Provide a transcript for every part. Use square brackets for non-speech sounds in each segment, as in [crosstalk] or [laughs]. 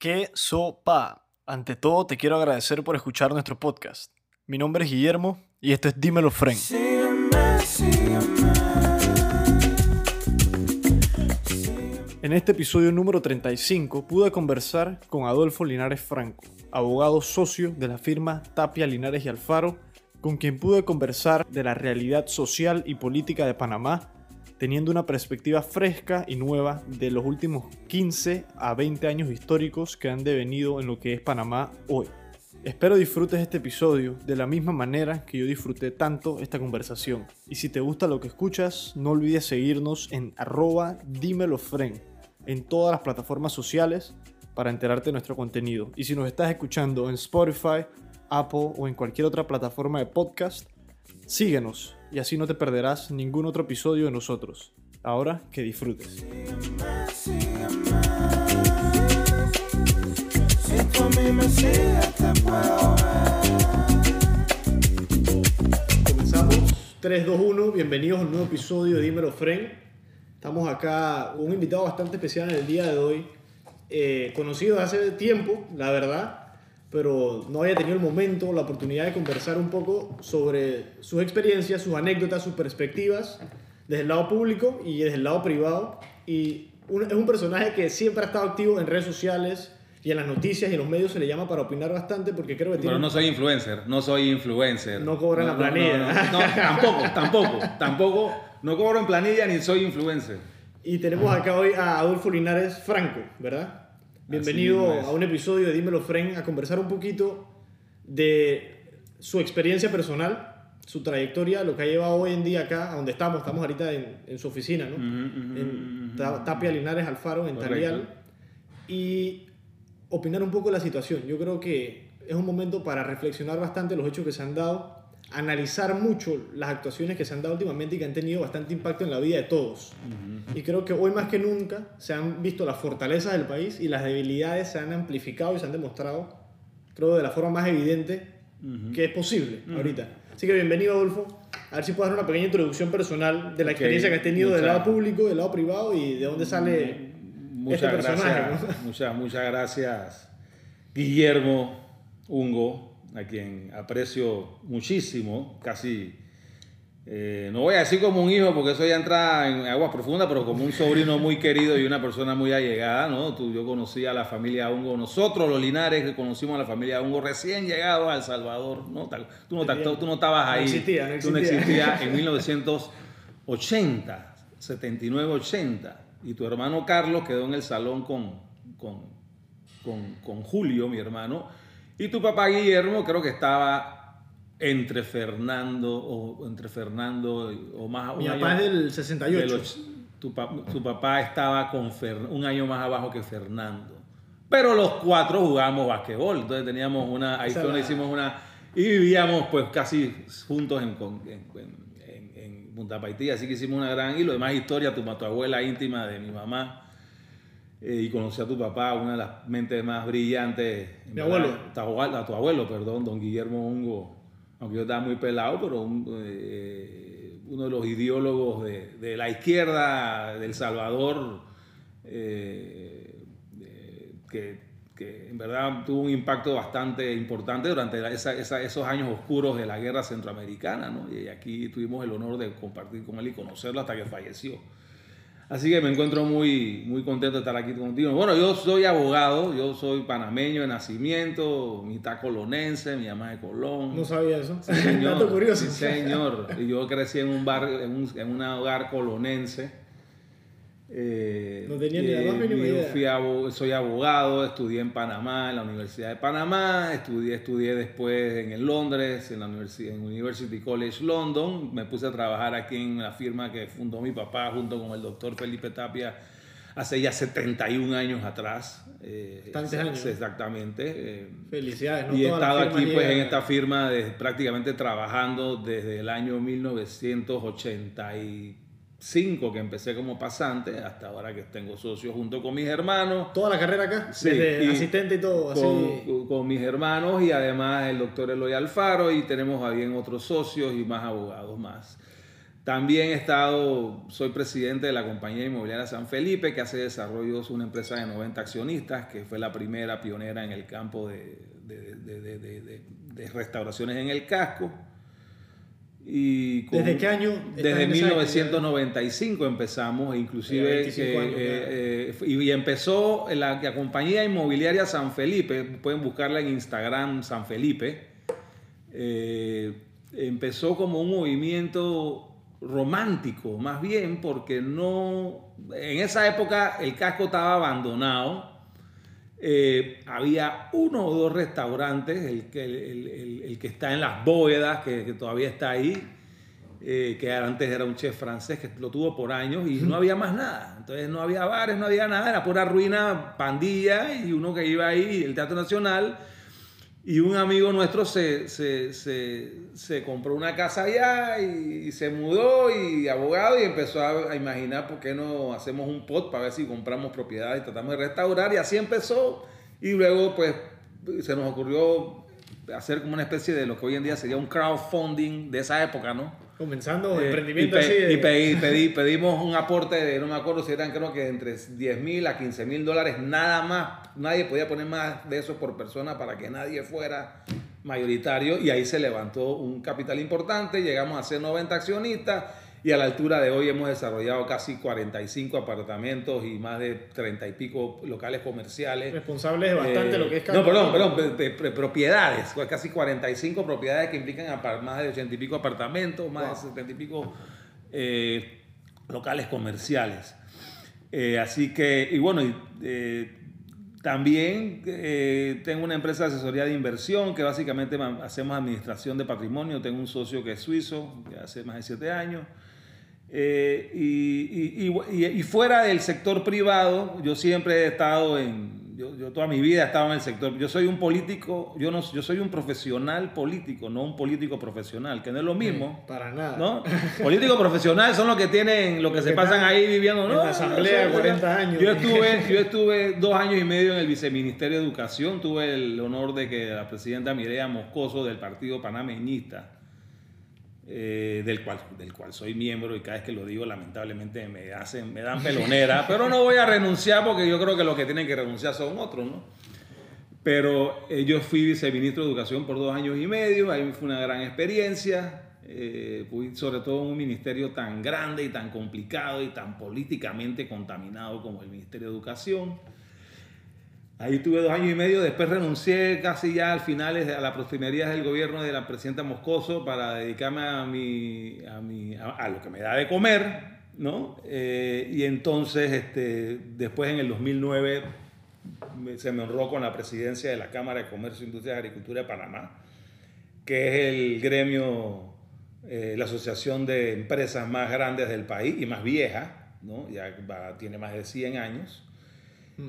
¿Qué sopa? Ante todo, te quiero agradecer por escuchar nuestro podcast. Mi nombre es Guillermo y esto es Dímelo Fren. En este episodio número 35 pude conversar con Adolfo Linares Franco, abogado socio de la firma Tapia Linares y Alfaro, con quien pude conversar de la realidad social y política de Panamá teniendo una perspectiva fresca y nueva de los últimos 15 a 20 años históricos que han devenido en lo que es Panamá hoy. Espero disfrutes este episodio de la misma manera que yo disfruté tanto esta conversación. Y si te gusta lo que escuchas, no olvides seguirnos en arroba dímelofren en todas las plataformas sociales para enterarte de nuestro contenido. Y si nos estás escuchando en Spotify, Apple o en cualquier otra plataforma de podcast, síguenos y así no te perderás ningún otro episodio de nosotros. Ahora que disfrutes. Comenzamos 3, 2, 1. Bienvenidos a un nuevo episodio de Dímelo Fren. Estamos acá, un invitado bastante especial en el día de hoy. Eh, conocido hace tiempo, la verdad, pero no había tenido el momento, la oportunidad de conversar un poco sobre sus experiencias, sus anécdotas, sus perspectivas desde el lado público y desde el lado privado. Y es un personaje que siempre ha estado activo en redes sociales y en las noticias y en los medios se le llama para opinar bastante porque creo que tiene... Pero no soy influencer, no soy influencer. No cobra en la planilla. No, tampoco, tampoco, tampoco. No cobro en planilla ni soy influencer. Y tenemos acá hoy a Adolfo Linares Franco, ¿verdad? Bienvenido a un episodio de Dímelo Fren a conversar un poquito de su experiencia personal, su trayectoria, lo que ha llevado hoy en día acá, a donde estamos. Estamos ahorita en, su oficina, ¿no? en Tapia Linares Alfaro, en Tarial. Y opinar un poco de la situación. Yo creo que es un momento para reflexionar bastante los hechos que se han dado analizar mucho las actuaciones que se han dado últimamente y que han tenido bastante impacto en la vida de todos. Y creo que hoy más que nunca se han visto las fortalezas del país y las debilidades se han amplificado y se han demostrado, creo, de la forma más evidente que es posible ahorita. Así que bienvenido, Adolfo. A ver si puedes dar una pequeña introducción personal de la experiencia que has tenido del lado público, del lado privado y de dónde sale muchas este personaje. Gracias, muchas, muchas gracias, Guillermo Ungo a quien aprecio muchísimo, casi, eh, no voy a decir como un hijo porque eso ya entra en aguas profundas, pero como un sobrino muy querido y una persona muy allegada, ¿no? Tú, yo conocí a la familia Ungo, nosotros los Linares que conocimos a la familia Ungo recién llegados a El Salvador, ¿no? Tú no, tú no estabas ahí. No existía, no existía. Tú no existías [laughs] en 1980, 79-80, y tu hermano Carlos quedó en el salón con, con, con, con Julio, mi hermano, y tu papá Guillermo creo que estaba entre Fernando o entre Fernando o más. Mi papá es del 68. tu, papá estaba con un año más abajo que Fernando. Pero los cuatro jugábamos basquetbol. Entonces teníamos una. Ahí fue hicimos una. Y vivíamos pues casi juntos en, en, en, Punta Paití. Así que hicimos una gran. Y lo demás historia, tu, tu abuela íntima de mi mamá eh, y conocí a tu papá, una de las mentes más brillantes. Mi abuelo. A tu, abuelo, perdón, don Guillermo Hongo, aunque yo estaba muy pelado, pero eh, uno de los ideólogos de, de, la izquierda del Salvador, eh, que, que, en verdad tuvo un impacto bastante importante durante esos años oscuros de la guerra centroamericana, ¿no? y aquí tuvimos el honor de compartir con él y conocerlo hasta que falleció. Así que me encuentro muy, muy contento de estar aquí contigo. Bueno, yo soy abogado, yo soy panameño de nacimiento, mitad colonense, mi mamá de Colón. No sabía eso. Sí, [laughs] señor. curioso. Sí, señor. Y yo crecí en un bar, en un, en un hogar colonense. Eh, no tenía ni la más mínima idea. Fui soy abogado, estudié en Panamá, en la Universidad de Panamá, estudié, estudié después en Londres, en la University, en University College London. Me puse a trabajar aquí en la firma que fundó mi papá junto con el doctor Felipe Tapia hace ya 71 años atrás. Eh, años. Exactamente. Eh, Felicidades. ¿no? Y he estado aquí pues, en esta firma de, prácticamente trabajando desde el año 1980 cinco que empecé como pasante, hasta ahora que tengo socio junto con mis hermanos. ¿Toda la carrera acá? Sí, Desde asistente y todo, con, Con, mis hermanos y además el doctor Eloy Alfaro y tenemos a bien otros socios y más abogados más. También he estado, soy presidente de la compañía inmobiliaria San Felipe, que hace desarrollos, una empresa de 90 accionistas, que fue la primera pionera en el campo de, de restauraciones en el casco. Y ¿Desde qué año? Desde 1995 empezamos, inclusive, eh, eh, y, empezó la, compañía inmobiliaria San Felipe, pueden buscarla en Instagram San Felipe, eh, empezó como un movimiento romántico, más bien, porque no, en esa época el casco estaba abandonado, eh, había uno o dos restaurantes, el que, el, que está en las bóvedas, que, todavía está ahí, eh, que antes era un chef francés que lo tuvo por años y no había más nada. Entonces no había bares, no había nada, era pura ruina, pandilla y uno que iba ahí, el Teatro Nacional y un amigo nuestro se, se, se, compró una casa allá y, se mudó y abogado y empezó a, imaginar por qué no hacemos un pot para ver si compramos propiedades y tratamos de restaurar y así empezó y luego pues se nos ocurrió hacer como una especie de lo que hoy en día sería un crowdfunding de esa época, ¿no? Comenzando eh, emprendimiento y así. Y pedí, pedimos un aporte de, no me acuerdo si eran creo que entre 10 mil a 15 mil dólares, nada más. Nadie podía poner más de eso por persona para que nadie fuera mayoritario. Y ahí se levantó un capital importante, llegamos a ser 90 accionistas y a la altura de hoy hemos desarrollado casi 45 apartamentos y más de 30 y pico locales comerciales. Responsables de bastante lo que es No, perdón, perdón, de, propiedades, casi 45 propiedades que implican más de 80 y pico apartamentos, más de 70 y pico eh, locales comerciales. Eh, así que, y bueno, eh, también tengo una empresa de asesoría de inversión que básicamente hacemos administración de patrimonio. Tengo un socio que es suizo, que hace más de 7 años. Eh, y, fuera del sector privado, yo siempre he estado en, yo, toda mi vida he estado en el sector, yo soy un político, yo, no, yo soy un profesional político, no un político profesional, que no es lo mismo. Para nada. ¿no? Político profesional son los que tienen, los que se pasan ahí viviendo, ¿no? En la asamblea de 40 años. Yo estuve, yo estuve dos años y medio en el Viceministerio de Educación, tuve el honor de que la presidenta Mireya Moscoso del Partido Panameñista, eh, del, cual, del cual soy miembro y cada vez que lo digo lamentablemente me, hacen, me dan pelonera, [laughs] pero no voy a renunciar porque yo creo que los que tienen que renunciar son otros, ¿no? Pero eh, yo fui viceministro de Educación por dos años y medio, ahí fue una gran experiencia, eh, sobre todo en un ministerio tan grande y tan complicado y tan políticamente contaminado como el Ministerio de Educación. Ahí tuve dos años y medio, después renuncié casi ya al final a las proximerías del gobierno de la presidenta Moscoso para dedicarme a, mi, a, mi, a, lo que me da de comer, ¿no? Eh, y entonces, este, después en el 2009 se me honró con la presidencia de la Cámara de Comercio, Industria y Agricultura de Panamá, que es el gremio, eh, la asociación de empresas más grandes del país y más vieja, ¿no? Ya tiene más de 100 años.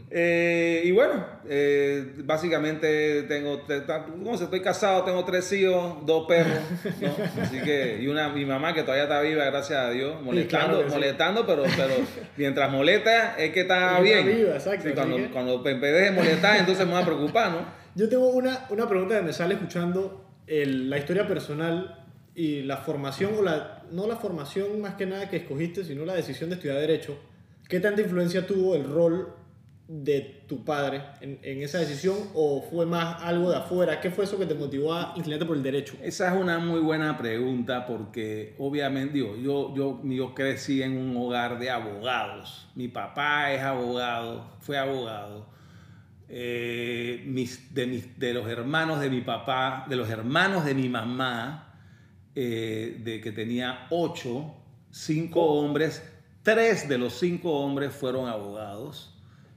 Eh, y bueno, eh, básicamente tengo, como se estoy casado, tengo tres hijos, dos perros, [laughs] así que, y una, mi mamá que todavía está viva, gracias a Dios, molestando, molestando, pero, pero mientras molesta es que está bien. Viva, exacto, cuando, cuando en vez de molestar, entonces me voy a preocupar, ¿no? Yo tengo una, una pregunta que me sale escuchando el, la historia personal y la formación, o la, no la formación más que nada que escogiste, sino la decisión de estudiar Derecho. ¿Qué tanta influencia tuvo el rol de tu padre en, esa decisión o fue más algo de afuera? ¿Qué fue eso que te motivó a inclinarte por el derecho? Esa es una muy buena pregunta porque obviamente yo, yo, yo crecí en un hogar de abogados. Mi papá es abogado, fue abogado. Eh, mis, de, mis, de los hermanos de mi papá, de los hermanos de mi mamá, eh, de que tenía ocho, cinco hombres, tres de los cinco hombres fueron abogados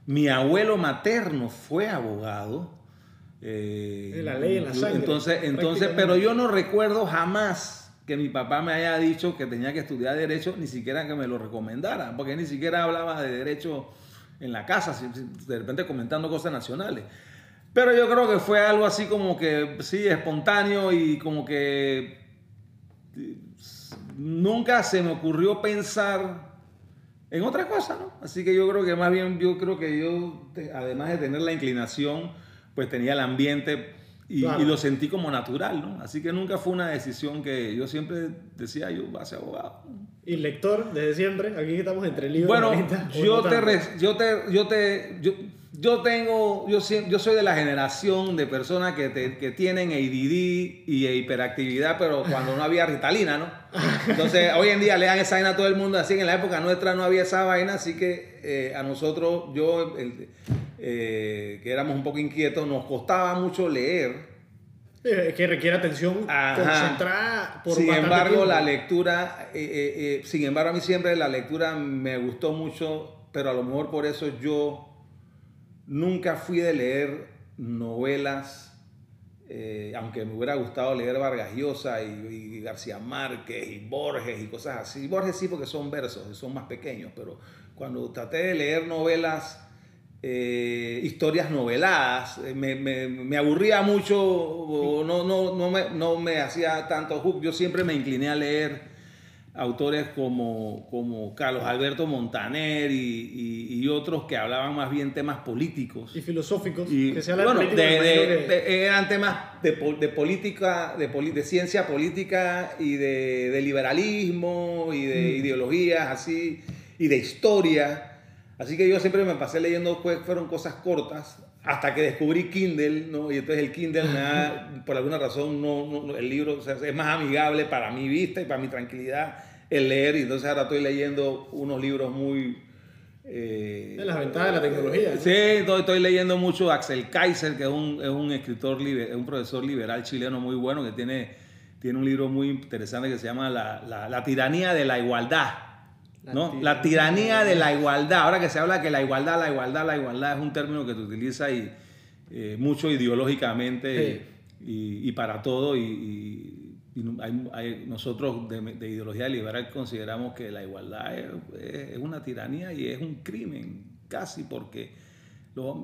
mi abuelo materno fue abogado. Eh, la ley en la sangre. Entonces, entonces, pero yo no recuerdo jamás que mi papá me haya dicho que tenía que estudiar derecho, ni siquiera que me lo recomendara, porque ni siquiera hablaba de derecho en la casa, de repente comentando cosas nacionales. Pero yo creo que fue algo así como que, sí, espontáneo y como que nunca se me ocurrió pensar en otra cosa, ¿no? Así que yo creo que más bien, yo creo que yo, además de tener la inclinación, pues tenía el ambiente y, lo sentí como natural, ¿no? Así que nunca fue una decisión que yo siempre decía, yo voy a ser abogado. ¿Y lector desde siempre? Aquí estamos entre libros. Bueno, yo, te, yo, te, yo te, yo yo tengo, yo, yo soy de la generación de personas que, que tienen ADD y hiperactividad, pero cuando no había ritalina, ¿no? Entonces, [laughs] hoy en día le dan esa vaina a todo el mundo, así que en la época nuestra no había esa vaina, así que eh, a nosotros, yo, eh, que éramos un poco inquietos, nos costaba mucho leer. Es que requiere atención concentrada por Sin embargo, la lectura, eh, sin embargo, a mí siempre la lectura me gustó mucho, pero a lo mejor por eso yo Nunca fui de leer novelas, eh, aunque me hubiera gustado leer Vargas Llosa y, García Márquez y Borges y cosas así. Borges sí porque son versos, son más pequeños, pero cuando traté de leer novelas, eh, historias noveladas, eh, me, aburría mucho, no, no, no, me, no me hacía tanto hook. Yo siempre me incliné a leer autores como, como Carlos Alberto Montaner y, y, otros que hablaban más bien temas políticos. Y filosóficos. Y, que se bueno, eran temas de, de política, de, de, ciencia política y de, de liberalismo y de mm. ideologías así, y de historia. Así que yo siempre me pasé leyendo, pues, fueron cosas cortas, hasta que descubrí Kindle, ¿no? Y entonces el Kindle me da, por alguna razón, no, el libro es más amigable para mi vista y para mi tranquilidad el leer. Y entonces ahora estoy leyendo unos libros muy... Eh, las ventajas de la tecnología. Sí, estoy, leyendo mucho Axel Kaiser, que es un, es un escritor, es un profesor liberal chileno muy bueno, que tiene, tiene un libro muy interesante que se llama La, la, la tiranía de la igualdad. ¿No? La tiranía de la igualdad. Ahora que se habla que la igualdad, la igualdad, la igualdad es un término que se utiliza y, eh, mucho ideológicamente y, para todo. Y, nosotros de, ideología liberal consideramos que la igualdad es, una tiranía y es un crimen, casi, porque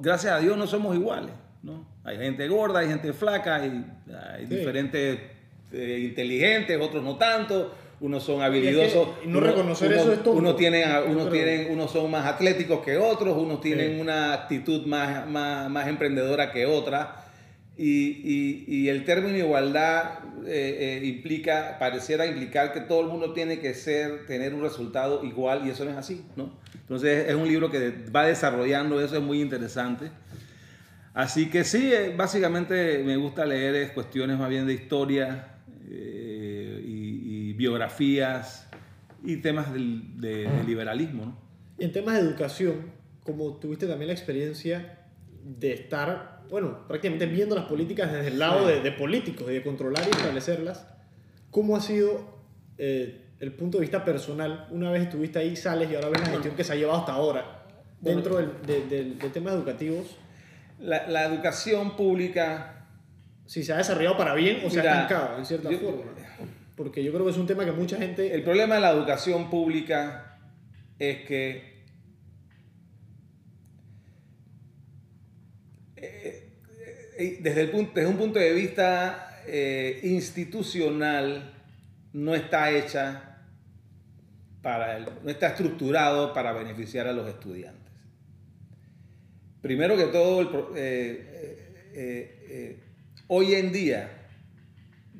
gracias a Dios no somos iguales. ¿no? Hay gente gorda, hay gente flaca, hay, hay diferentes eh, inteligentes, otros no tanto unos son habilidosos. Y, no reconocer eso es todo. Unos, tienen, unos, tienen, unos son más atléticos que otros, unos tienen una actitud más, más, más, emprendedora que otra. Y, y, el término igualdad eh, eh, implica, pareciera implicar que todo el mundo tiene que ser, tener un resultado igual y eso no es así, ¿no? Entonces es un libro que va desarrollando eso, es muy interesante. Así que sí, eh, básicamente me gusta leer cuestiones más bien de historia, biografías y temas del, de, liberalismo. en temas de educación, como tuviste también la experiencia de estar, bueno, prácticamente viendo las políticas desde el lado de, políticos y de controlar y establecerlas, ¿cómo ha sido eh, el punto de vista personal? Una vez estuviste ahí, sales y ahora ves la gestión que se ha llevado hasta ahora dentro del, del, temas educativos. La, la, educación pública... Si se ha desarrollado para bien o se ha estancado, en cierta forma porque yo creo que es un tema que mucha gente... El problema de la educación pública es que eh, eh, desde, el un punto de vista eh, institucional no está hecha para no está estructurado para beneficiar a los estudiantes. Primero que todo, hoy en día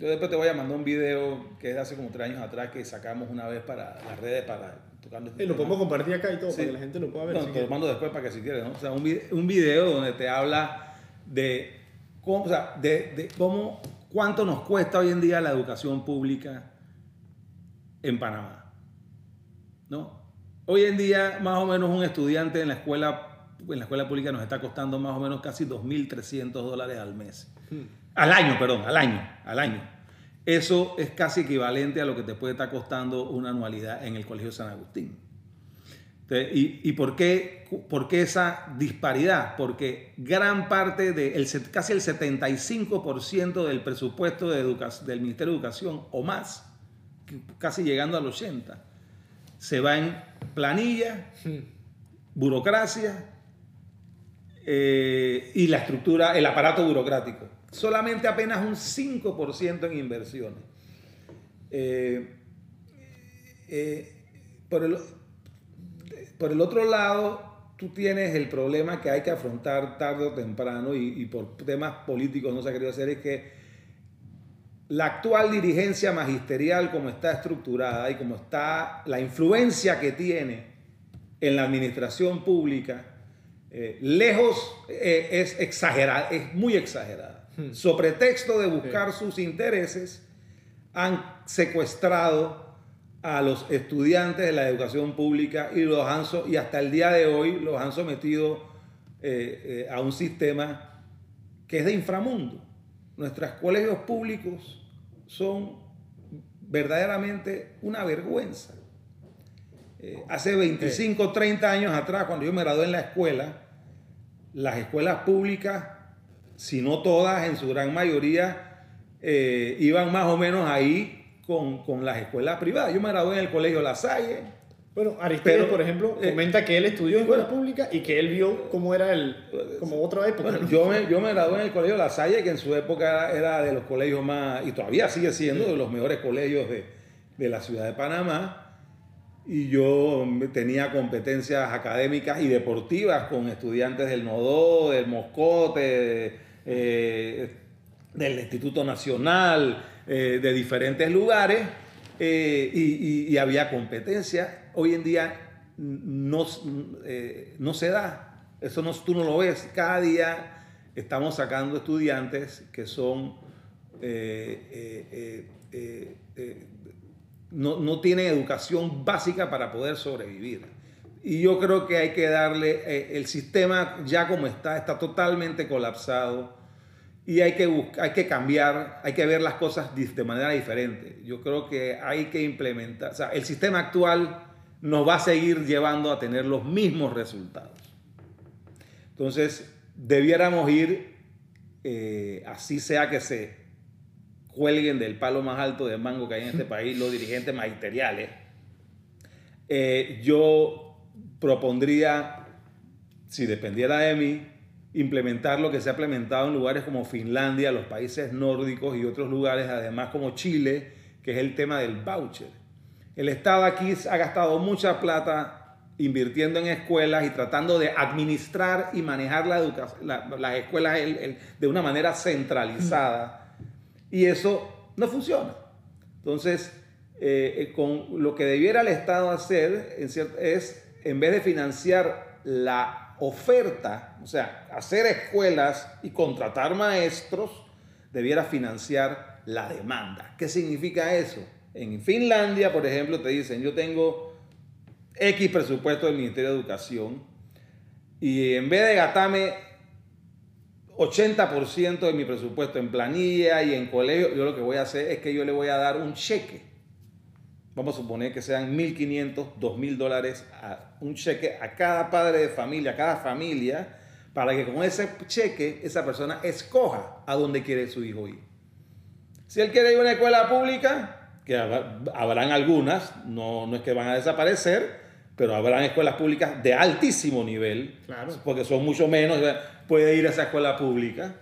yo después te voy a mandar un video que es de hace como tres años atrás que sacamos una vez para las redes para tocando este lo podemos compartir acá y todo para que la gente lo pueda ver. No, te lo mando después para que si quieres, ¿no? O sea, un video, un video donde te habla de cómo, o sea, de, de cómo, cuánto nos cuesta hoy en día la educación pública en Panamá. ¿No? Hoy en día, más o menos, un estudiante en la escuela, en la escuela pública nos está costando más o menos casi 2.300 dólares al mes. Hmm. Al año, perdón, al año, al año. Eso es casi equivalente a lo que te puede estar costando una anualidad en el Colegio San Agustín. ¿Y, por, qué, por, qué, esa disparidad? Porque gran parte, de, el, casi el 75% del presupuesto de del Ministerio de Educación o más, casi llegando al 80%, se va en planilla, burocracia eh, y la estructura, el aparato burocrático solamente apenas un 5% en inversiones. Eh, eh, por, el, otro lado, tú tienes el problema que hay que afrontar tarde o temprano y, por temas políticos no se ha querido hacer es que la actual dirigencia magisterial como está estructurada y como está la influencia que tiene en la administración pública, eh, lejos es exagerada, es muy exagerada. Hmm. Sobre pretexto de buscar sus intereses, han secuestrado a los estudiantes de la educación pública y, los han, y hasta el día de hoy los han sometido eh, a un sistema que es de inframundo. Nuestros colegios públicos son verdaderamente una vergüenza. Eh, hace 25, 30 años atrás, cuando yo me gradué en la escuela, las escuelas públicas, si no todas, en su gran mayoría, eh, iban más o menos ahí con, con, las escuelas privadas. Yo me gradué en el Colegio La Salle. Bueno, Aristides, por ejemplo, eh, comenta que él estudió en escuela pública y que él vio cómo era el, como otra época. yo, me, yo me gradué en el Colegio La Salle, que en su época era, de los colegios más, y todavía sigue siendo de los mejores colegios de, de la ciudad de Panamá y yo tenía competencias académicas y deportivas con estudiantes del Nodó, del Moscote, eh, del Instituto Nacional, eh, de diferentes lugares, eh, y, había competencia. Hoy en día no, no se da, eso no, tú no lo ves. Cada día estamos sacando estudiantes que son no, no tienen educación básica para poder sobrevivir. Y yo creo que hay que darle, eh, el sistema ya como está, está totalmente colapsado y hay que, buscar, hay que cambiar, hay que ver las cosas de manera diferente. Yo creo que hay que implementar, o sea, el sistema actual nos va a seguir llevando a tener los mismos resultados. Entonces, debiéramos ir, eh, así sea que se cuelguen del palo más alto de mango que hay en este [laughs] país los dirigentes magisteriales, eh, yo propondría, si dependiera de mí, implementar lo que se ha implementado en lugares como Finlandia, los países nórdicos y otros lugares, además como Chile, que es el tema del voucher. El Estado aquí ha gastado mucha plata invirtiendo en escuelas y tratando de administrar y manejar la las escuelas de una manera centralizada y eso no funciona. Entonces, eh, eh, con lo que debiera el Estado hacer es, en vez de financiar la oferta, o sea, hacer escuelas y contratar maestros, debiera financiar la demanda. ¿Qué significa eso? En Finlandia, por ejemplo, te dicen, yo tengo X presupuesto del Ministerio de Educación y en vez de gastarme 80% de mi presupuesto en planilla y en colegio, yo lo que voy a hacer es que yo le voy a dar un cheque. Vamos a suponer que sean 1.500, 2.000 dólares, a un cheque a cada padre de familia, a cada familia, para que con ese cheque esa persona escoja a dónde quiere su hijo ir. Si él quiere ir a una escuela pública, que habrán algunas, no, no es que van a desaparecer, pero habrán escuelas públicas de altísimo nivel, porque son mucho menos, puede ir a esa escuela pública,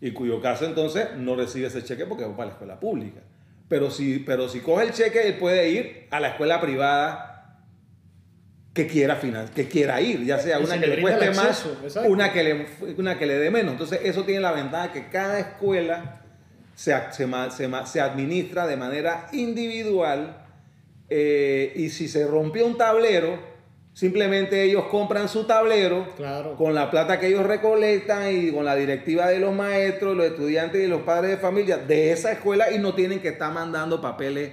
y cuyo caso entonces no recibe ese cheque porque va para la escuela pública. Pero si, pero si coge el cheque, él puede ir a la escuela privada que quiera, que quiera ir, ya sea una que le cueste más, una que, le, una que le dé menos. Entonces eso tiene la ventaja que cada escuela se, se, se administra de manera individual eh, y si se rompió un tablero, simplemente ellos compran su tablero con la plata que ellos recolectan y con la directiva de los maestros, los estudiantes y los padres de familia de esa escuela y no tienen que estar mandando papeles,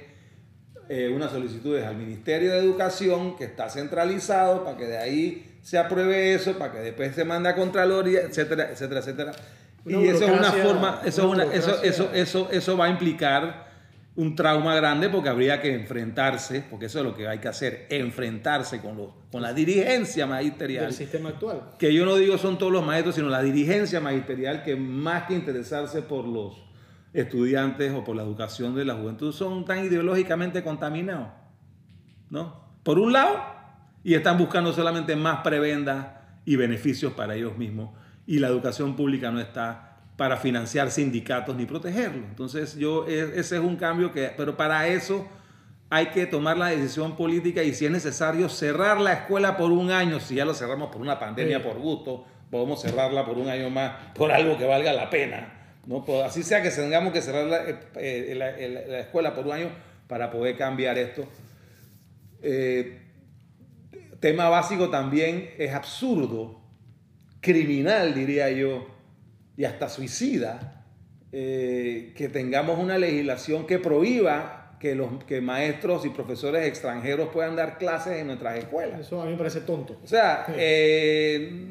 eh, unas solicitudes al Ministerio de Educación que está centralizado para que de ahí se apruebe eso, para que después se mande a Contraloría, etcétera, etcétera, etcétera. y eso es una forma, eso, eso, eso, eso, eso va a implicar un trauma grande porque habría que enfrentarse, porque eso es lo que hay que hacer, enfrentarse con, los, con la dirigencia magisterial. Del sistema actual. Que yo no digo son todos los maestros, sino la dirigencia magisterial que más que interesarse por los estudiantes o por la educación de la juventud son tan ideológicamente contaminados. ¿no? Por un lado, y están buscando solamente más prebendas y beneficios para ellos mismos, y la educación pública no está para financiar sindicatos ni protegerlos. Entonces, yo, e, ese es un cambio que, pero para eso hay que tomar la decisión política y si es necesario cerrar la escuela por un año, si ya lo cerramos por una pandemia, por gusto, podemos cerrarla por un año más, por algo que valga la pena. ¿no? Así sea que tengamos que cerrar la, eh, eh, la, escuela por un año para poder cambiar esto. Eh, tema básico también es absurdo, criminal diría yo, y hasta suicida, que tengamos una legislación que prohíba que los que maestros y profesores extranjeros puedan dar clases en nuestras escuelas. Eso a mí me parece tonto. O sea, eh,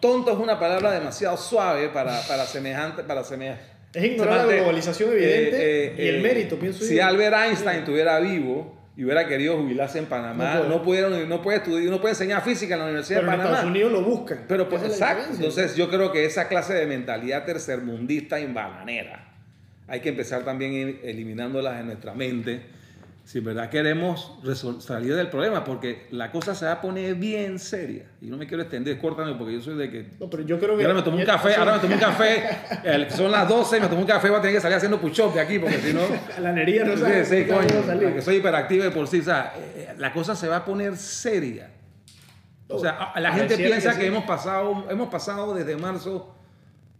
tonto es una palabra demasiado suave para, para semejante... Para semejante es ignorar la globalización evidente eh, y el eh, mérito, pienso si Albert Einstein estuviera vivo y hubiera querido jubilarse en Panamá, no, puede, no, puede, estudiar, no puede enseñar física en la Universidad de Panamá. En Estados Unidos lo buscan. Pero pues, exacto. Entonces yo creo que esa clase de mentalidad tercermundista y bananera hay que empezar también eliminándolas en nuestra mente. Si en verdad queremos salir del problema, porque la cosa se va a poner bien seria. Y no me quiero extender, córtame, porque yo soy de que. No, pero yo creo que. Ahora me tomo un café, ahora me tomo un café. son las 12, me tomo un café, voy a tener que salir haciendo push-up de aquí, porque si no. [laughs] la nería no sabe. Sí, sí, coño. Que soy hiperactivo de por sí. O sea, eh, la cosa se va a poner seria. O sea, la gente piensa que hemos pasado, hemos pasado desde marzo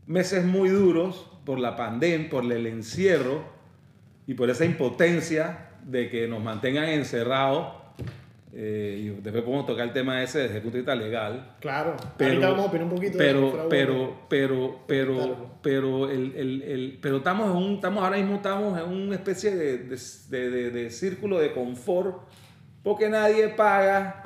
meses muy duros por la pandemia, por el encierro y por esa impotencia de que nos mantengan encerrados. Eh, y después podemos tocar el tema ese desde el punto de vista legal. Claro, pero, vamos a opinar un poquito pero, pero, pero, pero, pero, el, el, el, pero estamos, en un, estamos ahora mismo estamos en una especie de, de, de, de círculo de confort porque nadie paga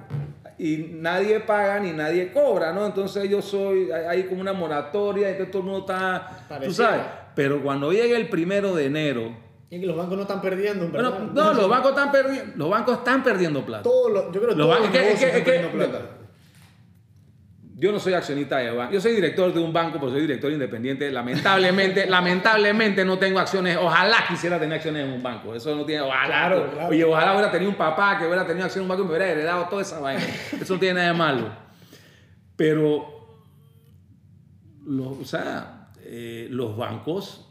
y nadie paga ni nadie cobra, ¿no? Entonces yo soy, hay como una moratoria, entonces todo el mundo está, tú sabes, pero cuando llegue el primero de enero... Y que los bancos no están perdiendo, ¿verdad? no, los bancos están perdiendo, los bancos están perdiendo plata. yo creo que todos los bancos están perdiendo plata. Yo no soy accionista de banco. Yo soy director de un banco, pero soy director independiente. Lamentablemente, [laughs] lamentablemente no tengo acciones. Ojalá quisiera tener acciones en un banco. Eso no tiene. Ojalá. Claro, claro. Oye, ojalá hubiera tenido un papá que hubiera tenido acciones en un banco y me hubiera heredado toda esa vaina. Eso no tiene nada de malo. Pero, los, o sea, eh, los bancos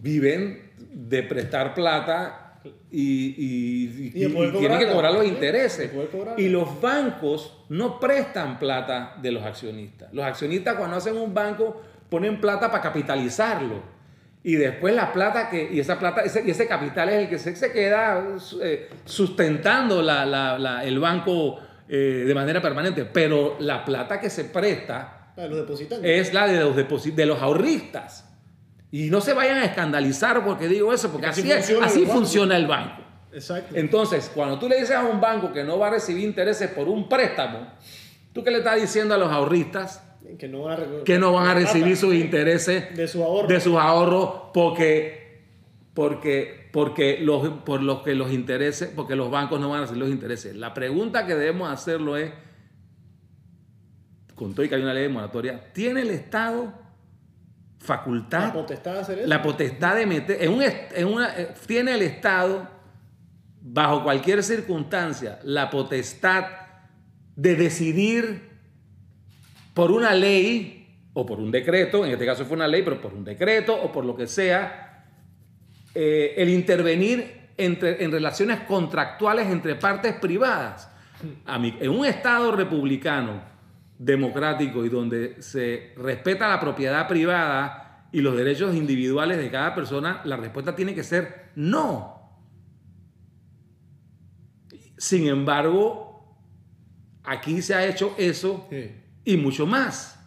viven de prestar plata y, tienen que cobrar los intereses. Y los bancos no prestan plata de los accionistas. Los accionistas cuando hacen un banco ponen plata para capitalizarlo. Y después la plata que, y esa plata, ese, y ese capital es el que se, queda eh, sustentando el banco eh, de manera permanente. Pero la plata que se presta es la de los, de los ahorristas. Y no se vayan a escandalizar porque digo eso, porque así, funciona, así el funciona el banco. Exacto. Entonces, cuando tú le dices a un banco que no va a recibir intereses por un préstamo, ¿tú qué le estás diciendo a los ahorristas? Que no van a, que no van a recibir sus intereses de sus ahorros, de sus ahorros porque, porque, porque los, por los que los intereses, porque los bancos no van a recibir los intereses. La pregunta que debemos hacerlo es, con todo y que hay una ley de moratoria, ¿tiene el Estado facultad. La potestad de hacer eso. La potestad de meter. En un, en una, eh, tiene el Estado, bajo cualquier circunstancia, la potestad de decidir por una ley o por un decreto, en este caso fue una ley, pero por un decreto o por lo que sea, eh, el intervenir entre, en relaciones contractuales entre partes privadas. A en un Estado republicano, democrático y donde se respeta la propiedad privada y los derechos individuales de cada persona, la respuesta tiene que ser no. Sin embargo, aquí se ha hecho eso y mucho más.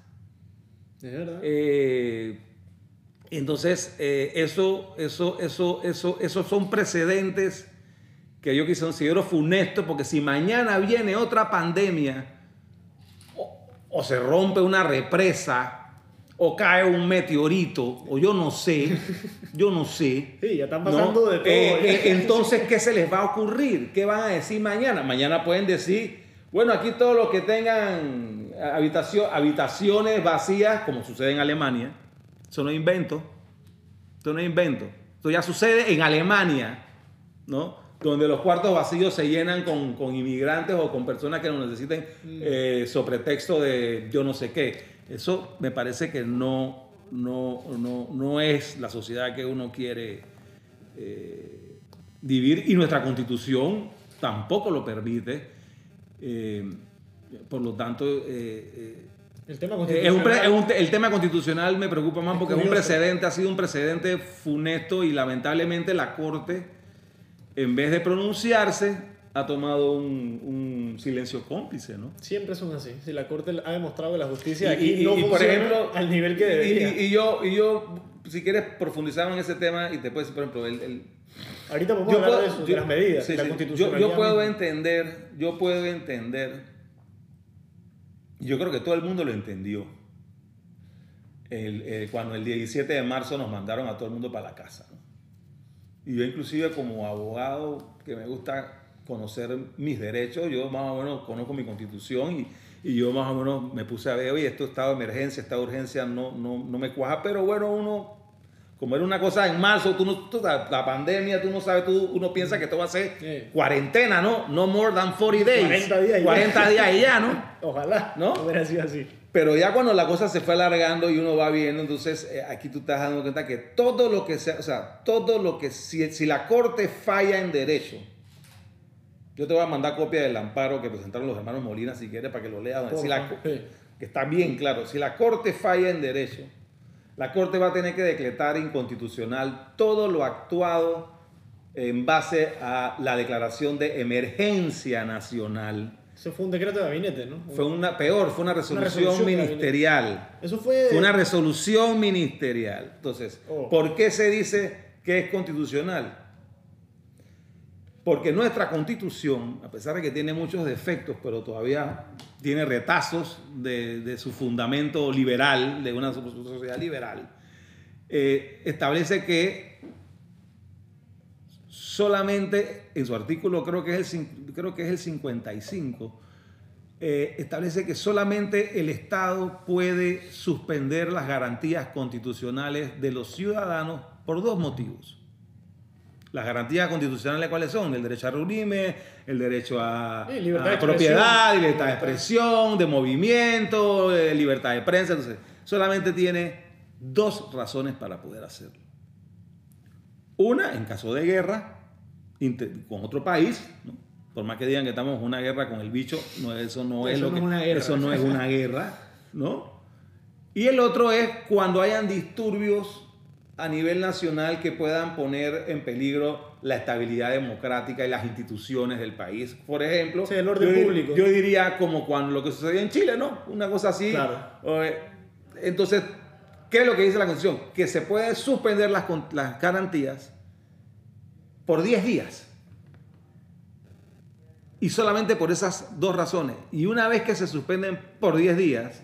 Eh, entonces, eh, eso, eso, eso, eso, esos son precedentes que yo considero funesto, porque si mañana viene otra pandemia, o se rompe una represa, o cae un meteorito, o yo no sé, yo no sé. [laughs] Sí, ya están pasando de todo. Eh, eh, entonces, ¿qué se les va a ocurrir? ¿Qué van a decir mañana? Mañana pueden decir, bueno, aquí todos los que tengan habitación, habitaciones vacías, como sucede en Alemania, eso no es invento, eso no es invento, esto ya sucede en Alemania, ¿no? Donde los cuartos vacíos se llenan con, con inmigrantes o con personas que lo necesiten mm. eh, sobre texto de yo no sé qué. Eso me parece que no, no, no, no es la sociedad que uno quiere, eh, dividir y nuestra constitución tampoco lo permite. Eh, por lo tanto, El tema es un constitucional. pre- es un te- el tema constitucional me preocupa más porque es un precedente, ha sido un precedente funesto y lamentablemente la Corte, en vez de pronunciarse, ha tomado un, un silencio cómplice, ¿no? Siempre son así. Si la Corte ha demostrado que la justicia Y- aquí y- no y, por ejemplo, al nivel que y- debería. Y, y yo, y yo, si quieres profundizar en ese tema y te puedes, por ejemplo, el, el- Ahorita podemos yo hablar puedo- de eso, de las medidas, sí, la sí. constitucionalidad. Yo, yo puedo misma. entender, yo puedo entender, yo creo que todo el mundo lo entendió. El, eh, cuando el 17 de marzo nos mandaron a todo el mundo para la casa. Y yo inclusive como abogado que me gusta conocer mis derechos, yo más o menos conozco mi constitución y, y yo más o menos me puse a ver, oye, esto estado de emergencia, esta urgencia no, no, no me cuaja, pero bueno, uno, como era una cosa en marzo, tú no, tú- la, la pandemia, tú no sabes, tú, uno piensa que esto va a ser Sí. cuarentena, ¿no? No more than 40 days. 40 días y ya. 40 días y ya, ¿no? [laughs] Ojalá ¿No? hubiera sido así. Pero ya cuando la cosa se fue alargando y uno va viendo, entonces eh, aquí tú estás dando cuenta que todo lo que sea, o sea, todo lo que, si, si la corte falla en derecho, yo te voy a mandar copia del amparo que presentaron los hermanos Molina si quieres para que lo leas, si la, que está bien claro, si la corte falla en derecho, la corte va a tener que decretar inconstitucional todo lo actuado en base a la declaración de emergencia nacional. Eso fue un decreto de gabinete, ¿no? Fue una peor, fue una resolución, ministerial. Eso fue... Fue una resolución ministerial. Entonces, Oh. ¿por qué se dice que es constitucional? Porque nuestra constitución, a pesar de que tiene muchos defectos, pero todavía tiene retazos de, su fundamento liberal, de una sociedad liberal, eh, establece que solamente en su artículo, creo que es el, cin- creo que es el 55, eh, establece que solamente el Estado puede suspender las garantías constitucionales de los ciudadanos por dos motivos. Las garantías constitucionales, ¿cuáles son? El derecho a reunirme, el derecho a, Sí, libertad a de propiedad, libertad de expresión, de movimiento, eh, libertad de prensa. Entonces, solamente tiene dos razones para poder hacerlo. Una, en caso de guerra con otro país, ¿no? por más que digan que estamos en una guerra con el bicho, no, eso no es lo no que- es una guerra. eso no es una guerra, ¿no? Y el otro es cuando hayan disturbios a nivel nacional que puedan poner en peligro la estabilidad democrática y las instituciones del país. Por ejemplo, Sí, el orden yo, público. yo diría como cuando lo que sucedió en Chile, ¿no? Una cosa así. Claro. Entonces, ¿qué es lo que dice la Constitución? Que se puede suspender las, las garantías por 10 días. Y solamente por esas dos razones. Y una vez que se suspenden por 10 días,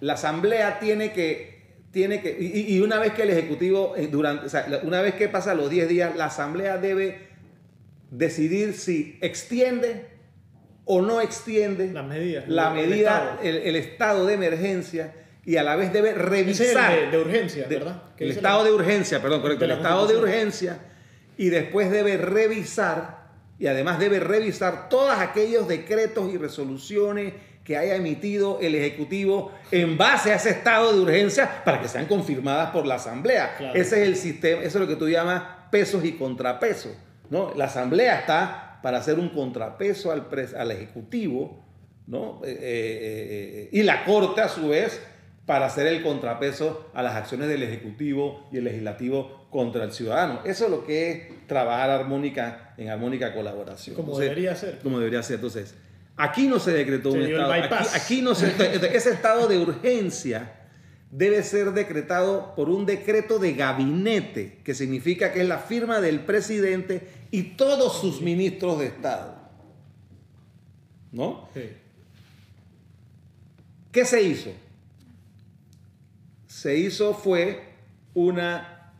la Asamblea tiene que... Tiene que y, y una vez que el Ejecutivo, eh, durante, o sea, la- una vez que pasa los 10 días, la Asamblea debe decidir si extiende o no extiende Las medidas. la el medida, Estado. el, el estado de emergencia y a la vez debe es el revisar de, de urgencia, de- ¿verdad? Que el estado la- de urgencia, perdón, correcto, el la estado de urgencia y después debe revisar y además debe revisar todos aquellos decretos y resoluciones que haya emitido el Ejecutivo en base a ese estado de urgencia para que sean confirmadas por la Asamblea. Claro. Ese es el sistema, eso es lo que tú llamas pesos y contrapesos. ¿no? La Asamblea está para hacer un contrapeso al, al Ejecutivo ¿no? Eh, eh, eh, eh, y la Corte a su vez para hacer el contrapeso a las acciones del Ejecutivo y el Legislativo contra el ciudadano. Eso es lo que es trabajar armónica en armónica colaboración. Como Entonces, debería ser. como debería ser. Entonces, aquí no se decretó Se un estado. Aquí, aquí no se. Ese estado de urgencia debe ser decretado por un decreto de gabinete, que significa que es la firma del presidente y todos sus ministros de Estado. ¿No? Sí. ¿Qué se hizo? Se hizo fue una,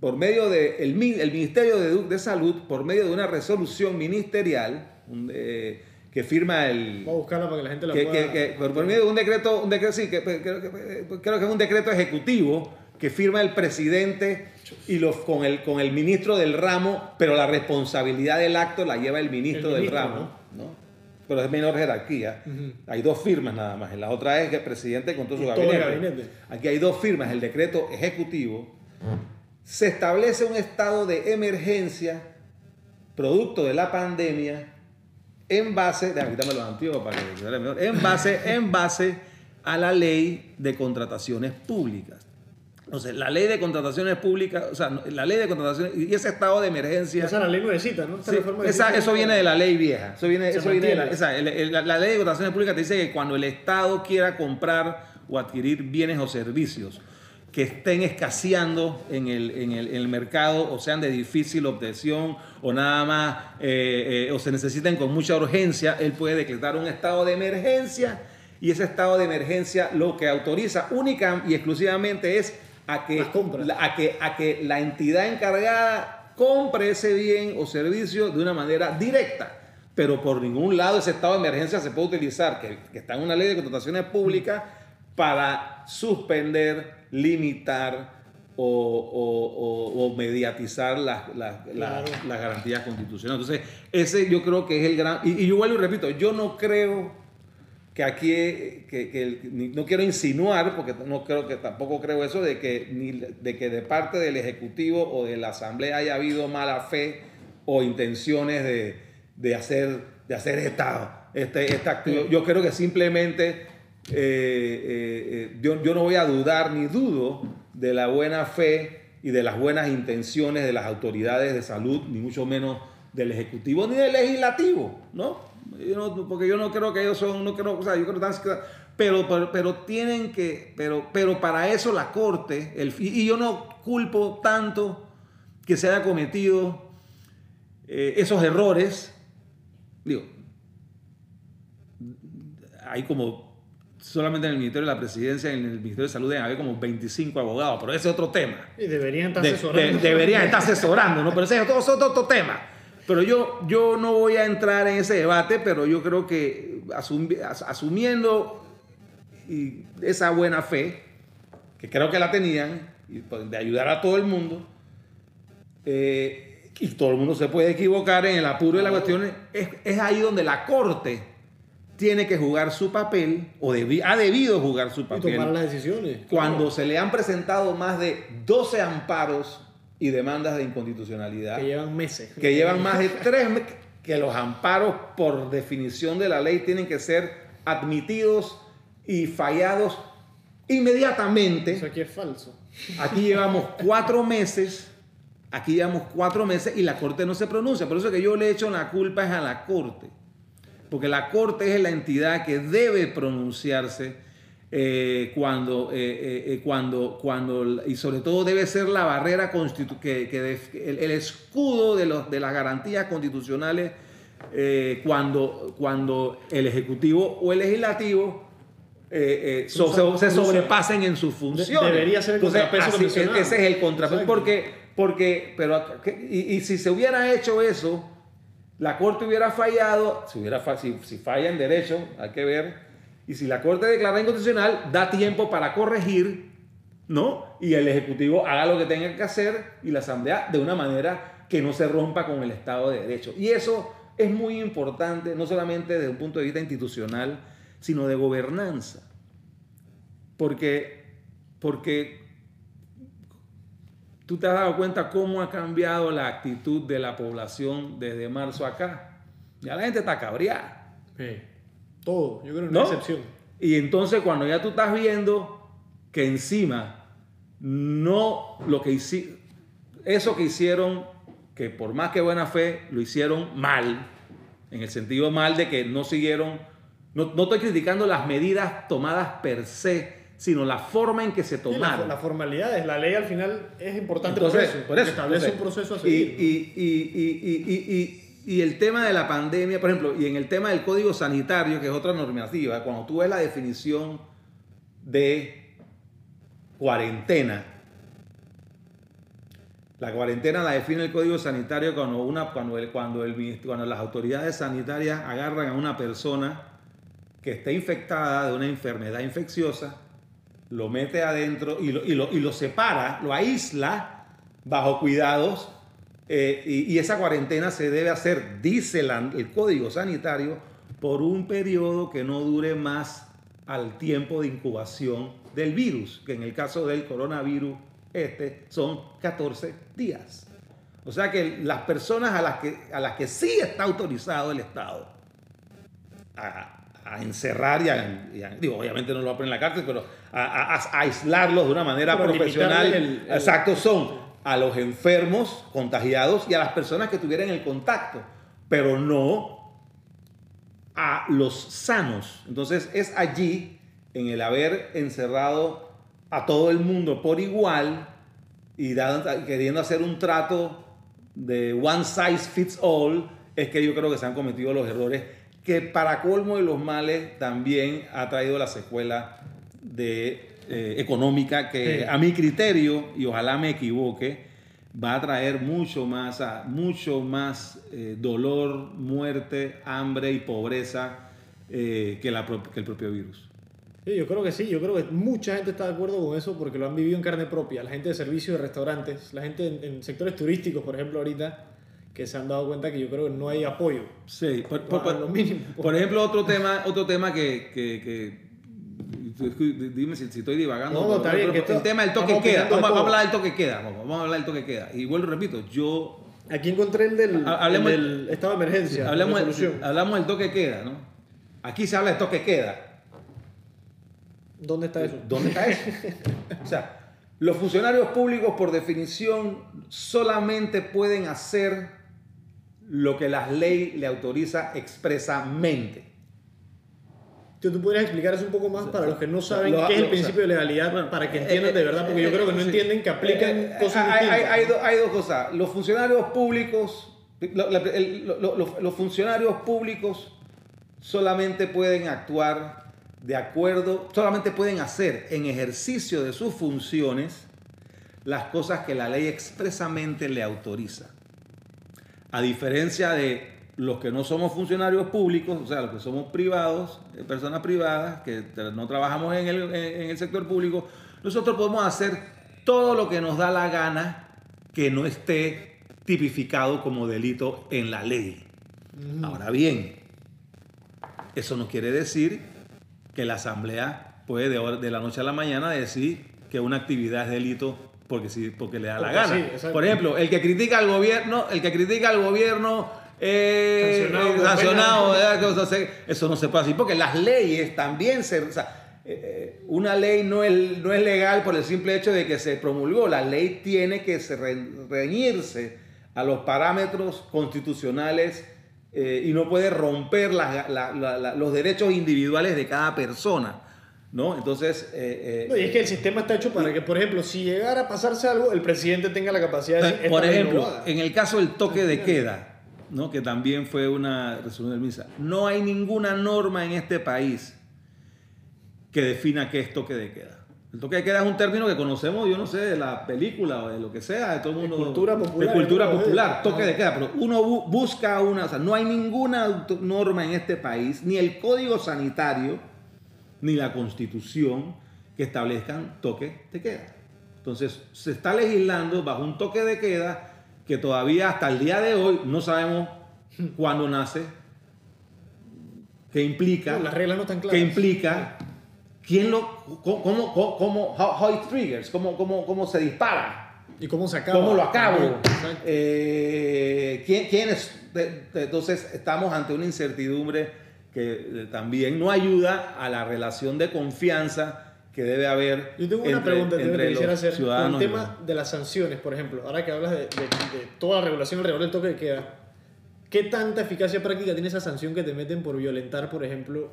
por medio del el Ministerio de, de Salud, por medio de una resolución ministerial un, eh, que firma el... Voy a buscarla para que la gente la que, pueda... que- que- por, por medio de un decreto, un decreto sí, que, que- creo, que, es un decreto ejecutivo que firma el presidente y los, con, el, con el ministro del ramo, pero la responsabilidad del acto la lleva el ministro, El del ramo. ¿no? Pero es menor jerarquía. Hay dos firmas nada más. En la otra es que el presidente con todo su gabinete. gabinete. Aquí hay dos firmas. El decreto ejecutivo se establece un estado de emergencia producto de la pandemia en base, déjame quitarme los antiguos para que mejor, en base, en base a la ley de contrataciones públicas. Entonces, la ley de contrataciones públicas, o sea, la ley de contrataciones y ese estado de emergencia. Esa es la ley nuevecita, ¿no? Sí, esa, eso viene de la ley vieja. Eso viene, eso viene de la, esa, la, la, ley de contrataciones públicas te dice que cuando el Estado quiera comprar o adquirir bienes o servicios que estén escaseando en el, en el, en el mercado o sean de difícil obtención o nada más eh, eh, o se necesiten con mucha urgencia, él puede decretar un estado de emergencia y ese estado de emergencia lo que autoriza única y exclusivamente es a que, a que, a que la entidad encargada compre ese bien o servicio de una manera directa. Pero por ningún lado ese estado de emergencia se puede utilizar, que, está en una ley de contrataciones públicas, para suspender, limitar o, mediatizar las, las, garantías constitucionales. Entonces, ese yo creo que es el gran... Y, y yo vuelvo y repito, yo no creo que aquí, que, no quiero insinuar, porque no creo que tampoco creo eso, de que, ni, de que de parte del Ejecutivo o de la Asamblea haya habido mala fe o intenciones de, de hacer, de hacer esta, este, esta Yo creo que simplemente eh, eh, eh, yo, no voy a dudar ni dudo de la buena fe y de las buenas intenciones de las autoridades de salud, ni mucho menos del Ejecutivo ni del Legislativo, ¿no? porque yo no creo que ellos son, no creo, o sea, yo creo que pero, pero, tienen que, pero, pero para eso la Corte, el, y yo no culpo tanto que se haya cometido esos errores, digo, hay como, solamente en el Ministerio de la Presidencia, en el Ministerio de Salud, hay como 25 abogados, pero ese es otro tema. Y deberían estar asesorando. deberían estar asesorando, ¿no? Pero ese es otro, otro tema. Pero yo, yo no voy a entrar en ese debate, pero yo creo que asumiendo esa buena fe, que creo que la tenían, pues, de ayudar a todo el mundo, eh, y todo el mundo se puede equivocar en el apuro de las cuestiones, es, ahí donde la Corte tiene que jugar su papel, o ha debido jugar su papel. Y tomar las decisiones. Cuando se le han presentado más de 12 amparos y demandas de inconstitucionalidad. Que llevan meses. Que llevan más de tres meses. Que los amparos, por definición de la ley, tienen que ser admitidos y fallados inmediatamente. Eso aquí es falso. Aquí llevamos cuatro meses. Aquí llevamos cuatro meses y la Corte no se pronuncia. Por eso que yo le echo la culpa es a la Corte. Porque la Corte es la entidad que debe pronunciarse eh, cuando, eh, eh, cuando, cuando, y sobre todo debe ser la barrera que, que el, escudo de, los, de las garantías constitucionales cuando, cuando el Ejecutivo o el Legislativo se, sobrepasen en sus funciones. Debería ser el contrapeso Ese es el contrapeso. Porque, porque, pero, y, y, si se hubiera hecho eso, la Corte hubiera fallado, si, hubiera, si, falla en derecho, hay que ver y si la Corte declara inconstitucional, da tiempo para corregir, ¿no? Y el Ejecutivo haga lo que tenga que hacer y la Asamblea de una manera que no se rompa con el Estado de Derecho. Y eso es muy importante, no solamente desde un punto de vista institucional, sino de gobernanza. Porque, porque tú te has dado cuenta cómo ha cambiado la actitud de la población desde marzo acá. Ya la gente está cabreada. Sí. Todo, yo creo que no excepción. Y entonces cuando ya tú estás viendo que encima no lo que hicieron, eso que hicieron, que por más que buena fe, lo hicieron mal, en el sentido mal de que no siguieron, no, no estoy criticando las medidas tomadas per se, sino la forma en que se tomaron. la, formalidad es la ley al final es importante por eso, por eso establece un proceso a seguir. y, y, y el tema de la pandemia, por ejemplo, y en el tema del código sanitario, que es otra normativa, cuando tú ves la definición de cuarentena, la cuarentena la define el código sanitario cuando, una, cuando, el, cuando, el, cuando las autoridades sanitarias agarran a una persona que está infectada de una enfermedad infecciosa, lo mete adentro y lo, y lo, y lo separa, lo aísla bajo cuidados eh, y, esa cuarentena se debe hacer, dice el código sanitario, por un periodo que no dure más al tiempo de incubación del virus, que en el caso del coronavirus este son 14 días. O sea que las personas a las que, a las que sí está autorizado el Estado a, encerrar y a, digo, obviamente no lo va en la cárcel, pero a, aislarlos de una manera profesional. Exacto, son a los enfermos contagiados y a las personas que tuvieran el contacto, pero no a los sanos. Entonces es allí, en el haber encerrado a todo el mundo por igual y queriendo hacer un trato de one size fits all, es que yo creo que se han cometido los errores que para colmo de los males también ha traído la secuela de, eh, económica que a mi criterio, y ojalá me equivoque, va a traer mucho más, mucho más eh, dolor, muerte, hambre y pobreza eh, que, la, que el propio virus. Sí, yo creo que sí, yo creo que mucha gente está de acuerdo con eso porque lo han vivido en carne propia. La gente de servicios de restaurantes, la gente en, sectores turísticos, por ejemplo, ahorita, que se han dado cuenta que yo creo que no hay apoyo. Sí, por, lo mínimo. Por ejemplo, otro tema, otro tema que, que, dime si, estoy divagando. No, está bien, el tema del toque queda. Vamos, a hablar del toque queda. Vamos, a hablar del toque queda. Y vuelvo, repito, yo. Aquí encontré el del, del estado de emergencia. Hablamos, hablamos del toque queda, ¿no? Aquí se habla de toque queda. ¿Dónde está eso? ¿Dónde está eso? [laughs] o sea, los funcionarios públicos por definición solamente pueden hacer lo que la ley le autoriza expresamente. ¿Tú podrías explicar eso un poco más para los que no saben qué es el principio de legalidad, para que entiendan de verdad? Porque yo creo que no entienden que aplican eh, eh, cosas hay, hay, hay, dos cosas. Los funcionarios públicos, los funcionarios públicos solamente pueden actuar de acuerdo, solamente pueden hacer en ejercicio de sus funciones las cosas que la ley expresamente le autoriza. A diferencia de los que no somos funcionarios públicos, o sea, los que somos privados, eh, personas privadas, que no trabajamos en el, sector público, nosotros podemos hacer todo lo que nos da la gana que no esté tipificado como delito en la ley. Ahora bien, eso no quiere decir que la Asamblea puede de, la noche a la mañana decir que una actividad es delito porque, sí, porque le da la gana. Por ejemplo, el que critica al gobierno, el que critica al gobierno eh, sancionado, eso no se puede decir porque las leyes también se... O sea, eh, eh, una ley no es, no es legal por el simple hecho de que se promulgó. La ley tiene que reñirse a los parámetros constitucionales y no puede romper los derechos individuales de cada persona. ¿no? Entonces... Eh, eh, y es que el sistema está hecho para que, por ejemplo, si llegara a pasarse algo, el presidente tenga la capacidad de... Por ejemplo, en el caso del toque de queda, ¿no? que también fue una resolución del MISA, no hay ninguna norma en este país que defina qué es toque de queda. El toque de queda es un término que conocemos, yo no sé, de la película o de lo que sea, de todo el mundo. De cultura popular. De cultura popular, toque de queda. Pero uno busca una, o sea, no hay ninguna norma en este país, ni el código sanitario, ni la constitución, que establezcan toque de queda. Entonces, se está legislando bajo un toque de queda que todavía hasta el día de hoy no sabemos cuándo nace, qué implica. las reglas no están claras. ¿Qué implica? ¿Quién lo, cómo, cómo, how, it triggers, cómo, cómo, cómo se dispara? ¿Y cómo se acaba? ¿Cómo lo acabo? Eh, ¿quién, ¿quién, es? Entonces estamos ante una incertidumbre que eh, también no ayuda a la relación de confianza que debe haber Yo tengo una pregunta que quisiera hacer. Ciudadanos el tema de las sanciones, por ejemplo, ahora que hablas de, de, toda la regulación alrededor del toque de queda, ¿qué tanta eficacia práctica tiene esa sanción que te meten por violentar, por ejemplo,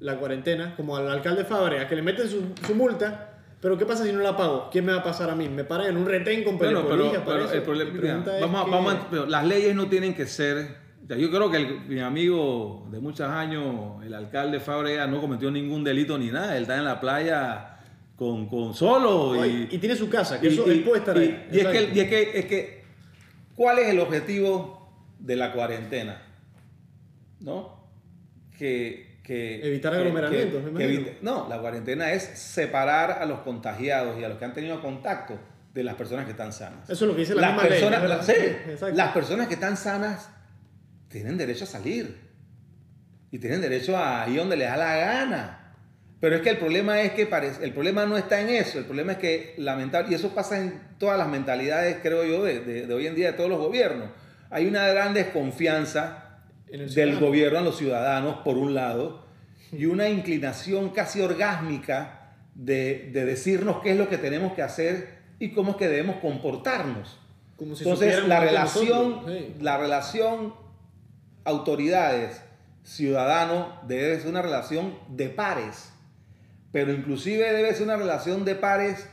la cuarentena, como al alcalde Fabre, a que le meten su, su, multa, pero ¿qué pasa si no la pago? ¿Qué me va a pasar a mí? ¿Me paran en un retén con bueno, pero, el problema, vamos, vamos las leyes no tienen que ser... Yo creo que mi amigo de muchos años, el alcalde Fabre, no cometió ningún delito ni nada. Él está en la playa con, con solo. Y, y, tiene su casa, que eso él puede estar ahí. Y, es que, y es, que, es que, ¿cuál es el objetivo de la cuarentena? ¿No? Que Evitar aglomeramientos, No, la cuarentena es separar a los contagiados y a los que han tenido contacto de las personas que están sanas. Eso es lo que dice la las personas, sí, las personas que están sanas tienen derecho a salir. Y tienen derecho a ir donde les da la gana. Pero es que el problema es que parece, el problema no está en eso, el problema es que lamentable, y eso pasa en todas las mentalidades, creo yo, de, de, hoy en día de todos los gobiernos. Hay una gran desconfianza del gobierno a los ciudadanos, por un lado, y una inclinación casi orgásmica de, de, decirnos qué es lo que tenemos que hacer y cómo es que debemos comportarnos. Entonces, la relación, la relación autoridades, ciudadanos, debe ser una relación de pares pero inclusive debe ser una relación de pares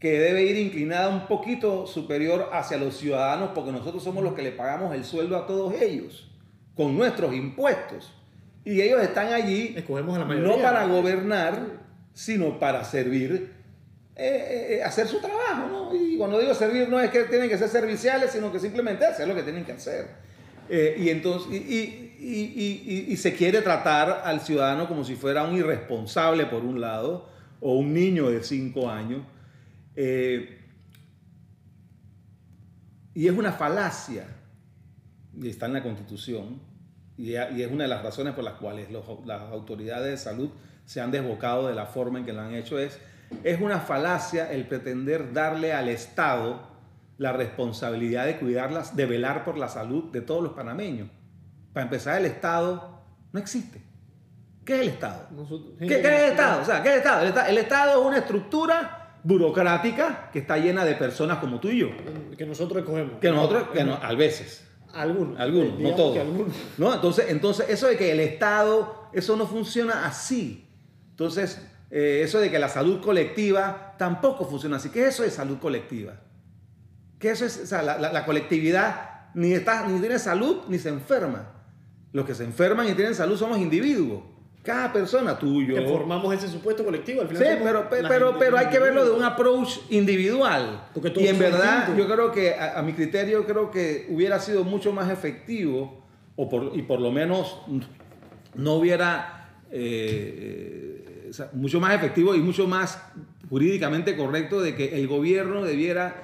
que debe ir inclinada un poquito superior hacia los ciudadanos, porque nosotros somos los que le pagamos el sueldo a todos ellos, con nuestros impuestos. Y ellos están allí Escogemos no para gobernar, sino para servir, eh, eh, hacer su trabajo. ¿no? Y cuando digo servir, no es que tienen que ser serviciales, sino que simplemente hacer lo que tienen que hacer. Eh, y entonces, y y, se quiere tratar al ciudadano como si fuera un irresponsable por un lado o un niño de 5 años. Eh, y es una falacia, y está en la Constitución, y, es una de las razones por las cuales las autoridades de salud se han desbocado de la forma en que lo han hecho, es, es una falacia el pretender darle al Estado la responsabilidad de cuidarlas, de velar por la salud de todos los panameños. Para empezar, el Estado no existe. ¿Qué es el Estado? ¿Qué, es el Estado? O sea, ¿qué es el Estado? el Estado? es una estructura burocrática que está llena de personas como tú y yo. Que nosotros escogemos. Que nosotros, que no, a veces. Algunos. Algunos, no todos. ¿No? Entonces, entonces, eso de que el Estado, eso no funciona así. Entonces, eh, eso de que la salud colectiva tampoco funciona así. ¿Qué es eso de salud colectiva? ¿Qué eso es? O sea, la, la colectividad ni, está, ni tiene salud ni se enferma. Los que se enferman y tienen salud somos individuos. Cada persona, tú y yo. Que formamos ese supuesto colectivo. Al final sí, pero, pero, pero hay que verlo de un approach individual. y en verdad, yo creo que, a, mi criterio, creo que hubiera sido mucho más efectivo, o por, y por lo menos no hubiera. Eh, mucho más efectivo y mucho más jurídicamente correcto de que el gobierno debiera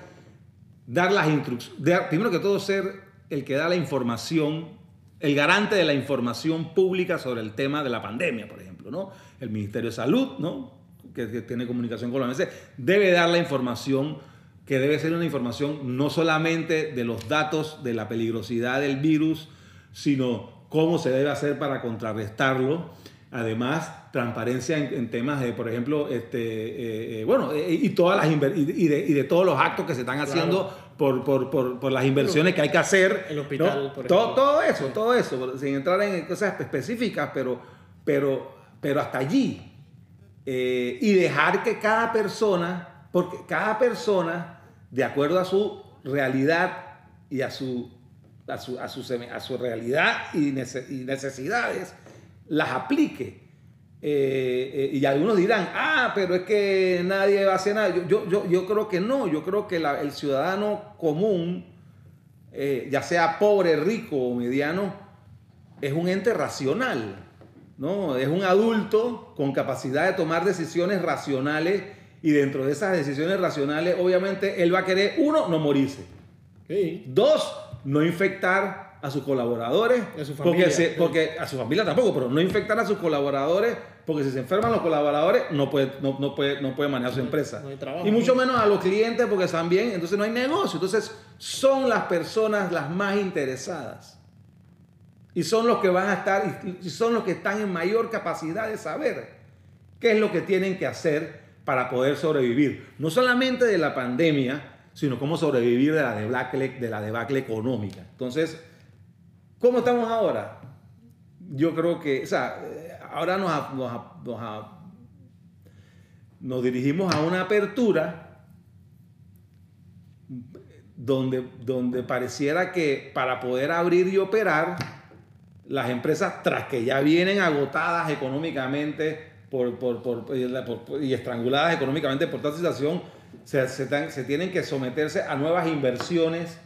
dar las instrucciones. Primero que todo, ser el que da la información el garante de la información pública sobre el tema de la pandemia, por ejemplo, ¿no? El Ministerio de Salud, ¿no? Que, tiene comunicación con la OMS, debe dar la información que debe ser una información no solamente de los datos de la peligrosidad del virus, sino cómo se debe hacer para contrarrestarlo. Además, transparencia en, temas de, por ejemplo, este, eh, eh, bueno, eh, y, todas las y de, todos los actos que se están haciendo por, por, por, por, las inversiones que hay que hacer. El hospital, por todo, todo, eso, todo eso, sin entrar en cosas específicas, pero, pero, pero hasta allí. y dejar que cada persona, porque cada persona, de acuerdo a su realidad y a su, a su, a su, a su realidad y necesidades, las aplique. Eh, eh, y algunos dirán, ah, pero es que nadie va a hacer nada. Yo, yo, yo, creo que no, yo creo que el ciudadano común, eh, ya sea pobre, rico o mediano, es un ente racional, ¿no? Es un adulto con capacidad de tomar decisiones racionales y dentro de esas decisiones racionales, obviamente, él va a querer, uno, no morirse. Dos, no infectar a sus colaboradores, a su familia, porque, porque a su familia tampoco, pero no infectar a sus colaboradores, porque si se enferman los colaboradores no puede, no, no puede, no puede manejar su empresa. y mucho menos a los clientes porque también, entonces no hay negocio. Entonces son las personas las más interesadas. Y son los que van a estar, y son los que están en mayor capacidad de saber qué es lo que tienen que hacer para poder sobrevivir. No solamente de la pandemia, sino cómo sobrevivir de la debacle, de la debacle económica. Entonces, ¿Cómo estamos ahora? Yo creo que, o sea, ahora nos, dirigimos a una apertura donde, donde pareciera que para poder abrir y operar, las empresas, tras que ya vienen agotadas económicamente por, y estranguladas económicamente por esta situación, se, se tienen que someterse a nuevas inversiones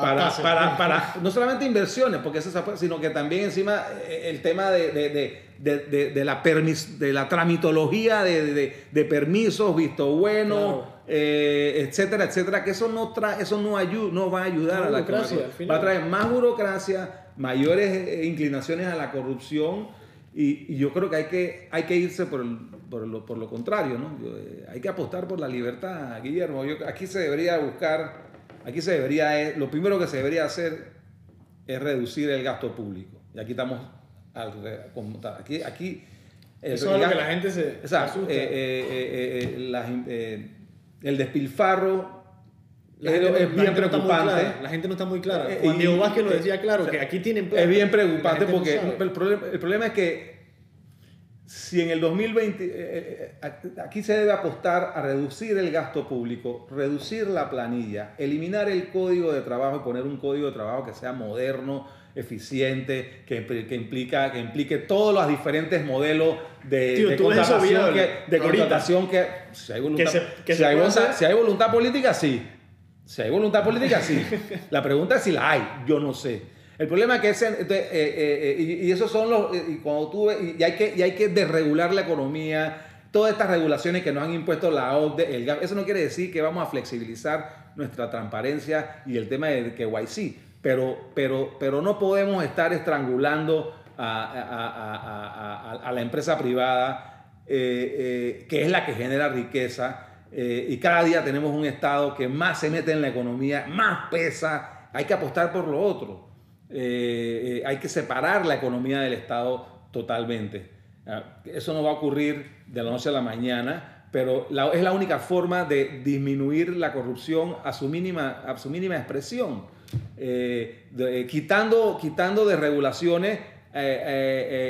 para, para, para, no solamente inversiones, porque eso, sino que también encima eh, el tema de, de, de, de la, permis, de la tramitología de, permisos, visto bueno, eh, etcétera, etcétera, que eso no, trae, eso no, no va a ayudar a la burocracia. Va a traer más burocracia, mayores eh, inclinaciones a la corrupción Y, yo creo que hay que, hay que irse por, por, lo, por lo, contrario, ¿no? Eh, hay que apostar por la libertad, Guillermo. Yo, aquí se debería buscar, aquí se debería, eh, lo primero que se debería hacer es reducir el gasto público. Y aquí estamos, aquí, aquí eso es lo que la gente se, el despilfarro es, bien preocupante. la gente no está muy clara. Eh, Juan Diego Vázquez lo decía claro, que aquí tienen Es bien preocupante porque el, problema, el problema es que si en el 2020, eh, eh, aquí se debe apostar a reducir el gasto público, reducir la planilla, eliminar el código de trabajo y poner un código de trabajo que sea moderno, eficiente, que, que, implica, que implique todos los diferentes modelos de, de contratación, que, de contratación que, si hay voluntad, si, hay voluntad, si hay voluntad política, sí. Si hay voluntad política, sí. [laughs] La pregunta es si la hay. Yo no sé. El problema es que ese, eh, eh, eh, y, y, esos son los, y cuando tú, y hay que, y hay que desregular la economía, todas estas regulaciones que nos han impuesto la OCDE, el GAP, eso no quiere decir que vamos a flexibilizar nuestra transparencia y el tema de KYC, pero, pero, pero no podemos estar estrangulando a, a, a, la empresa privada, que es la que genera riqueza y cada día tenemos un Estado que más se mete en la economía, más pesa, hay que apostar por lo otro. Eh, eh, hay que separar la economía del Estado totalmente. Ah, eso no va a ocurrir de la noche a la mañana, pero es la única forma de disminuir la corrupción a su mínima, a su mínima expresión. quitando, quitando de regulaciones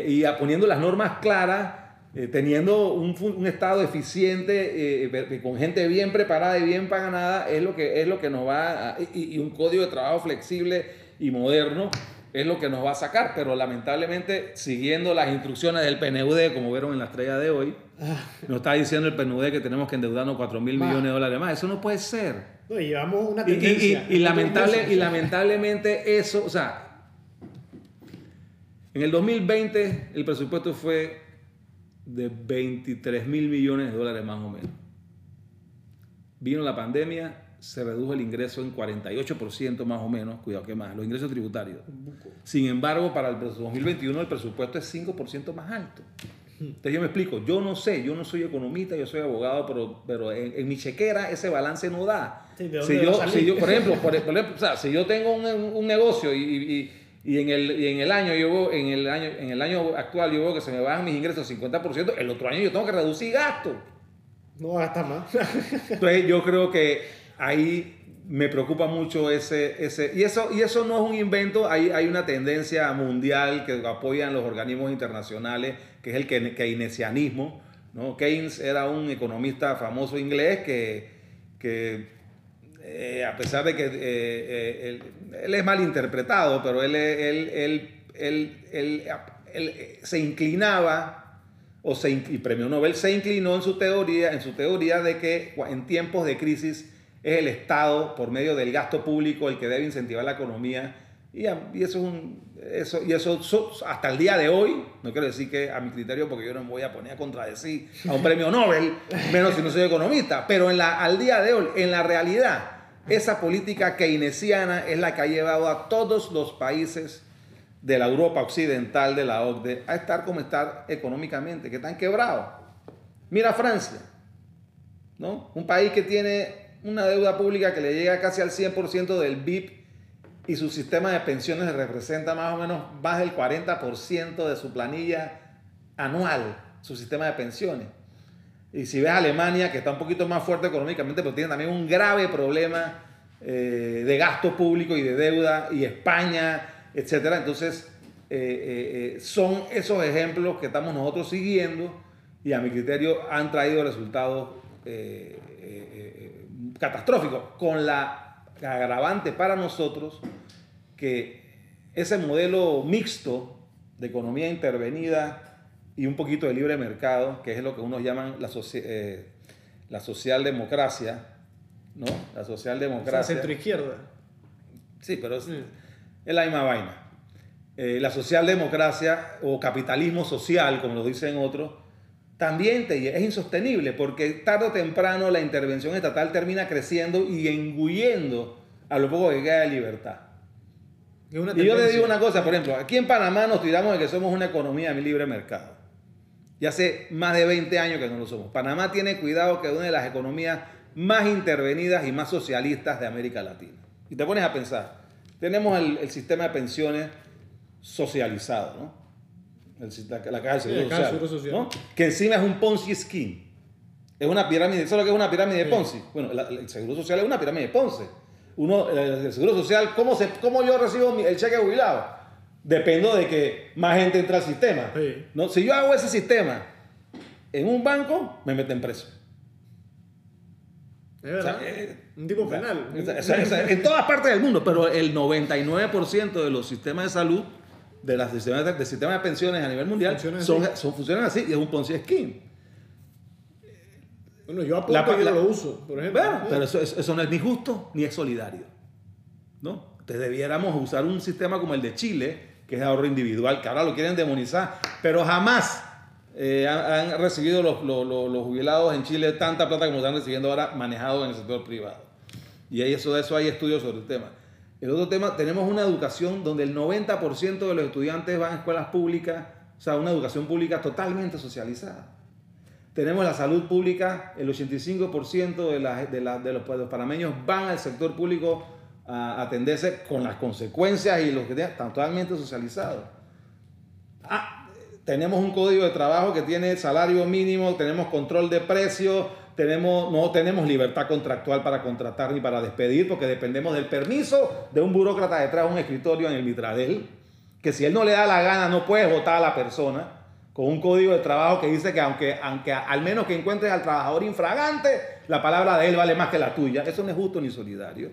y poniendo las normas claras eh, teniendo un, Estado eficiente, eh, con gente bien preparada y bien pagada, es lo que, es lo que nos va y, un código de trabajo flexible y moderno es lo que nos va a sacar, pero lamentablemente siguiendo las instrucciones del PNUD, como vieron en la estrella de hoy, ah. nos está diciendo el PNUD que tenemos que endeudarnos 4 mil millones de dólares más. Eso no puede ser. No, llevamos una tendencia. Y, lamentable, y lamentablemente eso, o sea, en el 2020 el presupuesto fue de 23 mil millones de dólares más o menos. Vino la pandemia, se redujo el ingreso en 48% más o menos, cuidado que más, los ingresos tributarios. Sin embargo, para el 2021 el presupuesto es 5% más alto. Entonces yo me explico, yo no sé, yo no soy economista, yo soy abogado, pero, pero en, mi chequera ese balance no da. si, yo, si, yo, por ejemplo, por, ejemplo o sea, si yo tengo un, un negocio y y en el, y en el año yo en el año en el año actual yo veo que se me bajan mis ingresos 50%, el otro año yo tengo que reducir gasto. No gasta más. Entonces yo creo que ahí me preocupa mucho ese, ese y eso y eso no es un invento, hay, hay una tendencia mundial que apoyan los organismos internacionales, que es el keynesianismo, ¿no? Keynes era un economista famoso inglés que, que eh, a pesar de que eh, eh, él, es mal interpretado, pero él, él, él, se inclinaba, o se, y Premio Nobel se inclinó en su, teoría, en su teoría de que en tiempos de crisis es el Estado, por medio del gasto público, el que debe incentivar la economía. Y, eso es un, eso, y eso hasta el día de hoy, no quiero decir que a mi criterio, porque yo no me voy a poner a contradecir a un premio Nobel, menos si no soy economista, pero en la, al día de hoy, en la realidad, esa política keynesiana es la que ha llevado a todos los países de la Europa occidental, de la OCDE, a estar como estar económicamente, que están quebrados. Mira Francia, ¿no? Un país que tiene una deuda pública que le llega casi al 100% del BIP y su sistema de pensiones representa más o menos más del 40% de su planilla anual, su sistema de pensiones. Y si ves Alemania, que está un poquito más fuerte económicamente, pero tiene también un grave problema eh, de gasto público y de deuda, y España, etc. Entonces, eh, eh, son esos ejemplos que estamos nosotros siguiendo y a mi criterio han traído resultados catastróficos, con la agravante para nosotros que ese modelo mixto de economía intervenida y un poquito de libre mercado, que es lo que unos llaman la, eh, la socialdemocracia, ¿no? La socialdemocracia. centro izquierda. Sí, pero es, la misma vaina. Eh, la socialdemocracia o capitalismo social, como lo dicen otros, también te, es insostenible porque tarde o temprano la intervención estatal termina creciendo y engullendo a lo poco que queda de libertad. y yo le digo una cosa, por ejemplo, aquí en Panamá nos tiramos de que somos una economía de libre mercado. Y hace más de 20 años que no lo somos. Panamá tiene cuidado que es una de las economías más intervenidas y más socialistas de América Latina. Y te pones a pensar, tenemos el, sistema de pensiones socializado, ¿no? La caja del Seguro, Social, ¿no? que encima es un Ponzi scheme. Es una pirámide, ¿sabes lo que es una pirámide de Ponzi? Bueno, el Seguro Social es una pirámide de Ponzi. Uno, el Seguro Social, ¿cómo, se, cómo yo recibo el cheque jubilado? Dependo de que más gente entre al sistema. ¿no? Si yo hago ese sistema en un banco, me meten preso. Es verdad. Eh, un tipo penal. en todas partes del mundo, pero el 99% de los sistemas de salud, de los sistemas de, sistemas de pensiones a nivel mundial, son, son, funcionan así y es un Ponzi Scheme. Bueno, yo apunto que lo uso, por ejemplo. Bueno, pero eso, eso, no es ni justo ni es solidario. ¿no? Entonces debiéramos usar un sistema como el de Chile, que es ahorro individual, que ahora lo quieren demonizar, pero jamás eh, han, recibido los, los, jubilados en Chile tanta plata como están recibiendo ahora manejado en el sector privado. Y eso, de eso hay estudios sobre el tema. El otro tema, tenemos una educación donde el 90% de los estudiantes van a escuelas públicas, o sea, una educación pública totalmente socializada. Tenemos la salud pública, el 85% de, de, de, los, panameños van al sector público a atenderse con las consecuencias y los que están totalmente socializados. Ah, tenemos un código de trabajo que tiene salario mínimo, tenemos control de precios, tenemos, no tenemos libertad contractual para contratar ni para despedir, porque dependemos del permiso de un burócrata detrás de un escritorio en el Mitradel, que si él no le da la gana no puede votar a la persona, con un código de trabajo que dice que aunque, aunque al menos que encuentres al trabajador infragante, la palabra de él vale más que la tuya. Eso no es justo ni solidario.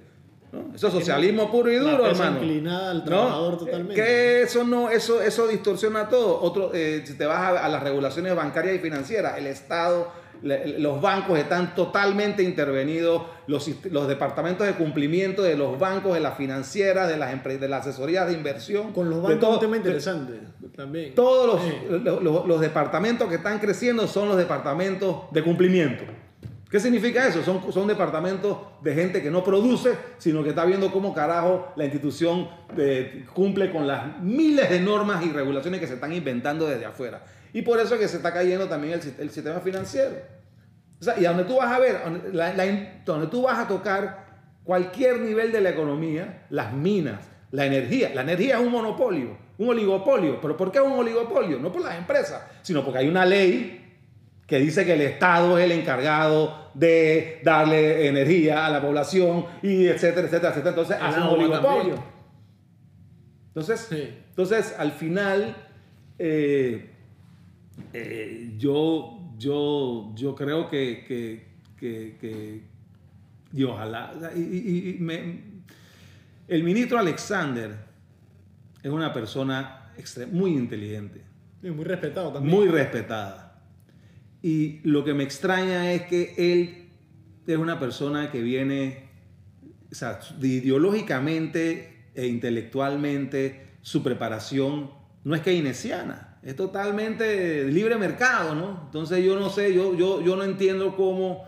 Eso es socialismo puro y duro, hermano. inclinada al trabajador totalmente. Que eso no, eso, eso distorsiona todo. Otro, eh, si te vas a, las regulaciones bancarias y financieras, el Estado, los bancos están totalmente intervenidos, los, los, departamentos de cumplimiento de los bancos, de las financieras, de las de las asesorías de inversión. Con los bancos un tema interesante también. Todos los, los, los departamentos que están creciendo son los departamentos de cumplimiento. ¿Qué significa eso? Son, son departamentos de gente que no produce, sino que está viendo cómo carajo la institución eh, cumple con las miles de normas y regulaciones que se están inventando desde afuera. Y por eso es que se está cayendo también el, sistema financiero. O sea, y donde tú vas a ver, donde tú vas a tocar cualquier nivel de la economía, las minas, la energía. La energía es un monopolio, un oligopolio. ¿Pero por qué es un oligopolio? No por las empresas, sino porque hay una ley que dice que el Estado es el encargado de darle energía a la población y etcétera, etcétera, etcétera. Entonces hace un oligopolio. Entonces, entonces, al final, eh, eh, yo, yo, yo creo que, que, que, y ojalá, el ministro Alexander es una persona muy inteligente. muy respetado también. Muy respetada y lo que me extraña es que él es una persona que viene, o sea, ideológicamente e intelectualmente, su preparación no es keynesiana, es totalmente libre mercado, ¿no? Entonces yo no sé, yo, yo, yo no entiendo cómo...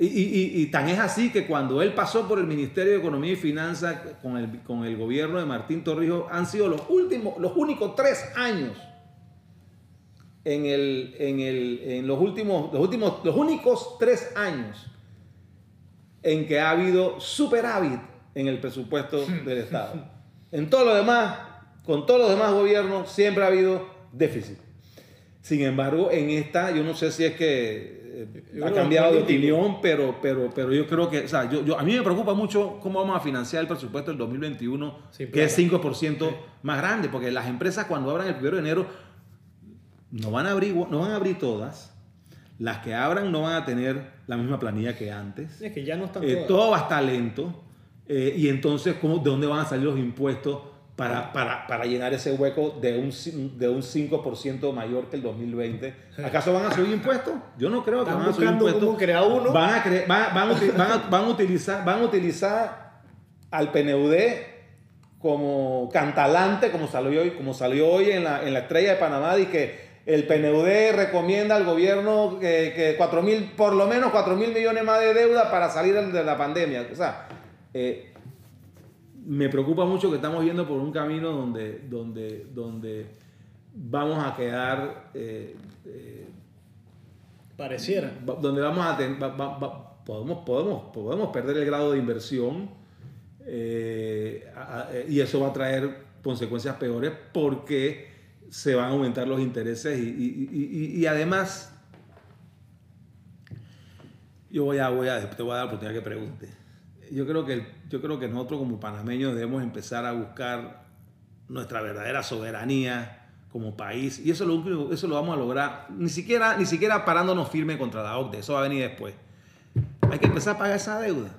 Y, y, y, tan es así que cuando él pasó por el Ministerio de Economía y Finanzas con el, con el gobierno de Martín Torrijos, han sido los últimos, los únicos tres años en, el, en, el, en los, últimos, los, últimos, los únicos tres años en que ha habido superávit en el presupuesto del Estado. En todo lo demás, con todos los demás gobiernos, siempre ha habido déficit. Sin embargo, en esta, yo no sé si es que eh, ha cambiado de opinión, pero, pero, pero yo creo que, o sea, yo, yo, a mí me preocupa mucho cómo vamos a financiar el presupuesto del 2021, que es 5% más grande, porque las empresas cuando abran el 1 de enero no van a abrir, no van a abrir todas. Las que abran no van a tener la misma planilla que antes. Es que ya no están eh, Todo va a estar lento. Eh, y entonces, ¿cómo, ¿de dónde van a salir los impuestos para, para, para llenar ese hueco de un, de un 5% mayor que el 2020? ¿Acaso van a subir impuestos? Yo no creo que van a subir impuestos. Uno? Van a, van, van, a, van, a, utilizar, van a utilizar al PNUD como cantalante, como salió hoy, como salió hoy en la, en la estrella de Panamá, y que el PNUD recomienda al gobierno que, 4 mil, por lo menos 4 mil millones más de deuda para salir de la pandemia. O sea, eh, me preocupa mucho que estamos yendo por un camino donde, donde, donde vamos a quedar... Eh, eh, Pareciera. Donde vamos a tener... podemos, podemos, podemos perder el grado de inversión eh, y eso va a traer consecuencias peores porque se van a aumentar los intereses y, y además yo voy a, voy a, te voy a dar la oportunidad que pregunte. Yo creo que, yo creo que nosotros como panameños debemos empezar a buscar nuestra verdadera soberanía como país y eso lo, eso lo vamos a lograr ni siquiera, ni siquiera parándonos firme contra la OCDE, eso va a venir después. Hay que empezar a pagar esa deuda.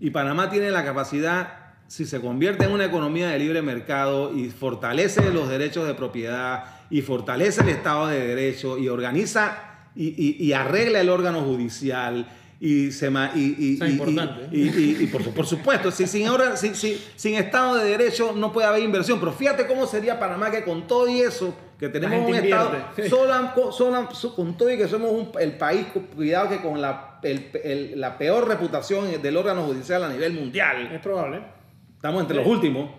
Y Panamá tiene la capacidad, si se convierte en una economía de libre mercado y fortalece los derechos de propiedad y fortalece el Estado de Derecho y organiza y, arregla el órgano judicial y se y, y, por, por, supuesto sin, sin, estado de derecho no puede haber inversión pero fíjate cómo sería Panamá que con todo y eso que tenemos un estado solo, con todo y que somos el país cuidado que con la, la peor reputación del órgano judicial a nivel mundial. Es probable. Estamos entre los últimos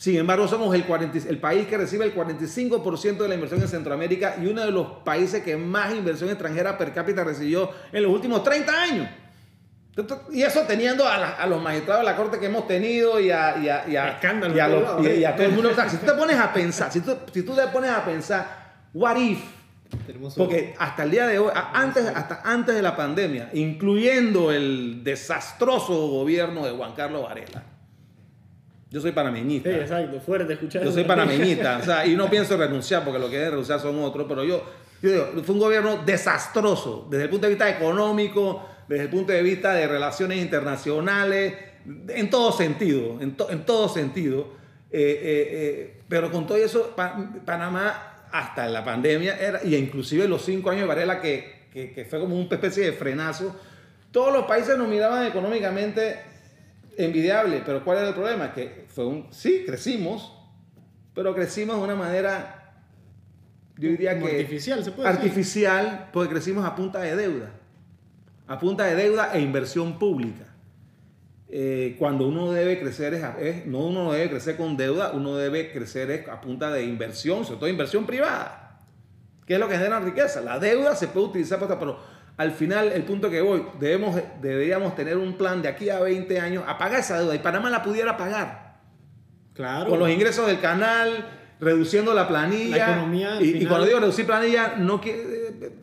sin embargo, somos el, el país que recibe el 45% de la inversión en Centroamérica y uno de los países que más inversión extranjera per cápita recibió en los últimos 30 años. Y eso teniendo a, los magistrados de la corte que hemos tenido y a, y a, y a, todo el mundo. si tú te pones a [laughs] pensar, si tú, si tú te pones a pensar, what if? Porque hasta el día de hoy, antes, hasta antes de la pandemia, incluyendo el desastroso gobierno de Juan Carlos Varela, yo soy panameñista. Sí, exacto, fuerte escuchar. Yo soy panameñista, [laughs] o sea, y no pienso renunciar porque lo que de renunciar son otros, pero yo, yo digo, fue un gobierno desastroso desde el punto de vista económico, desde el punto de vista de relaciones internacionales, en todo sentido, en, en todo sentido. Eh, eh, eh, pero con todo eso, Panamá, hasta la pandemia, era, y inclusive los cinco años de Varela, que, que, que fue como una especie de frenazo, todos los países nos miraban económicamente envidiable, pero ¿cuál era el problema? Que fue un, sí, crecimos, pero crecimos de una manera, yo diría que... Artificial, se puede Artificial, porque crecimos a punta de deuda, a punta de deuda e inversión pública. Eh, cuando uno debe crecer, es, no uno debe crecer con deuda, uno debe crecer a punta de inversión, sobre todo inversión privada, que es lo que genera riqueza. La deuda se puede utilizar para... Pero al final, el punto que voy, debemos, deberíamos tener un plan de aquí a 20 años a pagar esa deuda y Panamá la pudiera pagar. Claro. Con los ingresos del canal, reduciendo la planilla. La economía. Y, cuando digo reducir planilla, no que.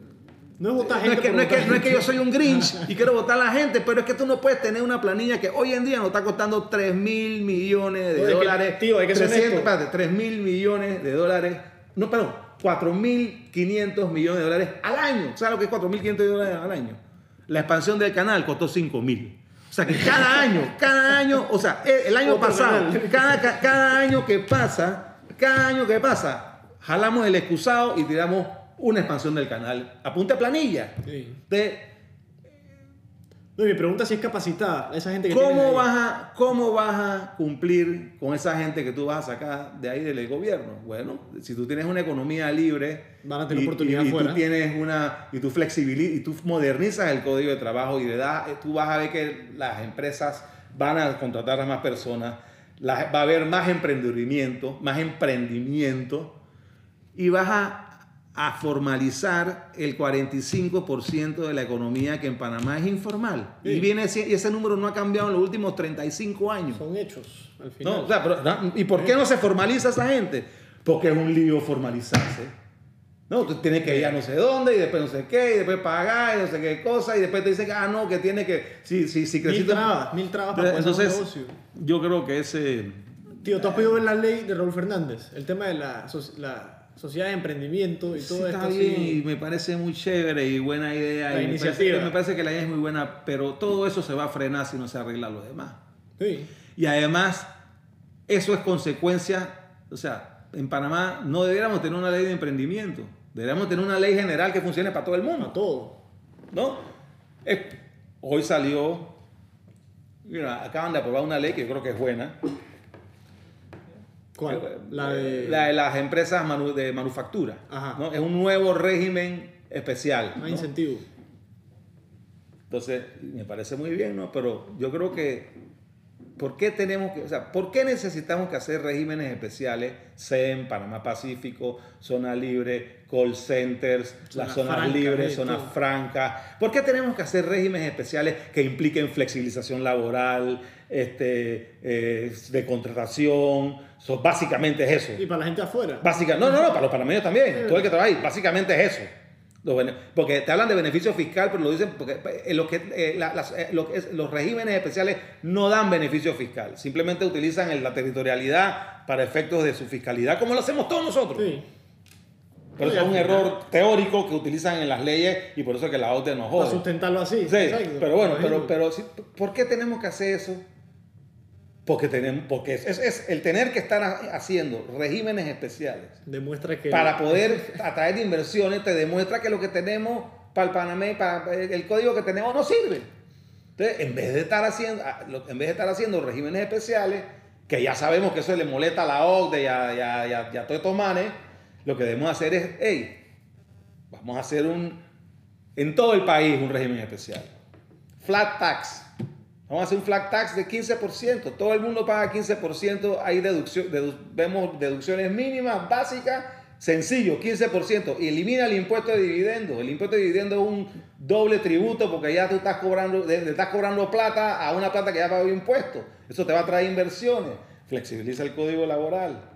No es votar gente. No es, que, no, es que, yo soy un Grinch [laughs] y quiero votar a la gente, pero es que tú no puedes tener una planilla que hoy en día nos está costando 3 mil millones de dólares. tío, hay que 300, espérate, 3 mil millones de dólares. No, perdón, 4.500 millones de dólares al año. ¿Sabes lo que es 4.500 dólares al año? La expansión del canal costó 5.000. O sea que cada año, cada año, o sea, el año pasado, cada, cada año que pasa, cada año que pasa, jalamos el excusado y tiramos una expansión del canal. Apunte planilla. Sí. De, no, mi pregunta es si es capacitada esa gente que ¿Cómo vas, a, ¿Cómo vas a cumplir con esa gente que tú vas a sacar de ahí del gobierno? Bueno, si tú tienes una economía libre Van a tener y, oportunidad y, tú tienes una y tú flexibilizas y tú modernizas el código de trabajo y le das, tú vas a ver que las empresas van a contratar a más personas, va a haber más emprendimiento, más emprendimiento y vas a a formalizar el 45% de la economía que en Panamá es informal. Y, viene ese, ese número no ha cambiado en los últimos 35 años. Son hechos, al final. ¿Y por qué no se formaliza esa gente? Porque es un lío formalizarse. No, tú tienes que ir a no sé dónde y después no sé qué, y después pagar y no sé qué cosa, y después te dicen, ah, no, que tiene que. Si, si, si Mil trabas, mil trabas para Entonces, negocio. Yo creo que ese. Tío, ¿tú has podido ver la ley de Raúl Fernández? El tema de la, la sociedad de emprendimiento y todo esto. Está bien, y me parece muy chévere y buena idea. La iniciativa. Me parece, que, la idea es muy buena, pero todo eso se va a frenar si no se arregla lo demás. Sí. Y además, eso es consecuencia, o sea, en Panamá no deberíamos tener una ley de emprendimiento, deberíamos tener una ley general que funcione para todo el mundo. Para todo. ¿No? hoy salió, mira, acaban de aprobar una ley que yo creo que es buena, ¿Cuál? Eh, la de... la de las empresas de manufactura. ¿no? Es un nuevo régimen especial. Más incentivo. Entonces, me parece muy bien, ¿no? Pero yo creo que ¿Por qué tenemos que, o sea, por qué necesitamos que hacer regímenes especiales, CEM, Panamá Pacífico, zona libre, call centers, las zonas libres, zonas francas? ¿Por qué tenemos que hacer regímenes especiales que impliquen flexibilización laboral, este, eh, de contratación? Básicamente es eso. Y para la gente afuera. Básicamente, no, no, no, para los panameños también, todo el que trabaja ahí, básicamente es eso. Porque te hablan de beneficio fiscal, pero lo dicen porque eh, lo que, eh, eh, los regímenes especiales no dan beneficio fiscal. Simplemente utilizan la territorialidad para efectos de su fiscalidad, como lo hacemos todos nosotros. Sí. Pero es un error teórico que utilizan en las leyes y por eso es que la OTE nos jode. Para sustentarlo así. Sí, pero bueno, pero, pero ¿por qué tenemos que hacer eso? Porque, tenemos, porque es, es, el tener que estar haciendo regímenes especiales. Demuestra que. Para poder atraer inversiones, te demuestra que lo que tenemos para el Panamá, para el código que tenemos no sirve. Entonces, en vez de estar haciendo, ah, en vez de estar haciendo regímenes especiales, que ya sabemos que eso le molesta a la OCDE y a, y a, y a todos estos manes, lo que debemos hacer es, hey, vamos a hacer un, en todo el país un régimen especial. Flat tax Vamos a hacer un flat tax de 15%. Todo el mundo paga 15%. Hay deducción, vemos deducciones mínimas, básicas, sencillo, 15%. Y elimina el impuesto de dividendo. El impuesto de dividendo es un doble tributo porque ya tú estás cobrando, estás cobrando plata a una plata que ya pagó impuestos. Eso te va a traer inversiones. Flexibiliza el código laboral.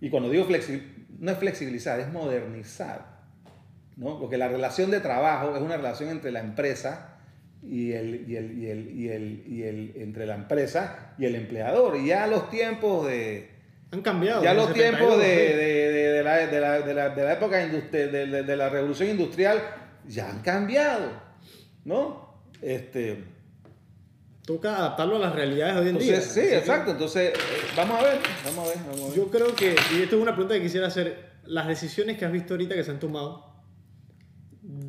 Y cuando digo flexibilizar, no es flexibilizar, es modernizar. ¿no? Porque la relación de trabajo es una relación entre la empresa y el, y el, y el, y el, y el, entre la empresa y el empleador. Y ya los tiempos de... Han cambiado. Ya los tiempos de, de, de, la, de, la, de, la, de la época de, de, la revolución industrial ya han cambiado, ¿no? Este, Toca adaptarlo a las realidades de hoy en día. Sí, exacto. Entonces, vamos a ver, vamos a ver, vamos a ver. Yo creo que, y esto es una pregunta que quisiera hacer, las decisiones que has visto ahorita que se han tomado,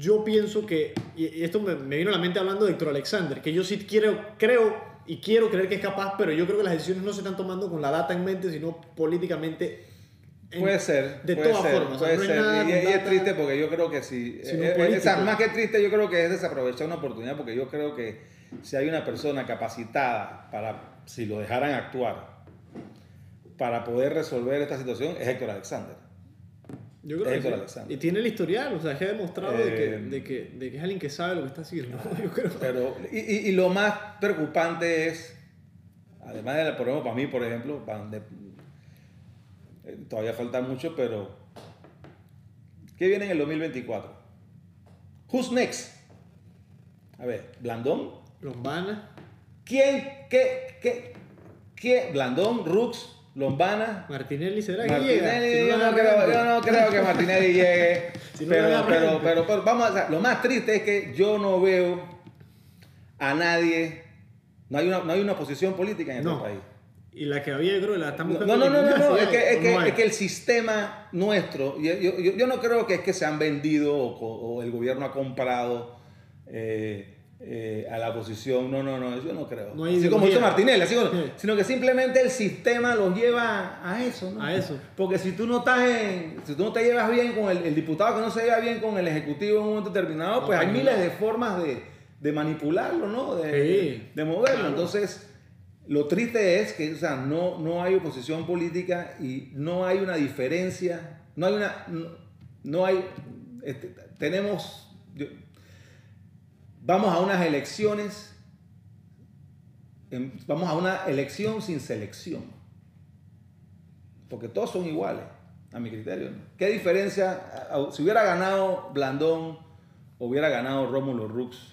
yo pienso que, y esto me, vino a la mente hablando de Héctor Alexander, que yo sí quiero, creo y quiero creer que es capaz, pero yo creo que las decisiones no se están tomando con la data en mente, sino políticamente. puede ser. De todas formas. Puede ser. y, es triste porque yo creo que sí. Eh, eh, más que triste, yo creo que es desaprovechar una oportunidad porque yo creo que si hay una persona capacitada para, si lo dejaran actuar, para poder resolver esta situación, es Héctor Alexander. Yo creo que Y tiene el historial, o sea, que ha demostrado de, que, eh, de, que, de, que, es alguien que sabe lo que está haciendo. [laughs] Yo creo. Pero, y, y, lo más preocupante es, además de, por ejemplo, para mí, por ejemplo, eh, todavía falta mucho, pero ¿qué viene en el 2024? Who's next? A ver, Blandón. Lombana. ¿Quién? ¿Qué? ¿Qué? ¿Qué? Blandón, Rux, Lombana. Martinelli será que Martinelli, yo, no creo, yo, no creo, que Martinelli [laughs] llegue. pero, pero, pero, pero, vamos a lo más triste es que yo no veo a nadie, no hay una, no hay una posición política en este país. Y la que había, creo, la estamos No, no, no, no, no, es, que, es, que, es que el sistema nuestro, yo, yo, yo, no creo que es que se han vendido o, o el gobierno ha comprado. Eh, eh, a la oposición. No, no, no, yo no creo. así como hizo Martinelli, así sino que simplemente el sistema los lleva a eso, A eso. Porque si tú no estás en, si tú no te llevas bien con el, diputado que no se lleva bien con el ejecutivo en un momento determinado, pues hay miles de formas de, de manipularlo, ¿no? De, de moverlo. Entonces, lo triste es que, o sea, no, no hay oposición política y no hay una diferencia, no hay una, no, hay, este, tenemos, vamos a unas elecciones, vamos a una elección sin selección. Porque todos son iguales, a mi criterio. ¿Qué diferencia? Si hubiera ganado Blandón, hubiera ganado Rómulo Rux,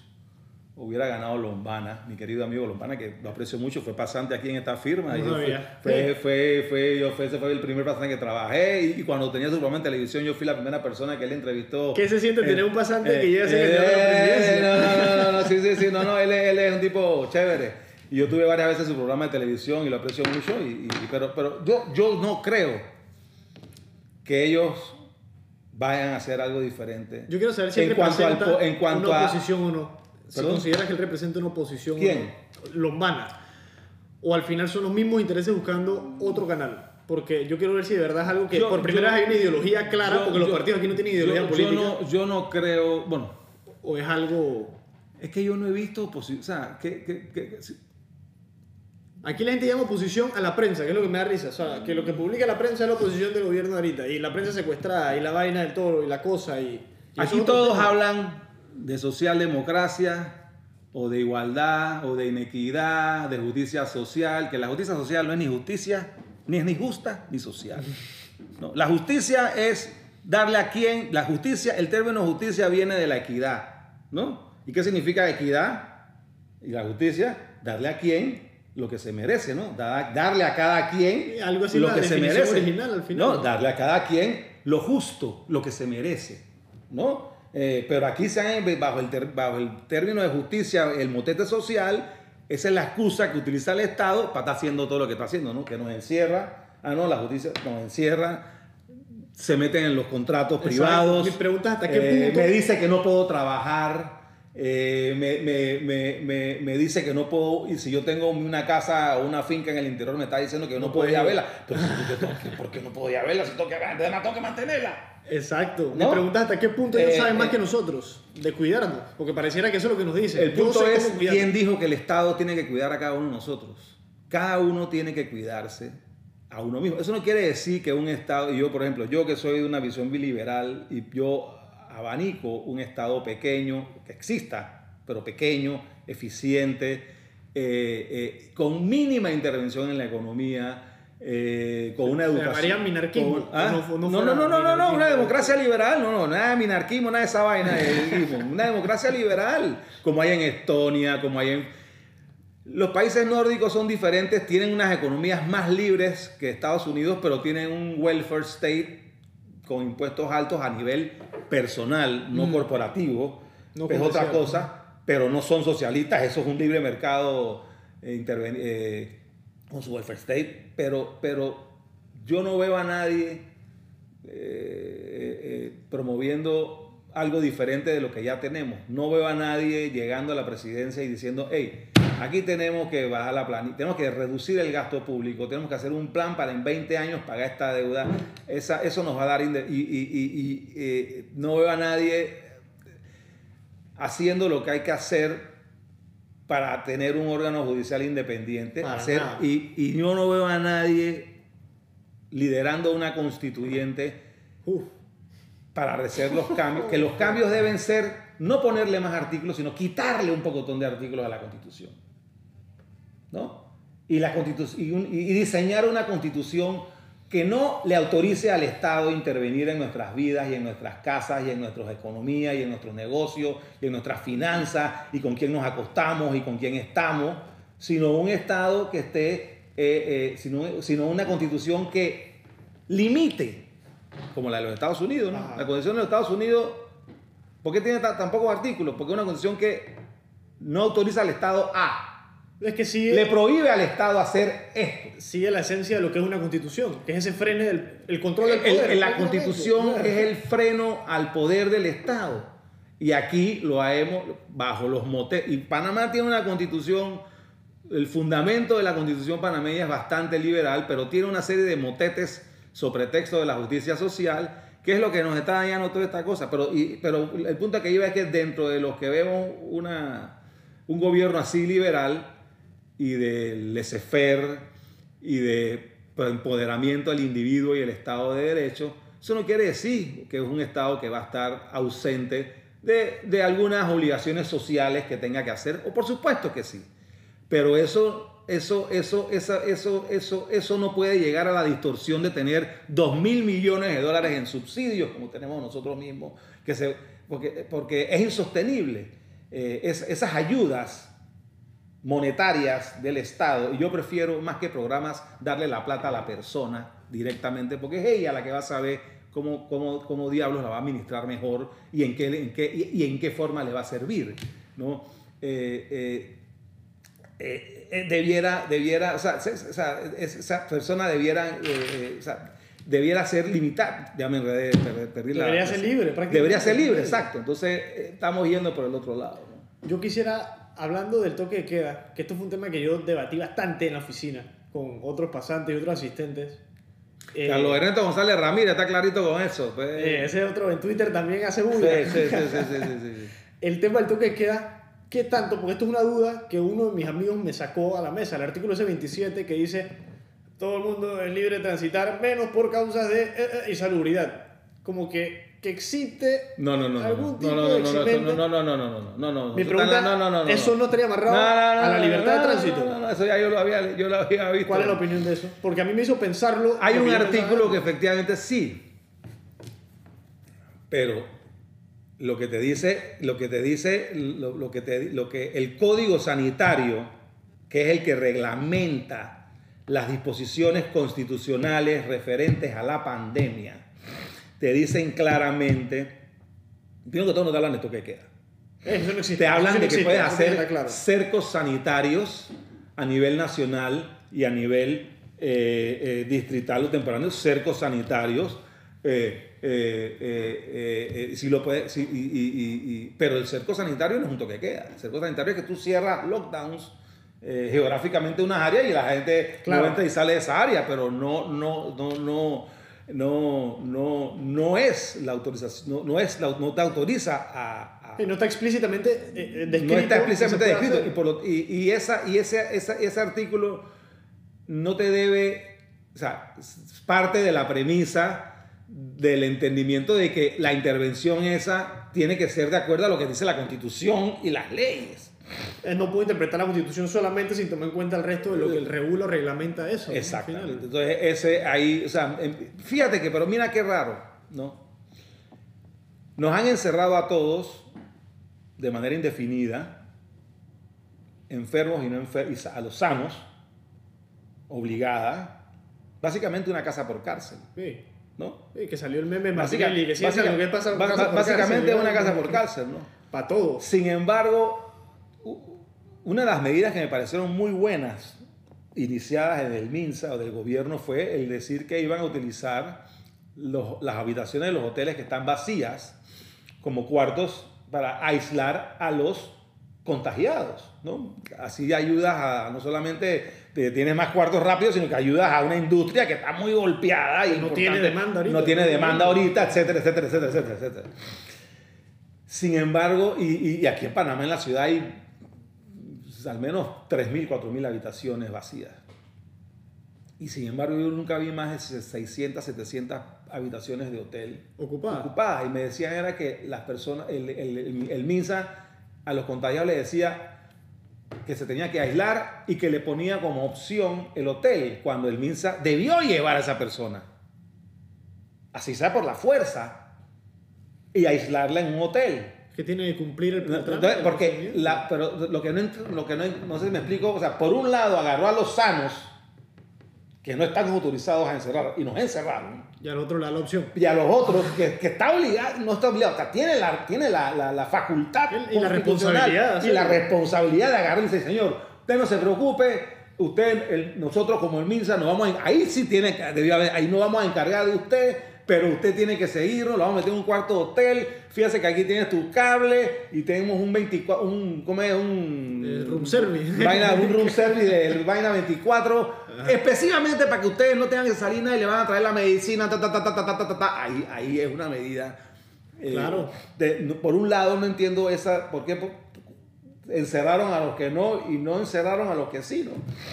hubiera ganado Lombana, mi querido amigo Lombana, que lo aprecio mucho, fue pasante aquí en esta firma. fue, fue, fue, yo fue, ese fue el primer pasante que trabajé y, cuando tenía su programa en televisión yo fui la primera persona que él entrevistó. ¿Qué se siente tener un pasante que llega a ser eh, no, no, no, no, sí, sí, sí, no, no, él, él es un tipo chévere. Y yo tuve varias veces su programa de televisión y lo aprecio mucho, y, pero, pero yo, yo no creo que ellos vayan a hacer algo diferente. Yo quiero saber si en cuanto al, en cuanto una oposición o no si considera que él representa una oposición ¿Quién? lombana. O al final son los mismos intereses buscando otro canal. Porque yo quiero ver si de verdad es algo que por primera vez hay una ideología clara, porque los partidos aquí no tienen ideología política. No, yo no creo, bueno. O es algo... Es que yo no he visto oposición, o sea, que, que, que, Aquí la gente llama oposición a la prensa, que es lo que me da risa. O sea, que lo que publica la prensa es la oposición del gobierno ahorita. Y la prensa secuestrada, y la vaina del toro, y la cosa. Y, y Aquí todos hablan de socialdemocracia, o de igualdad, o de inequidad, de justicia social, que la justicia social no es ni justicia, ni es ni justa, ni social. No, la justicia es darle a quien, la justicia, el término justicia viene de la equidad, ¿no? ¿Y qué significa equidad? Y la justicia, darle a quien lo que se merece, ¿no? darle a cada quien Algo así lo que se merece. original al final. No, darle a cada quien lo justo, lo que se merece, ¿no? Eh, pero aquí se han, bajo, el ter- bajo el término de justicia, el motete social, esa es la excusa que utiliza el Estado para estar haciendo todo lo que está haciendo, ¿no? Que nos encierra, ah, no, la justicia nos encierra, se meten en los contratos privados. Mi pregunta hasta qué eh, punto- Me dice que no puedo trabajar. Eh, me, me- me- me- me dice que no puedo, y si yo tengo una casa o una finca en el interior, me está diciendo que yo no, No puedo ir a puede. verla. Pero si ¿por qué no puedo ir a verla? Si tengo que, además tengo que mantenerla. Exacto. Mi ¿No? pregunta es hasta qué punto ellos Eh, saben más eh. que nosotros de cuidarnos. Porque pareciera que eso es lo que nos dicen. El punto es quién dijo que el Estado tiene que cuidar a cada uno de nosotros. Cada uno tiene que cuidarse a uno mismo. Eso no quiere decir que un Estado, y yo por ejemplo, yo que soy de una visión biliberal y yo abanico un Estado pequeño, que exista, pero pequeño, eficiente, eh, eh, con mínima intervención en la economía. eh, con una educación. minarquismo, con- ¿ah? no no no, no, no, no, una democracia liberal, no, no, nada de minarquismo, nada de esa vaina de. [laughs] Una democracia liberal, como hay en Estonia, como hay en... Los países nórdicos son diferentes, tienen unas economías más libres que Estados Unidos, pero tienen un welfare state con impuestos altos a nivel personal, no corporativo. No es otra cosa, pero no son socialistas, eso es un libre mercado eh, eh, con su welfare state, pero, pero yo no veo a nadie eh, eh, promoviendo algo diferente de lo que ya tenemos. No veo a nadie llegando a la presidencia y diciendo, hey, aquí tenemos que bajar la plan, tenemos que reducir el gasto público, tenemos que hacer un plan para en 20 años pagar esta deuda. Esa, eso nos va a dar... Y, y- y- y, eh, no veo a nadie haciendo lo que hay que hacer para tener un órgano judicial independiente. Para hacer, nada. y, y yo no veo a nadie liderando una constituyente para hacer los cambios, que los cambios deben ser no ponerle más artículos, sino quitarle un pocotón de artículos a la constitución. ¿No? Y, la constitu- y, un- y diseñar una constitución que no le autorice al Estado intervenir en nuestras vidas y en nuestras casas y en nuestras economías y en nuestros negocios y en nuestras finanzas y con quién nos acostamos y con quién estamos, sino un Estado que esté, eh, eh, sino, sino una constitución que limite, como la de los Estados Unidos, ¿no? Ajá. La constitución de los Estados Unidos, ¿por qué tiene ta- tan pocos artículos? Porque es una constitución que no autoriza al Estado a, Es que sigue, le prohíbe al Estado hacer esto. sigue la esencia de lo que es una constitución, que es ese freno del el control del El- poder. el- la constitución es el freno al poder del Estado. Y aquí lo hemos bajo los motes. Y Panamá tiene una constitución, el fundamento de la constitución panameña es bastante liberal, pero tiene una serie de motetes sobre texto de la justicia social, que es lo que nos está dañando toda esta cosa. Pero, y- pero el punto que iba es que dentro de los que vemos una, un gobierno así liberal y de laissez-faire y de empoderamiento del individuo y el Estado de Derecho, eso no quiere decir que es un Estado que va a estar ausente de, de algunas obligaciones sociales que tenga que hacer, o por supuesto que sí, pero eso, eso, eso, esa- eso, eso, eso no puede llegar a la distorsión de tener 2 mil millones de dólares en subsidios, como tenemos nosotros mismos, que se, porque, porque es insostenible. Eh, es- esas ayudas monetarias del Estado, y yo prefiero más que programas darle la plata a la persona directamente, porque es ella la que va a saber cómo, cómo, cómo diablos la va a administrar mejor y en qué, en qué, y, y en qué forma le va a servir. ¿no? Eh, eh, eh, debiera, debiera, o sea, esa persona debiera, o sea, debiera ser limitada, ya me enredé, perdí- la- Debería ser libre, prácticamente. Debería ser libre, exacto. Entonces, estamos yendo por el otro lado. ¿no? Yo quisiera, hablando del toque de queda, que esto fue un tema que yo debatí bastante en la oficina con otros pasantes y otros asistentes. Eh, Carlos Ernesto González Ramírez está clarito con eso. pues. eh, ese otro en Twitter también hace sí, bulla. sí, sí, sí. [laughs] El tema del toque de queda ¿qué tanto? Porque esto es una duda que uno de mis amigos me sacó a la mesa, el artículo S27 que dice, todo el mundo es libre de transitar, menos por causas de eh, eh, insalubridad. Como que que existe no, no, no, algún tipo de experimento. No, no, no, no, no, no, Mi pregunta, no, no, ¿eso no estaría amarrado a la libertad de tránsito? No, no, eso ya yo lo, había, yo lo había visto. ¿Cuál es la opinión de eso? Porque a mí me hizo pensarlo. Hay un artículo que efectivamente sí, pero lo que te dice, lo que te dice, lo que te, lo que el código sanitario, que es el que reglamenta las disposiciones constitucionales referentes a la pandemia, te dicen claramente, primero que todo no te hablan de esto que queda. Eso no existe. Te hablan Eso no de que puedes hacer claro. cercos sanitarios a nivel nacional y a nivel eh, eh, distrital o temporal, cercos sanitarios. eh, eh, eh, eh, eh, si lo puede, si- y- y- y- y- pero el cerco sanitario no es un toque queda. El cerco sanitario es que tú cierras lockdowns eh, geográficamente unas áreas y la gente Claro. no entra y sale de esa área, pero no, no, no, no, no, no, no es la autorización, no, no es la- no te autoriza a- no está explícitamente eh, eh, descrito. no está explícitamente descrito. hacer. Y, por lo- y, y esa, y ese, esa- ese artículo no te debe, o sea, es parte de la premisa del entendimiento de que la intervención esa tiene que ser de acuerdo a lo que dice la Constitución y las leyes. No puedo interpretar la constitución solamente sin tomar en cuenta el resto de lo que el regulo reglamenta eso. ¿no? Exactamente. final. Entonces, ese ahí, o sea, em, fíjate que, pero mira qué raro, ¿no? Nos han encerrado a todos de manera indefinida, enfermos y no enfermos, a los sanos, obligada, básicamente una casa por cárcel, Sí. ¿no? Sí, que salió el meme Básica- Martinelli, que sí, básica- lo que pasa ba- ba- básicamente una casa por cárcel, ¿no? Para todos. Sin embargo, una de las medidas que me parecieron muy buenas, iniciadas en el MINSA o del gobierno, fue el decir que iban a utilizar los- las habitaciones de los hoteles que están vacías como cuartos para aislar a los contagiados. ¿no? Así ayudas a, no solamente te tienes más cuartos rápidos, sino que ayudas a una industria que está muy golpeada y No tiene demanda ahorita. No tiene demanda ahorita, etcétera, etcétera, etcétera, etcétera, etcétera. Sin embargo, y, aquí en Panamá, en la ciudad, hay al menos 3.000, 4.000 habitaciones vacías. Y sin embargo, yo nunca vi más de 600, 700 habitaciones de hotel Ocupada. ocupadas. Y me decían era que las personas, el, el, el- el MINSA a los contagiados le decía que se tenía que aislar y que le ponía como opción el hotel, cuando el MINSA debió llevar a esa persona. Así sea por la fuerza. Y aislarla en un hotel. Que tiene que cumplir el No, porque la, pero lo que no lo que no, no sé si me explico, o sea, por un lado agarró a los sanos que no están autorizados a encerrar y nos encerraron. Y al otro le da la opción. y a los otros que, que está obligado, no está obligado, o sea, tiene la, tiene la, la, la facultad Y la responsabilidad, y la responsabilidad de agarrar y decir, señor, usted no se preocupe, usted, el- nosotros como el MINSA, nos vamos a, ahí sí tiene debió haber- ahí no vamos a encargar de usted, pero usted tiene que seguirnos, lo vamos a meter en un cuarto de hotel, Fíjate que aquí tienes tu cable y tenemos un 24, un, ¿cómo es? Un el room service. Vaina, un room service del [laughs] vaina 24. Ajá. Específicamente para que ustedes no tengan que salir nada y le van a traer la medicina. Ta, ta, ta, ahí, ahí es una medida. Eh, claro. De, por un lado no entiendo esa, ¿por qué? Encerraron a los que no y no encerraron a los que sí, ¿no?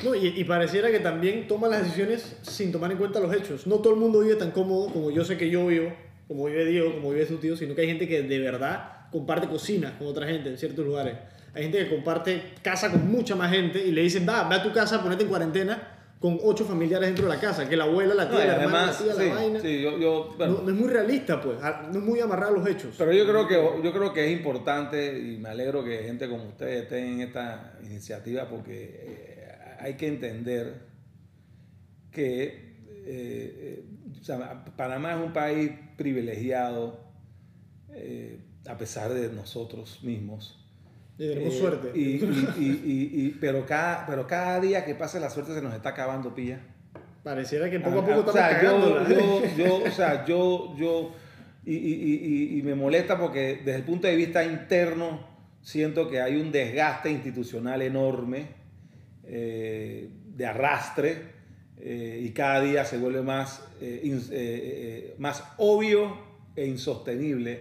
no y, y, pareciera que también toman las decisiones sin tomar en cuenta los hechos. No todo el mundo vive tan cómodo como yo sé que yo vivo como vive Diego, como vive su tío, sino que hay gente que de verdad comparte cocina con otra gente en ciertos lugares. Hay gente que comparte casa con mucha más gente y le dicen, va, ve a tu casa, ponete en cuarentena con ocho familiares dentro de la casa, que la abuela, la tía, No, la hermana, la además, tía, sí, la vaina. sí, yo, yo- bueno, No, no es muy realista, pues. No es muy amarrado a los hechos. Pero yo creo que yo creo que es importante y me alegro que gente como ustedes estén en esta iniciativa porque eh, hay que entender que eh, eh, o sea, Panamá es un país privilegiado eh, a pesar de nosotros mismos. Y tenemos Eh, suerte. y- y- y- pero, cada, pero cada día que pasa la suerte se nos está acabando, pilla. Pareciera que poco a Ah, poco o sea, yo, yo, yo, o sea, yo, yo, y me molesta porque desde el punto de vista interno siento que hay un desgaste institucional enorme, eh, de arrastre, eh, y cada día se vuelve más, eh, ins- eh, eh, más obvio e insostenible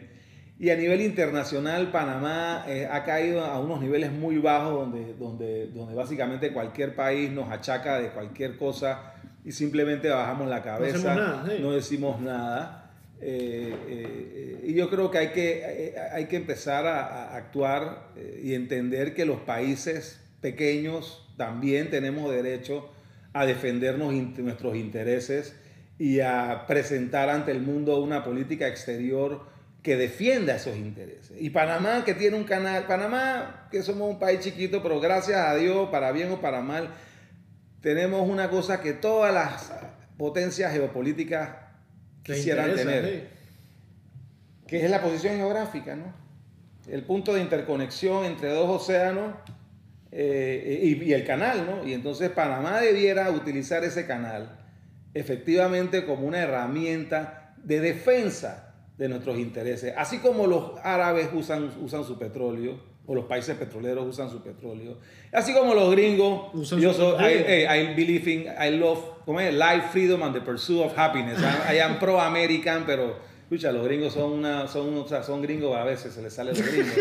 Y a nivel internacional, Panamá eh, ha caído a unos niveles muy bajos donde, donde, donde básicamente cualquier país nos achaca de cualquier cosa y simplemente bajamos la cabeza, no, decimos nada. Eh, y yo creo que hay que, hay que empezar a, actuar y entender que los países pequeños también tenemos derecho a defendernos nuestros intereses y a presentar ante el mundo una política exterior que defienda esos intereses. Y Panamá, que tiene un canal, Panamá, que somos un país chiquito, pero gracias a Dios, para bien o para mal, tenemos una cosa que todas las potencias geopolíticas quisieran tener, que es la posición geográfica, ¿no? El punto de interconexión entre dos océanos eh, y, y, el canal, ¿no? Y entonces Panamá debiera utilizar ese canal efectivamente como una herramienta de defensa de nuestros intereses. Así como los árabes usan, usan su petróleo, o los países petroleros usan su petróleo, así como los gringos, usan yo soy, I, I, believe in, I love, ¿cómo es? Life, freedom and the pursuit of happiness. I, am pro-American, pero, escucha, los gringos son una, son, o sea, son gringos a veces, se les sale los gringos.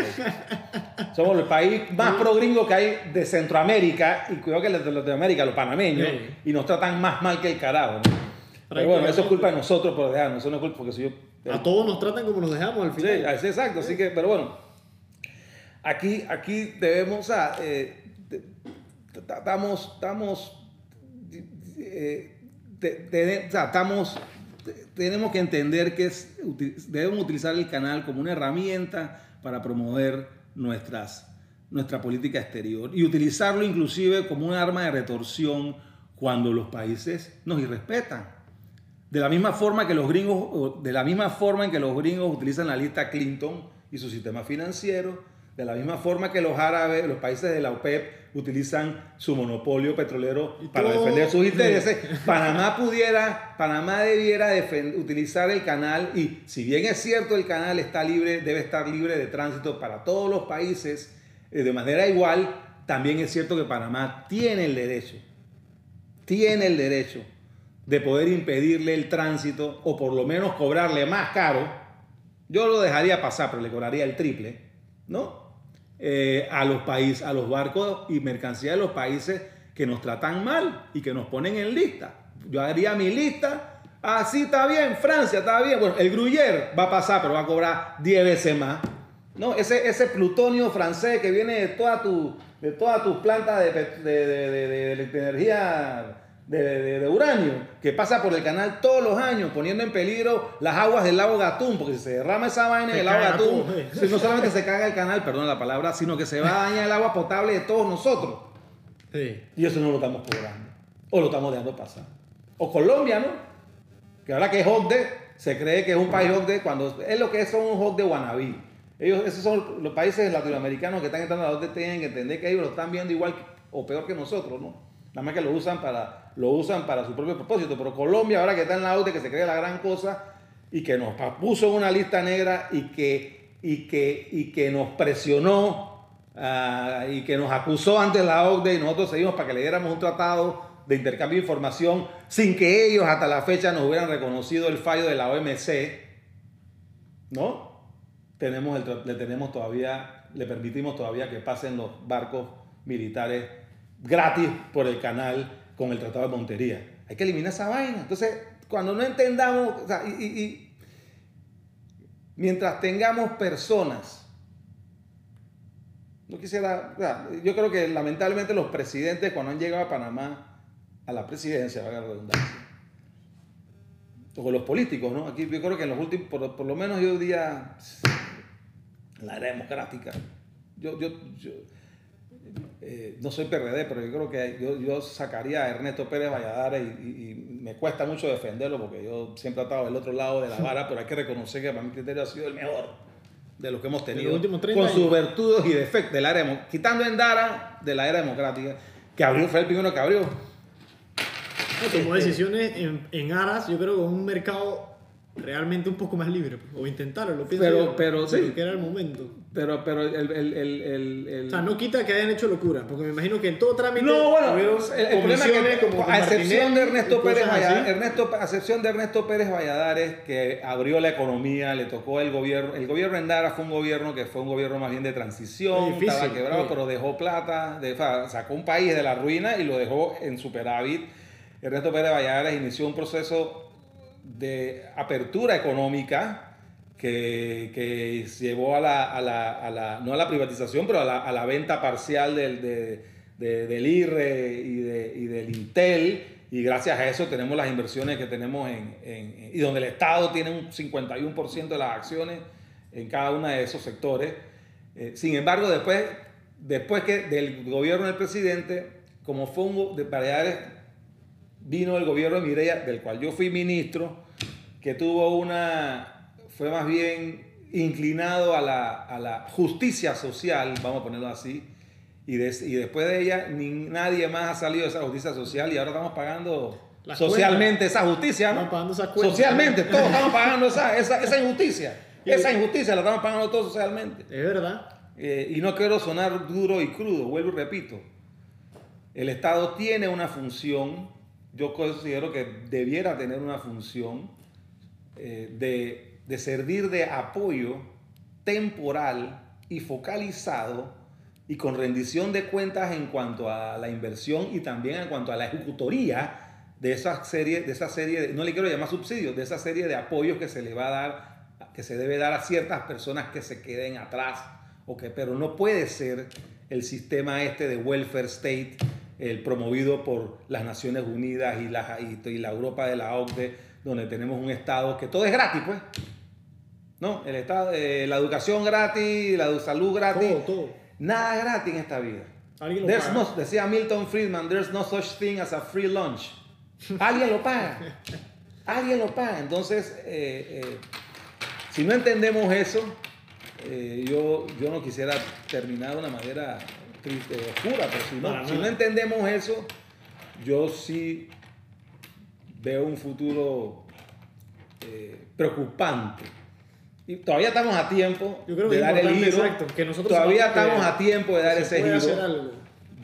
Somos el país más pro-gringo que hay de Centroamérica, y cuidado que los de América, los panameños, y nos tratan más mal que el carajo, Pero bueno, eso es culpa de nosotros por dejarnos, eso no es culpa porque si yo a todos nos tratan como nos dejamos al final. Sí, exacto. Así que, pero bueno, aquí, aquí debemos, eh, estamos, estamos, eh, estamos, tenemos que entender que es, debemos utilizar el canal como una herramienta para promover nuestras, nuestra política exterior y utilizarlo inclusive como un arma de retorsión cuando los países nos irrespetan. De la misma forma que los gringos, de la misma forma en que los gringos utilizan la lista Clinton y su sistema financiero, de la misma forma que los árabes, los países de la OPEP utilizan su monopolio petrolero para defender sus intereses, [laughs] Panamá pudiera, Panamá debiera utilizar el canal y si bien es cierto el canal está libre, debe estar libre de tránsito para todos los países eh, de manera igual, también es cierto que Panamá tiene el derecho, tiene el derecho de poder impedirle el tránsito o por lo menos cobrarle más caro, yo lo dejaría pasar, pero le cobraría el triple, ¿no? Eh, a los países, a los barcos y mercancías de los países que nos tratan mal y que nos ponen en lista. Yo haría mi lista, así está bien, Francia está bien, bueno, el Gruyère va a pasar, pero va a cobrar 10 veces más. ¿no? Ese, ese plutonio francés que viene de, toda tu, todas tus plantas de, de, de, de energía de, uranio que pasa por el canal todos los años poniendo en peligro las aguas del lago Gatún, porque si se derrama esa vaina en el lago Gatún, [laughs] no solamente se caga el canal, perdón la palabra, sino que se va a dañar el agua potable de todos nosotros. Y eso no lo estamos cobrando, o lo estamos dejando pasar. O Colombia, ¿no? Que ahora que es OCDE, se cree que es un país OCDE cuando es lo que son un OCDE wannabe. Ellos, esos son los países latinoamericanos que están entrando a la tienen que entender que ellos lo están viendo igual o peor que nosotros, ¿no? Nada más que lo usan para lo usan para su propio propósito. Pero Colombia, ahora que está en la OTE, que se cree la gran cosa y que nos puso en una lista negra y que, y que, y que nos presionó ah, y que nos acusó ante la OCDE y nosotros seguimos para que le diéramos un tratado de intercambio de información sin que ellos hasta la fecha nos hubieran reconocido el fallo de la OMC, ¿no? Tenemos le tenemos todavía, le permitimos todavía que pasen los barcos militares gratis por el canal con el Tratado de Montería. Hay que eliminar esa vaina. Entonces, cuando no entendamos, y, mientras tengamos personas, no quisiera, yo creo que lamentablemente los presidentes cuando han llegado a Panamá a la presidencia, valga la redundancia, o los políticos, ¿no? Aquí yo creo que en los últimos, por, lo menos yo diría, la era democrática, yo, yo, yo eh, no soy PRD, pero yo creo que yo, sacaría a Ernesto Pérez Valladares y, me cuesta mucho defenderlo porque yo siempre he estado del otro lado de la vara, pero hay que reconocer que para mi criterio ha sido el mejor de los que hemos tenido con sus virtudes y defectos del área, quitando en Dara de la era democrática, que abrió, fue el primero que abrió. Tomó decisiones en, en aras, yo creo que un mercado realmente un poco más libre, pues, o intentarlo, lo pienso Pero- yo, pero sí. Que era el momento. Pero, pero el, el, el, el, O sea, no quita que hayan hecho locura, porque me imagino que en todo trámite No, bueno, el, el problema es que, como a excepción de Ernesto Pérez. Valladares, Ernesto, a excepción de Ernesto Pérez Valladares, que abrió la economía, le tocó el gobierno, el gobierno Endara fue un gobierno que fue un gobierno más bien de transición, difícil, estaba quebrado, pero dejó plata, de- sacó un país de la ruina y lo dejó en superávit. Ernesto Pérez Valladares inició un proceso de apertura económica que, que llevó a la, a la- a la- no a la privatización, pero a la, a la venta parcial del, de- de- del IRE y, de- y del Intel. Y gracias a eso tenemos las inversiones que tenemos en, en- y donde el Estado tiene un 51% de las acciones en cada uno de esos sectores. Eh, sin embargo, después, después que del gobierno del presidente, como fue de Valladares, vino el gobierno de Mireya, del cual yo fui ministro, que tuvo una, fue más bien inclinado a la, a la justicia social, vamos a ponerlo así, y, des- y después de ella ni nadie más ha salido de esa justicia social y ahora estamos pagando Las socialmente esa justicia, ¿no? Estamos pagando esas cuentas. Socialmente, [laughs] todos estamos pagando esa, esa, esa injusticia. Esa injusticia la estamos pagando todos socialmente. Es verdad. Eh, y no quiero sonar duro y crudo, vuelvo y repito. El Estado tiene una función, yo considero que debiera tener una función eh, de, de servir de apoyo temporal y focalizado y con rendición de cuentas en cuanto a la inversión y también en cuanto a la ejecutoría de esa serie, de esa serie, no le quiero llamar subsidios, de esa serie de apoyos que se le va a dar, que se debe dar a ciertas personas que se queden atrás, o que, pero no puede ser el sistema este de welfare state, el promovido por las Naciones Unidas y la, y, y la Europa de la OCDE, donde tenemos un Estado que todo es gratis, pues. ¿No? El estado, eh, la educación gratis, la salud gratis. Todo, todo. Nada gratis en esta vida. Alguien lo There's paga. no- decía Milton Friedman, there's no such thing as a free lunch. Alguien lo paga. [laughs] Alguien lo paga. Entonces, eh, eh, si no entendemos eso, yo, yo no quisiera terminar de una manera triste, oscura, pero si Para no, si nada. no entendemos eso, yo sí veo un futuro eh, preocupante. Y todavía estamos a tiempo Yo creo que de dar el giro. exacto, que nosotros todavía estamos a tiempo de dar Se ese giro.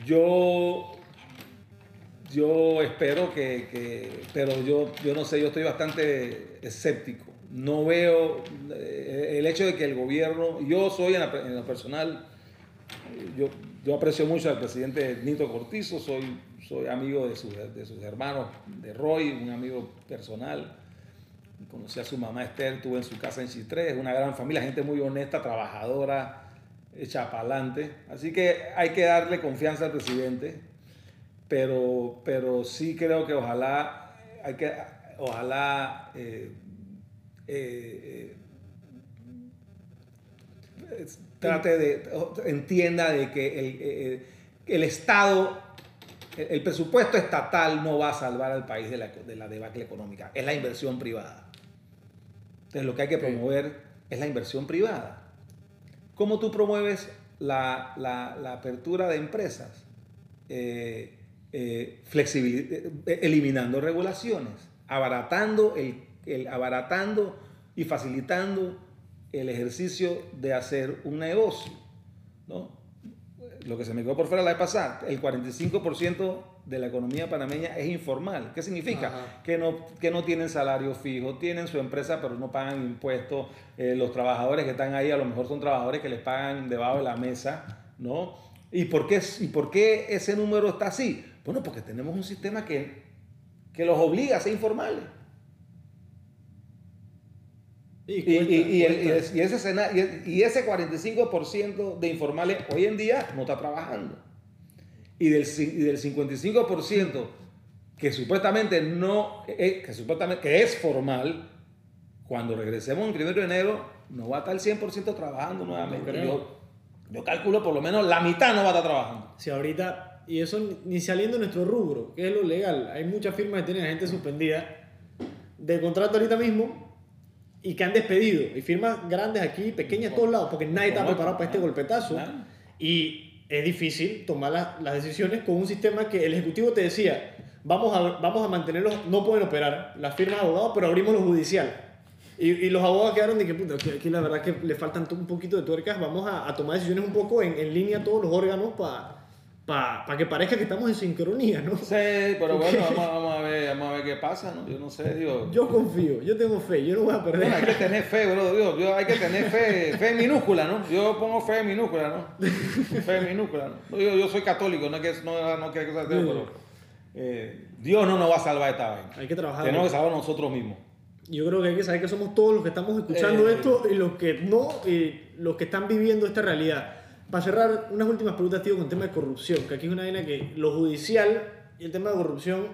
Yo, yo espero que, que- pero yo, yo no sé, yo estoy bastante escéptico. No veo eh, el hecho de que el gobierno, yo soy en, la- en lo personal, yo, yo aprecio mucho al presidente Nito Cortizo, soy, soy amigo de, sus- de sus hermanos, de Roy, un amigo personal. Conocí a su mamá Esther, estuve en su casa en Chitré, es una gran familia, gente muy honesta, trabajadora, hecha para adelante. Así que hay que darle confianza al presidente, pero, pero sí creo que ojalá, hay que, ojalá eh, eh, eh, trate de, entienda de que el, eh, el Estado, el, el presupuesto estatal no va a salvar al país de la, de la debacle económica, es la inversión privada. Entonces lo que hay que promover es la inversión privada. ¿Cómo tú promueves la, la- la apertura de empresas? Eh, eh, eh, eliminando regulaciones, abaratando, el, el- abaratando y facilitando el ejercicio de hacer un negocio. ¿no? Lo que se me quedó por fuera la vez pasada, el 45% de la economía panameña es informal. ¿Qué significa? Ajá. Que no, que no tienen salario fijo, tienen su empresa pero no pagan impuestos. Eh, los trabajadores que están ahí a lo mejor son trabajadores que les pagan debajo de la mesa, ¿no? ¿Y por qué, y por qué ese número está así? Bueno, porque tenemos un sistema que, que los obliga a ser informales. Y, el- ese, escena- y- ese 45% de informales hoy en día no está trabajando. Y del, del 55% que supuestamente no es, que supuestamente que es formal, cuando regresemos el 1 de enero, no va a estar el 100% trabajando nuevamente. creo. Yo, yo calculo por lo menos la mitad no va a estar trabajando. Si ahorita, y eso ni- ni saliendo de nuestro rubro, que es lo legal, hay muchas firmas que tienen a gente suspendida de contrato ahorita mismo y que han despedido. Y firmas grandes aquí, pequeñas en todos lados, porque nadie está preparado para este golpetazo. Y es difícil tomar la- las decisiones con un sistema que el Ejecutivo te decía, vamos a, vamos a mantenerlos, no pueden operar las firmas de abogados, pero abrimos lo judicial. Y, y los abogados quedaron de que, puta, aquí, aquí la verdad que le faltan un poquito de tuercas, vamos a, a tomar decisiones un poco en, en línea todos los órganos para para pa que parezca que estamos en sincronía, ¿no? Sí, pero bueno, vamos, vamos, a ver, vamos a ver qué pasa, ¿no? Yo no sé, [laughs] digo. Yo confío, yo tengo fe, yo no voy a perder. Bueno, hay que tener fe, bro, digo, yo, hay que tener fe, fe minúscula, ¿no? Yo pongo fe minúscula, ¿no? Fe minúscula, ¿no? Yo, yo soy católico, no es que no, no que sea pero eh, Dios no nos va a salvar esta vaina. Hay que trabajar. Tenemos que salvar nosotros mismos. Yo creo que hay que saber que somos todos los que estamos escuchando eh, esto y los que no, y los que están viviendo esta realidad. Para cerrar, unas últimas preguntas, tío, con el tema de corrupción, que aquí es una vaina que lo judicial y el tema de corrupción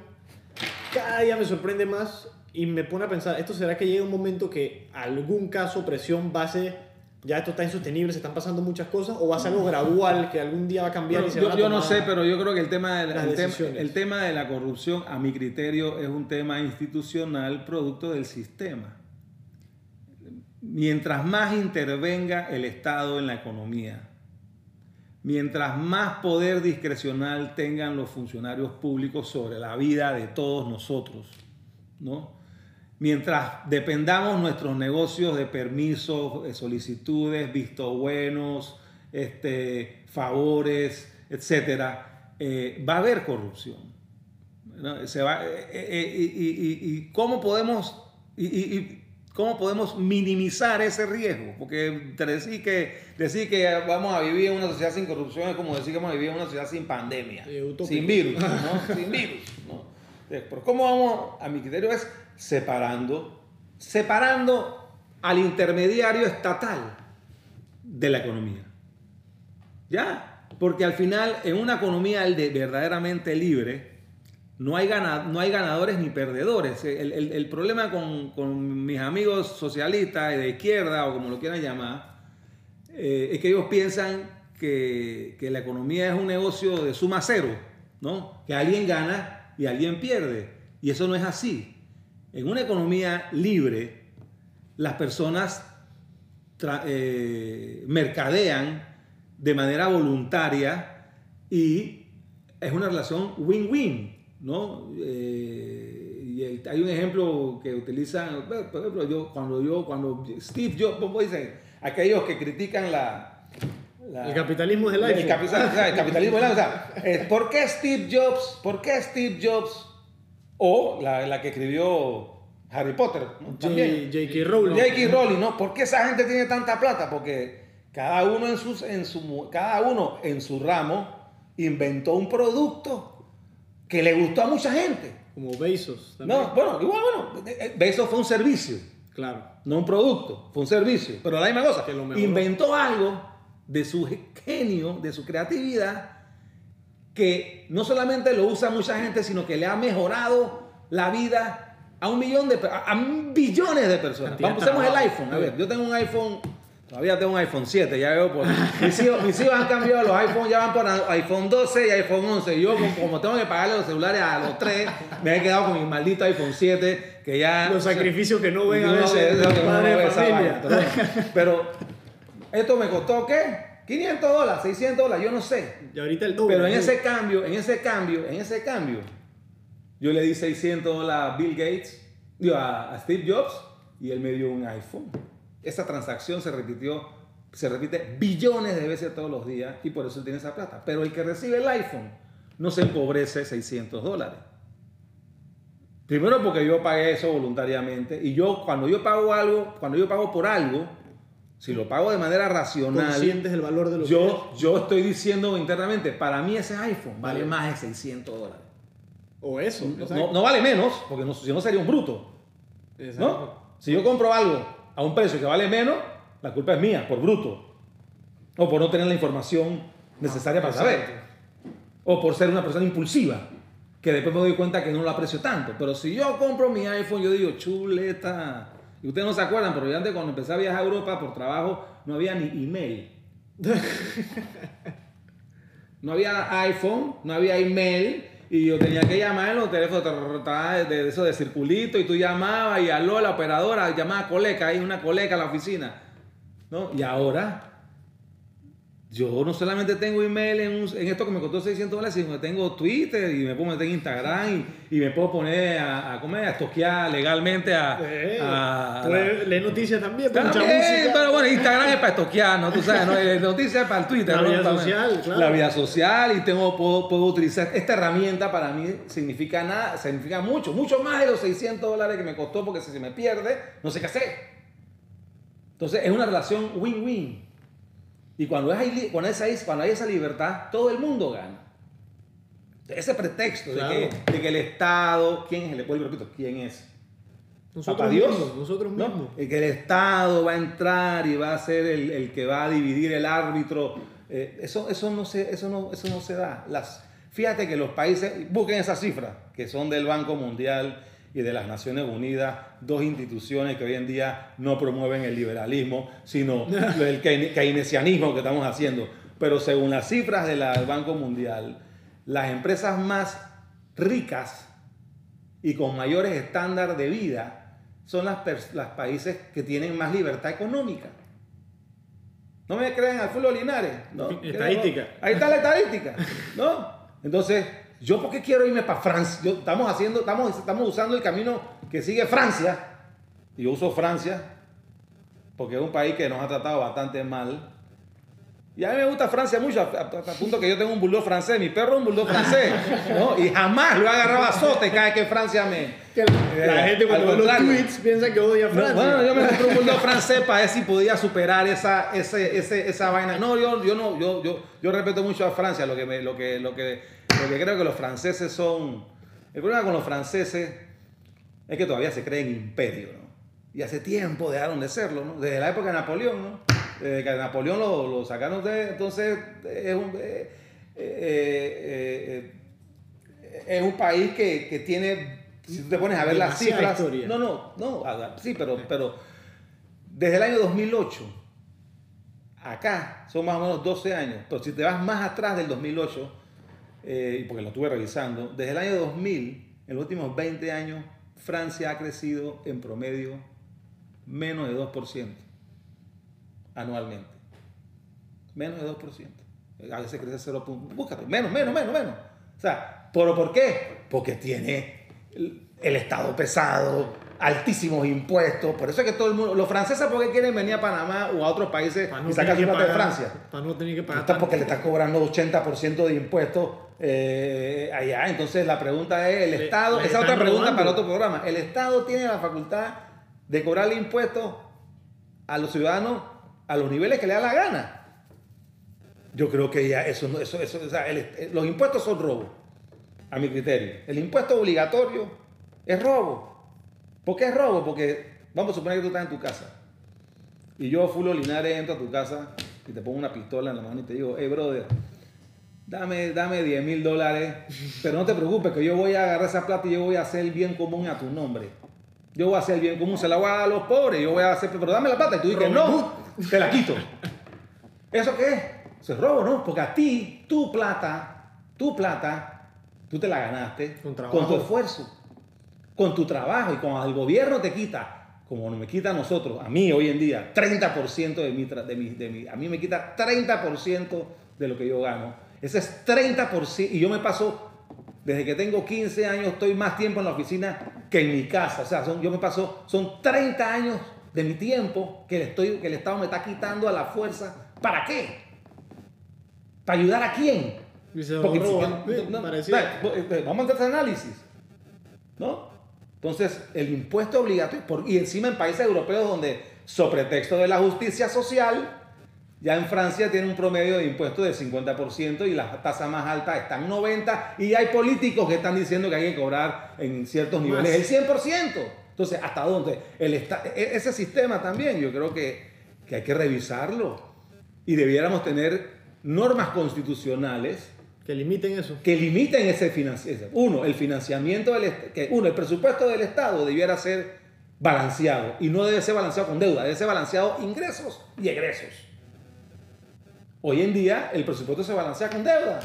cada día me sorprende más y me pone a pensar, ¿esto será que llega un momento que algún caso, presión, base, ya esto está insostenible, se están pasando muchas cosas, o va a ser algo gradual que algún día va a cambiar y se yo, van a yo no sé, pero yo creo que el tema, de la, el, tema, el tema de la corrupción, a mi criterio, es un tema institucional producto del sistema. Mientras más intervenga el Estado en la economía, mientras más poder discrecional tengan los funcionarios públicos sobre la vida de todos nosotros, ¿no? Mientras dependamos nuestros negocios de permisos, de solicitudes, vistos buenos, este, favores, etcétera, eh, va a haber corrupción. va, eh, eh, y, cómo podemos cómo podemos minimizar ese riesgo? Porque decir que decir que vamos a vivir en una sociedad sin corrupción es como decir que vamos a vivir en una sociedad sin pandemia, sin virus, ¿no? sin virus, ¿no? Pero cómo vamos, a mi criterio es separando, separando al intermediario estatal de la economía. ¿Ya? Porque al final, en una economía de- verdaderamente libre, no hay, no hay ganadores ni perdedores. El, el- problema con, con mis amigos socialistas de izquierda o como lo quieran llamar, eh, es que ellos piensan que, que la economía es un negocio de suma cero, ¿no? Que alguien gana y alguien pierde. Y eso no es así. En una economía libre, las personas eh, mercadean de manera voluntaria y es una relación win-win, ¿no? Eh, y el- hay un ejemplo que utilizan, por ejemplo, yo, cuando yo, cuando Steve Jobs, ¿cómo dicen? Aquellos que critican la... la- El capitalismo del iPhone. el, capi- o sea, el capitalismo del iPhone. O sea, eh, ¿por qué Steve Jobs, por qué Steve Jobs o la, la que escribió Harry Potter. J.K. Rowling. J.K. Rowling, ¿no? ¿Por qué esa gente tiene tanta plata? Porque cada uno en, sus, en, su, cada uno en su ramo inventó un producto que le gustó a mucha gente. Como Bezos. también. No, bueno, igual, bueno, eh, eh, eso fue un servicio, Claro. no un producto, fue un servicio. Pero la misma cosa, Que lo inventó algo de su genio, de su creatividad, que no solamente lo usa mucha gente, sino que le ha mejorado la vida a un millón de a, a billones de personas. Vamos, usemos el iPhone. A ver, yo tengo un iPhone, todavía tengo un iPhone 7, ya veo por. Mis hijos, mis hijos han cambiado los iPhones, ya van por iPhone 12 y iPhone 11. Yo, como, tengo que pagarle los celulares a los tres, me he quedado con mi maldito iPhone 7, que ya. Los sacrificios que no ven a no veces de familia. vaina, Pero, esto me costó, ¿qué? 500 dólares, 600 dólares, yo no sé. Y ahorita el doble. Pero en ¿no? ese cambio, en ese cambio, en ese cambio, yo le di 600 dólares a Bill Gates, digo, a Steve Jobs, y él me dio un iPhone. Esa transacción se repitió, se repite billones de veces todos los días, y por eso él tiene esa plata. Pero el que recibe el iPhone no se empobrece 600 dólares. Primero porque yo pagué eso voluntariamente, y yo cuando yo pago algo, cuando yo pago por algo, si lo pago de manera racional, Conscientes del valor de lo que yo, yo estoy diciendo internamente, para mí ese iPhone vale Vale. más de 600 dólares. es. O eso. No, exacto. no vale menos, porque no, si no sería un bruto. Exacto. ¿no? Si yo compro algo a un precio que vale menos, la culpa es mía, por bruto. O por no tener la información necesaria para saber. O por ser una persona impulsiva, que después me doy cuenta que no lo aprecio tanto. Pero si yo compro mi iPhone, yo digo, chuleta. Y ustedes no se acuerdan, pero yo antes cuando empecé a viajar a Europa por trabajo, no había ni email. [laughs] No había iPhone, no había email. Y yo tenía que llamar en los teléfonos de, eso de circulito. Y tú llamabas y aló la operadora, llamaba a coleca, hay una coleca a la oficina. ¿no? Y ahora yo no solamente tengo email en, en, esto que me costó 600 dólares, sino que tengo Twitter y me puedo meter en Instagram y, y me puedo poner a, a, comer, a toquear legalmente a... Eh, a- a- puedes leer noticias también, pero mucha También, música. pero bueno, Instagram es para toquear, ¿no? Tú sabes, ¿no? Eh, [laughs] Noticias es para el Twitter. La ¿no? vida Para- social, claro. La vida social y tengo, puedo, puedo utilizar esta herramienta para mí significa nada, significa mucho, mucho más de los 600 dólares que me costó porque si se me pierde, no sé qué hacer. Entonces es una relación win-win. Y cuando, es ahí- cuando, es cuando hay esa libertad, todo el mundo gana. Ese pretexto Claro. de, que, de que el Estado, ¿quién es? Vuelvo y repito, ¿quién es? Nosotros Papá Dios. mismos, nosotros ¿no? mismos. El que el Estado va a entrar y va a ser el, el que va a dividir el árbitro. eh, eso, eso, no se, eso, no, eso no se da. Las, fíjate que los países, busquen esas cifras, que son del Banco Mundial y de las Naciones Unidas, dos instituciones que hoy en día no promueven el liberalismo, sino [laughs] el keyn- keynesianismo que estamos haciendo. Pero según las cifras del Banco Mundial, las empresas más ricas y con mayores estándares de vida son las, las países que tienen más libertad económica. ¿No me creen al Fulvio Linares? ¿no? [laughs] Estadística. Ahí está la estadística, ¿no? Entonces, ¿yo por qué quiero irme para Francia? Yo- estamos, haciendo, estamos, estamos usando el camino que sigue Francia. Y yo uso Francia porque es un país que nos ha tratado bastante mal. Y a mí me gusta Francia mucho, a, a- a punto que yo tengo un bulldog francés, mi perro es un bulldog francés, ¿no? Y jamás lo he agarrado a azote cada vez que Francia me... Que la Eh, gente cuando ve los tweets piensa que odia a No, Francia. bueno, yo me compré un bulldog francés para ver si podía superar esa, ese, ese- esa vaina. No, yo, yo no, yo, yo, yo respeto mucho a Francia, lo que, me- lo, que, lo, que, lo que creo que los franceses son... El problema con los franceses es que todavía se creen imperio, ¿no? Y hace tiempo dejaron de serlo, ¿no? Desde la época de Napoleón, ¿no? Desde que a Napoleón lo, lo sacaron de... Entonces, es un, eh, eh, eh, es un país que, que tiene... Si tú te pones a ver las cifras... historia. No, no, no, sí, pero, pero desde el año 2008 acá son más o menos 12 años, pero si te vas más atrás del 2008, eh, porque lo estuve revisando, desde el año 2000, en los últimos 20 años, Francia ha crecido en promedio menos de 2% anualmente. Menos de 2%. A veces crece 0. punto- Búscate, menos, menos, menos, menos. O sea, ¿pero por qué? Porque tiene el Estado pesado, altísimos impuestos. Por eso es que todo el mundo. Los franceses, ¿por qué quieren venir a Panamá o a otros países Para y no sacar su plata de Francia? Para no tener que pagar Está porque le están cobrando 80% de impuestos eh, allá. Entonces la pregunta es, ¿el Le- Estado? le Esa es otra pregunta robando. para otro programa. ¿El Estado tiene la facultad de cobrarle impuestos a los ciudadanos a los niveles que le da la gana? Yo creo que ya eso, no- eso, eso o sea, el- los impuestos son robo, a mi criterio. El impuesto obligatorio es robo. ¿Por qué es robo? Porque vamos a suponer que tú estás en tu casa y yo, Fulo Linares, entro a tu casa y te pongo una pistola en la mano y te digo, hey, brother, dame, dame 10 mil dólares, pero no te preocupes que yo voy a agarrar esa plata y yo voy a hacer el bien común a tu nombre. Yo voy a hacer el bien común, se la voy a dar a los pobres, yo voy a hacer, pero dame la plata. Y tú dices, no, te la quito. ¿Eso qué es? Eso es robo, ¿no? Porque a ti, tu plata, tu plata, tú te la ganaste Con con, tu esfuerzo, con tu trabajo. Y cuando el gobierno te quita, como me quita a nosotros, a mí hoy en día, 30% de mi, de mi, de mi- a mí me quita 30% de lo que yo gano. Ese es 30%. Y yo me paso, desde que tengo 15 años, estoy más tiempo en la oficina que en mi casa. O sea, son, yo me paso, son 30 años de mi tiempo que, estoy, que el Estado me está quitando a la fuerza. ¿Para qué? ¿Para ayudar a quién? Porque no, vamos a hacer ese análisis. ¿No? Entonces, el impuesto obligatorio, por- y encima en países europeos donde, sobre texto de la justicia social, ya en Francia tiene un promedio de impuestos del 50% y la tasa más alta está en 90% y hay políticos que están diciendo que hay que cobrar en ciertos niveles el 100%. Entonces, ¿hasta dónde? El esta- e- ese sistema también yo creo que, que hay que revisarlo y debiéramos tener normas constitucionales Que limiten eso. que limiten ese financiamiento. Uno, el financiamiento del que uno, el presupuesto del Estado debiera ser balanceado y no debe ser balanceado con deuda, debe ser balanceado ingresos y egresos. Hoy en día el presupuesto se balancea con deuda.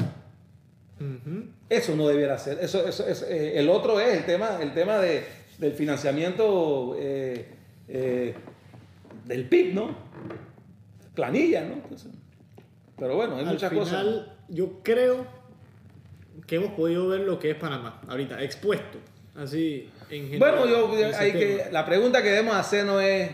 Eso no debiera ser. Eso, eso, eso, eh, el otro es el tema, el tema de, del financiamiento eh, eh, del PIB, ¿no? Planilla, ¿no? Entonces, Pero bueno, hay Al muchas final, cosas. Yo creo que hemos podido ver lo que es Panamá ahorita, expuesto, así en general. Bueno, yo, hay que, la pregunta que debemos hacer no es.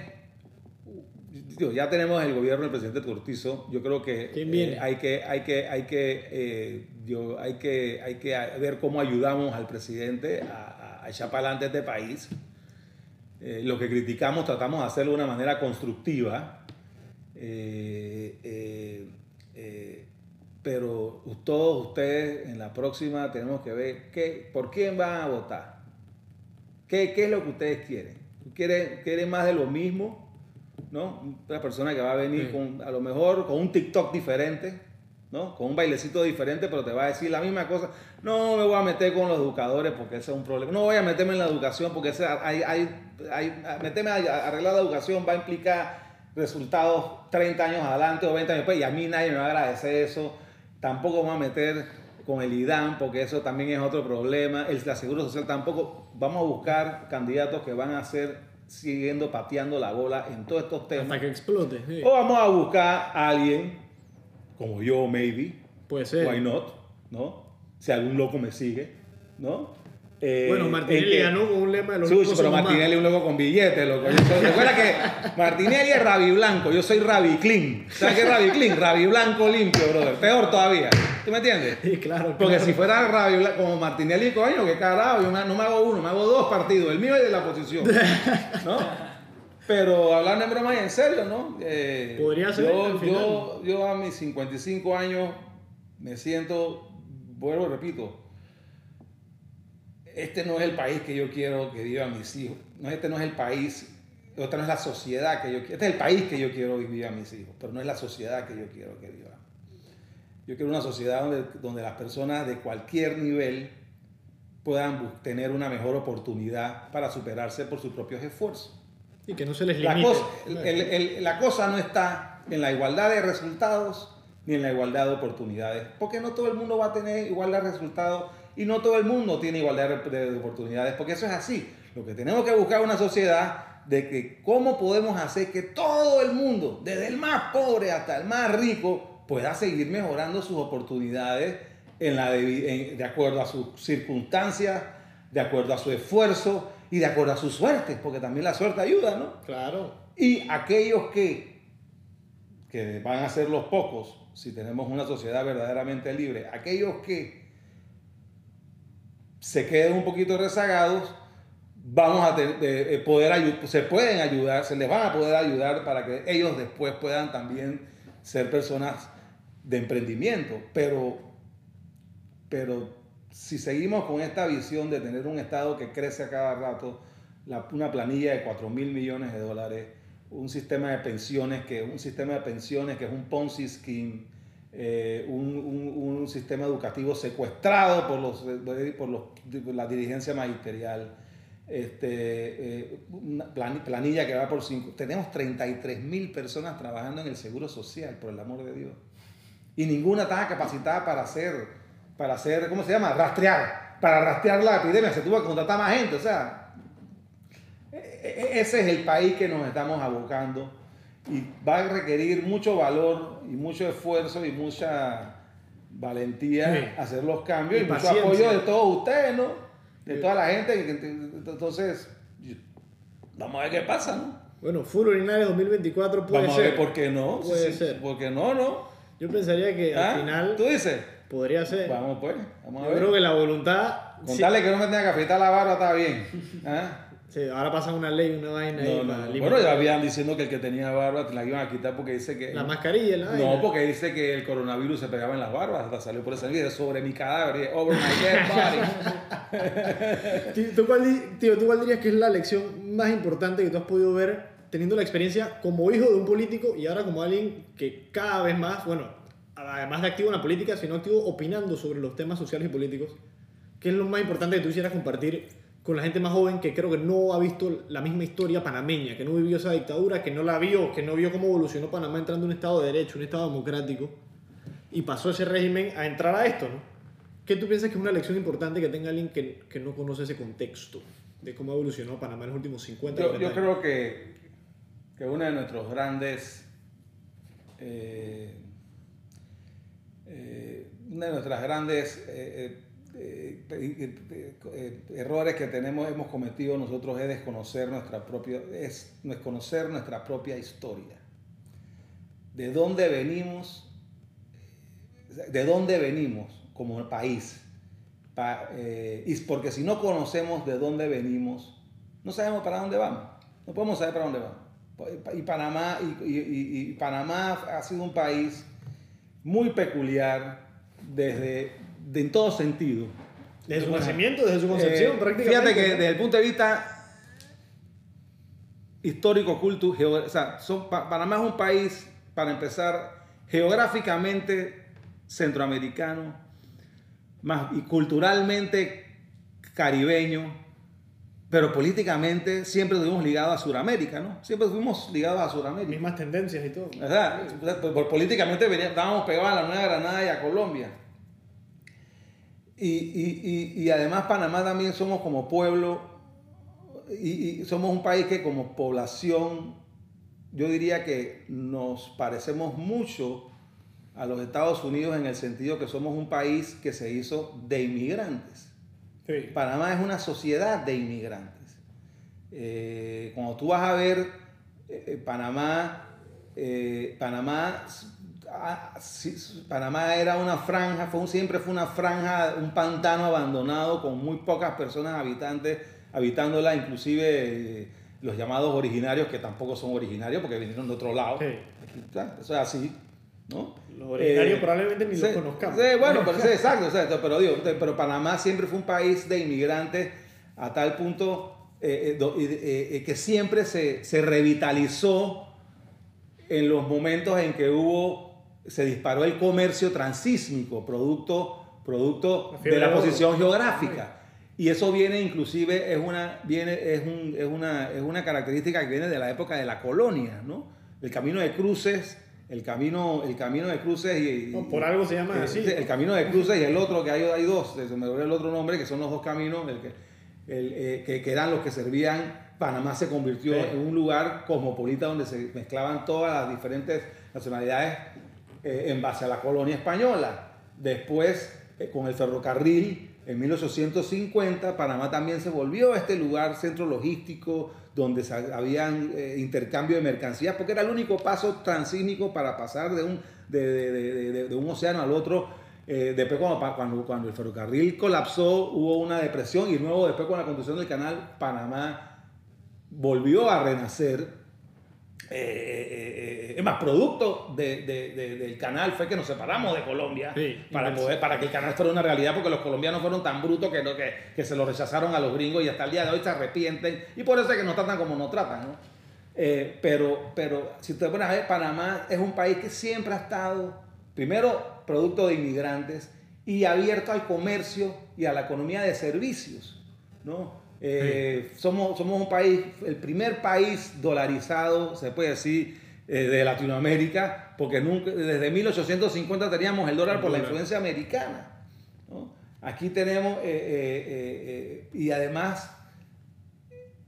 digo, ya tenemos el gobierno del presidente Cortizo. Yo creo que eh, hay que, hay que, hay que, eh, yo- hay que, hay que ver cómo ayudamos al presidente a, a- a echar para adelante este país. Eh, lo que criticamos tratamos de hacerlo de una manera constructiva. Eh, pero todos ustedes en la próxima tenemos que ver qué, por quién van a votar. ¿Qué, qué es lo que ustedes quieren? ¿Quieren, quieren más de lo mismo? ¿No? Una persona que va a venir Sí. con, a lo mejor con un TikTok diferente, ¿no? Con un bailecito diferente, pero te va a decir la misma cosa. No me voy a meter con los educadores porque ese es un problema. No voy a meterme en la educación porque ese, hay, hay, hay- meterme a arreglar la educación va a implicar resultados 30 años adelante o 20 años después y a mí nadie me va a agradecer eso. Tampoco voy a meter con el IDAM porque eso también es otro problema. El, la Seguro Social tampoco. Vamos a buscar candidatos que van a ser siguiendo pateando la bola en todos estos temas. Hasta que explote. sí. O vamos a buscar a alguien como yo, maybe, Puede ser. why not, ¿no? Si algún loco me sigue, ¿no? Eh, Bueno, en Martinelli que- ganó con un lema de los Sí, locos pero. Martinelli un loco con billetes, loco. Recuerda que Martinelli es Rabi Blanco, yo soy Rabi Clean. ¿Sabes qué es Rabi Clean? Rabi Blanco limpio, brother. Peor todavía. ¿Tú me entiendes? Sí, claro. Porque claro. si fuera Rabi Blanco, como Martinelli, coño, qué carajo, yo no me hago uno, me hago dos partidos, el mío y de la oposición. [laughs] ¿No? Pero hablando en broma y en serio, ¿no? Eh, Podría ser, Yo, final. yo, yo a mis 55 años me siento, vuelvo repito, este no es el país que yo quiero que vivan mis hijos. No, este no es el país, esta no es la sociedad que yo quiero. Este es el país que yo quiero que vivan mis hijos, pero no es la sociedad que yo quiero que vivan. Yo quiero una sociedad donde, donde las personas de cualquier nivel puedan tener una mejor oportunidad para superarse por sus propios esfuerzos. Y que no se les La limite. cosa, el- el- el- la cosa no está en la igualdad de resultados ni en la igualdad de oportunidades, porque no todo el mundo va a tener igualdad de resultados y no todo el mundo tiene igualdad de, de oportunidades, porque eso es así. Lo que tenemos que buscar es una sociedad de que cómo podemos hacer que todo el mundo, desde el más pobre hasta el más rico, pueda seguir mejorando sus oportunidades en la en- de acuerdo a sus circunstancias, de acuerdo a su esfuerzo y de acuerdo a su suerte, porque también la suerte ayuda, ¿no? Claro. Y aquellos que, que van a ser los pocos, si tenemos una sociedad verdaderamente libre, aquellos que se queden un poquito rezagados, vamos a eh, eh, poder se pueden ayudar, se les van a poder ayudar para que ellos después puedan también ser personas de emprendimiento. Pero, pero si seguimos con esta visión de tener un Estado que crece a cada rato, una planilla de 4 mil millones de dólares, un sistema de pensiones que un sistema de pensiones que es un Ponzi scheme, eh, un, sistema educativo secuestrado por, los, por, los, la dirigencia magisterial, este, eh, una plan- planilla que va por cinco. Tenemos 33 mil personas trabajando en el seguro social, por el amor de Dios. Y ninguna está capacitada para hacer, para hacer, ¿cómo se llama? Rastrear. Para rastrear la epidemia. Se tuvo que contratar más gente. O sea, e- e- ese es el país que nos estamos abocando. Y va a requerir mucho valor y mucho esfuerzo y mucha valentía Sí. hacer los cambios Y y, mucho apoyo de todos ustedes, ¿no? De Sí. toda la gente. Entonces, vamos a ver qué pasa, ¿no? Bueno, Full Urinaria 2024 puede Vamos ser. a ver por qué no. Puede Sí, ser. ¿Por qué no, no? Yo pensaría que ¿Ah? al final ¿Tú dices? podría ser. Vamos pues, vamos a Yo ver. creo que la voluntad. Contarle que no me tenga que afeitar la barba está bien. [laughs] ¿Ah? Sí, ahora pasa una ley, una vaina No, no. Bueno, ya habían diciendo que el que tenía barba te la iban a quitar porque dice que. La mascarilla, la No, vaina. porque dice que el coronavirus se pegaba en las barbas, hasta salió por ese video sobre mi cadáver, over my dead body. [laughs] ¿tú cuál, tío, ¿tú cuál dirías que es la lección más importante que tú has podido ver teniendo la experiencia como hijo de un político y ahora como alguien que cada vez más, bueno, además de activo en la política, sino activo opinando sobre los temas sociales y políticos? ¿Qué es lo más importante que tú quisieras compartir con la gente más joven que creo que no ha visto la misma historia panameña, que no vivió esa dictadura, que no la vio, que no vio cómo evolucionó Panamá entrando en un Estado de Derecho, un Estado democrático, y pasó ese régimen a entrar a esto, ¿no? ¿Qué tú piensas que es una lección importante que tenga alguien que, que no conoce ese contexto de cómo evolucionó Panamá en los últimos 50 Yo, 40 yo años? creo que, que uno de nuestros grandes eh, eh, una de nuestras grandes errores que tenemos, hemos cometido nosotros es desconocer nuestra propia, es desconocer nuestra propia historia. De dónde venimos, de dónde venimos como país. y porque si no conocemos de dónde venimos, no sabemos para dónde vamos. No podemos saber para dónde vamos. Y Panamá, y, Panamá ha sido un país muy peculiar desde, en todo sentido. Desde su nacimiento, desde su concepción, eh, prácticamente. Fíjate que desde el punto de vista histórico, culto, o sea, Panamá es un país, para empezar, geográficamente centroamericano más, y culturalmente caribeño, pero políticamente siempre estuvimos ligados a Sudamérica, ¿no? Siempre fuimos ligados a Sudamérica. Mismas tendencias y todo. ¿Verdad? Por, políticamente estábamos pegados a la Nueva Granada y a Colombia. Y, y, y, y además Panamá también somos como pueblo y, somos un país que como población, yo diría que nos parecemos mucho a los Estados Unidos en el sentido que somos un país que se hizo de inmigrantes. Panamá es una sociedad de inmigrantes. Eh, cuando tú vas a ver eh, eh, Panamá, Panamá, ah, Panamá era una franja, fue siempre fue una franja, un pantano abandonado con muy pocas personas habitantes habitándola, inclusive los llamados originarios, que tampoco son originarios porque vinieron de otro lado. Eso es así. ¿no? Los originarios eh, probablemente ni los conozcamos. Sí, bueno, [laughs] pero, exacto, pero, digo, pero Panamá siempre fue un país de inmigrantes a tal punto eh, eh, que siempre se, se, revitalizó en los momentos en que hubo, se disparó el comercio transísmico, producto, producto de la posición geográfica. Y eso viene inclusive, es una, viene, es, un, es, una, es una característica que viene de la época de la colonia, ¿no? El camino de cruces el camino, el camino de cruces y... por algo se llama así. El camino de cruces y el otro, que hay, hay dos, se me olvidó el otro nombre, que son los dos caminos, el que, el, eh, que, eran los que servían, Panamá se convirtió en un lugar cosmopolita donde se mezclaban todas las diferentes nacionalidades eh, en base a la colonia española. Después, eh, con el ferrocarril, en 1850, Panamá también se volvió este lugar centro logístico donde habían eh, intercambio de mercancías, porque era el único paso transísmico para pasar de un, de, un océano al otro. Eh, después cuando, cuando, el ferrocarril colapsó hubo una depresión y luego después con la construcción del canal Panamá volvió a renacer eh, eh, eh, es más, producto del canal fue que nos separamos de Colombia para, poder, para que el canal fuera una realidad, porque los colombianos fueron tan brutos que, que, que, se lo rechazaron a los gringos y hasta el día de hoy se arrepienten y por eso es que nos tratan como nos tratan. pero, pero si usted pones a ver, Panamá es un país que siempre ha estado, primero, producto de inmigrantes y abierto al comercio y a la economía de servicios. ¿no? Eh, somos, somos un país, el primer país dolarizado, se puede decir, eh, de Latinoamérica, porque nunca, desde 1850 teníamos el dólar por la influencia americana. Aquí tenemos, eh, y además,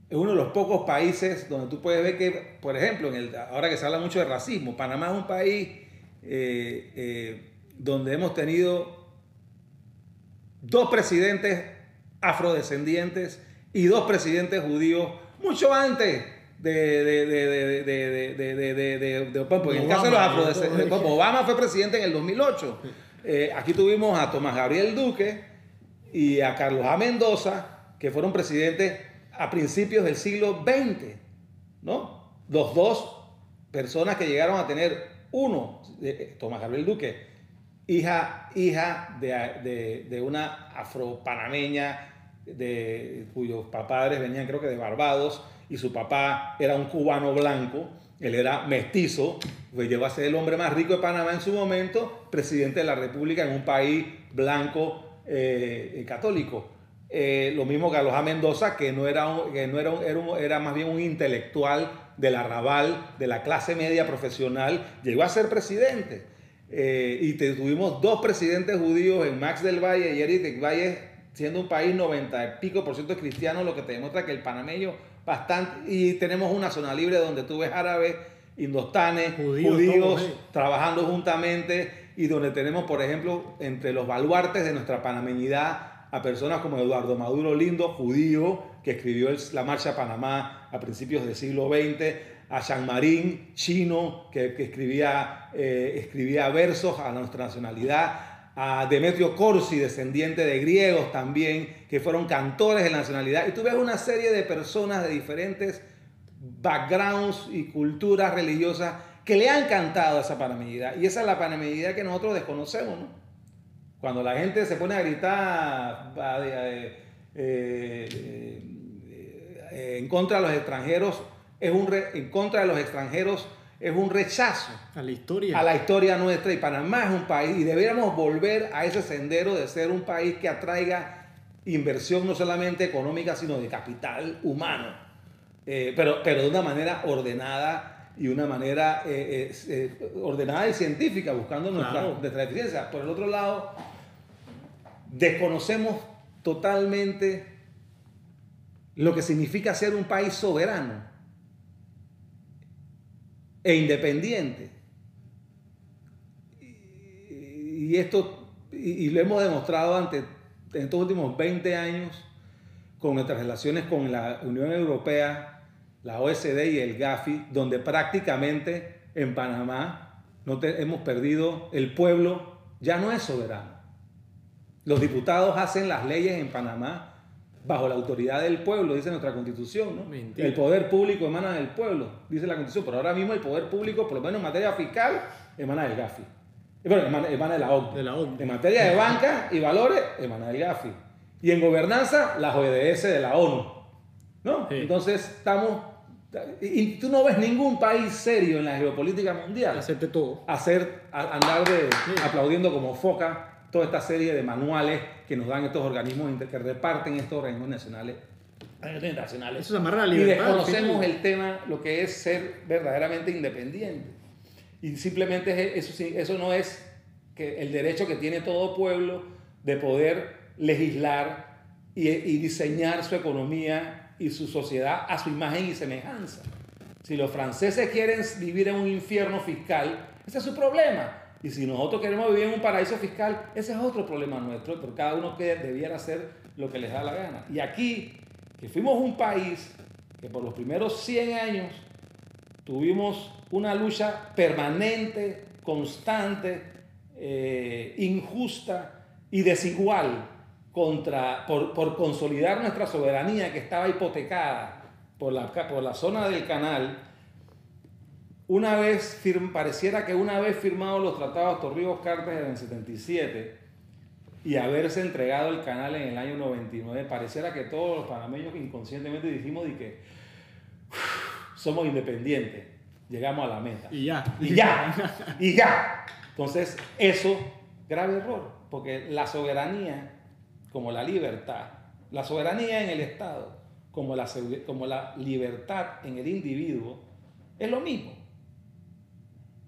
es uno de los pocos países donde tú puedes ver que, por ejemplo, en el, ahora que se habla mucho de racismo, Panamá es un país donde hemos tenido dos presidentes afrodescendientes y dos presidentes judíos mucho antes de, de, de, de, de Obama. En el caso de los afrodescendientes, Obama fue presidente en el 2008. Eh, aquí tuvimos a Tomás Gabriel Duque y a Carlos A. Mendoza, que fueron presidentes a principios del siglo XX, ¿no? Los dos personas que llegaron a tener uno, eh, Tomás Gabriel Duque, hija, hija de, de una afropanameña de, cuyos padres venían creo que de Barbados y su papá era un cubano blanco, él era mestizo, pues llegó a ser el hombre más rico de Panamá en su momento, presidente de la República en un país blanco eh, eh, católico. Eh, lo mismo Carlos A. Mendoza, que no, era, que no era, era, más bien un intelectual del arrabal, de la clase media profesional, llegó a ser presidente. y tuvimos dos presidentes judíos, en Max del Valle y Eric del Valle, siendo un país 90 y pico por ciento cristiano, lo que te demuestra que el panameño bastante, y tenemos una zona libre donde tú ves árabes, indostanes, judíos, trabajando juntamente y donde tenemos, por ejemplo, entre los baluartes de nuestra panameñidad a personas como Eduardo Maduro Lindo, judío, que escribió la Marcha a Panamá a principios del siglo XX, a Jean Marín, chino, que, escribía, eh, escribía versos a nuestra nacionalidad, a Demetrio Corsi, descendiente de griegos también, que fueron cantores de nacionalidad. Y tú ves una serie de personas de diferentes backgrounds y culturas religiosas que le han cantado esa panameñidad. Y esa es la panameñidad que nosotros desconocemos, ¿no? Cuando la gente se pone a gritar eh, eh, eh, en contra de los extranjeros, es un en contra de los extranjeros es un rechazo a la historia. A la historia nuestra y Panamá es un país y deberíamos volver a ese sendero de ser un país que atraiga inversión no solamente económica, sino de capital humano, pero, pero de una manera ordenada y una manera ordenada y científica, buscando nuestra, nuestra eficiencia. Por el otro lado, desconocemos totalmente lo que significa ser un país soberano e independiente. Y esto, y lo hemos demostrado ante, en estos últimos 20 años con nuestras relaciones con la Unión Europea, la OSD y el GAFI, donde prácticamente en Panamá no hemos perdido, el pueblo ya no es soberano. Los diputados hacen las leyes en Panamá bajo la autoridad del pueblo, dice nuestra constitución. ¿no? El poder público emana del pueblo, dice la constitución, pero ahora mismo el poder público, por lo menos en materia fiscal, emana del GAFI. Bueno, emana, de la OCDE. En materia de banca y valores, emana del GAFI. Y en gobernanza, las ODS de la ONU. ¿no? Entonces, estamos... Y, tú no ves ningún país serio en la geopolítica mundial. Hacerte todo. Hacer, andar de, aplaudiendo como foca toda esta serie de manuales que nos dan estos organismos que reparten estos organismos nacionales internacionales. Eso se Y desconocemos el tema, lo que es ser verdaderamente independiente. Y simplemente eso, eso no es que el derecho que tiene todo pueblo de poder legislar y, y diseñar su economía y su sociedad a su imagen y semejanza. Si los franceses quieren vivir en un infierno fiscal, ese es su problema. Y si nosotros queremos vivir en un paraíso fiscal, ese es otro problema nuestro, pero cada uno que debiera hacer lo que les da la gana. Y aquí, que fuimos un país que por los primeros 100 años tuvimos una lucha permanente, constante, eh, injusta y desigual contra, por, por, consolidar nuestra soberanía que estaba hipotecada por la, por la zona del canal, una vez, pareciera que una vez firmados los tratados Torrijos-Cartes en el 77 y haberse entregado el canal en el año 99, pareciera que todos los panameños inconscientemente dijimos de que somos independientes, llegamos a la meta. Y ya. Y ya. y ya. Entonces, eso, grave error, porque la soberanía, como la libertad, la soberanía en el Estado, como la, como la libertad en el individuo, es lo mismo.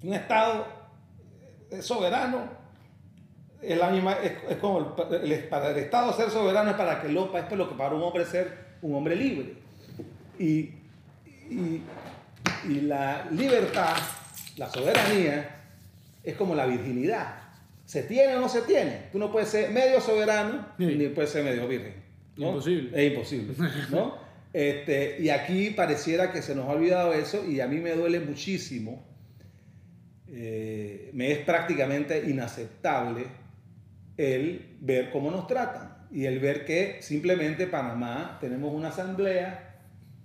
Un Estado soberano es, es, como para el Estado ser soberano es para que lo, es lo que para un hombre ser un hombre libre. Y, y, la libertad, la soberanía, es como la virginidad. ¿Se tiene o no se tiene? Tú no puedes ser medio soberano ni puedes ser medio virgen. Imposible. Es imposible. ¿no? [laughs] este, y aquí pareciera que se nos ha olvidado eso y a mí me duele muchísimo eh, me es prácticamente inaceptable el ver cómo nos tratan y el ver que simplemente Panamá tenemos una asamblea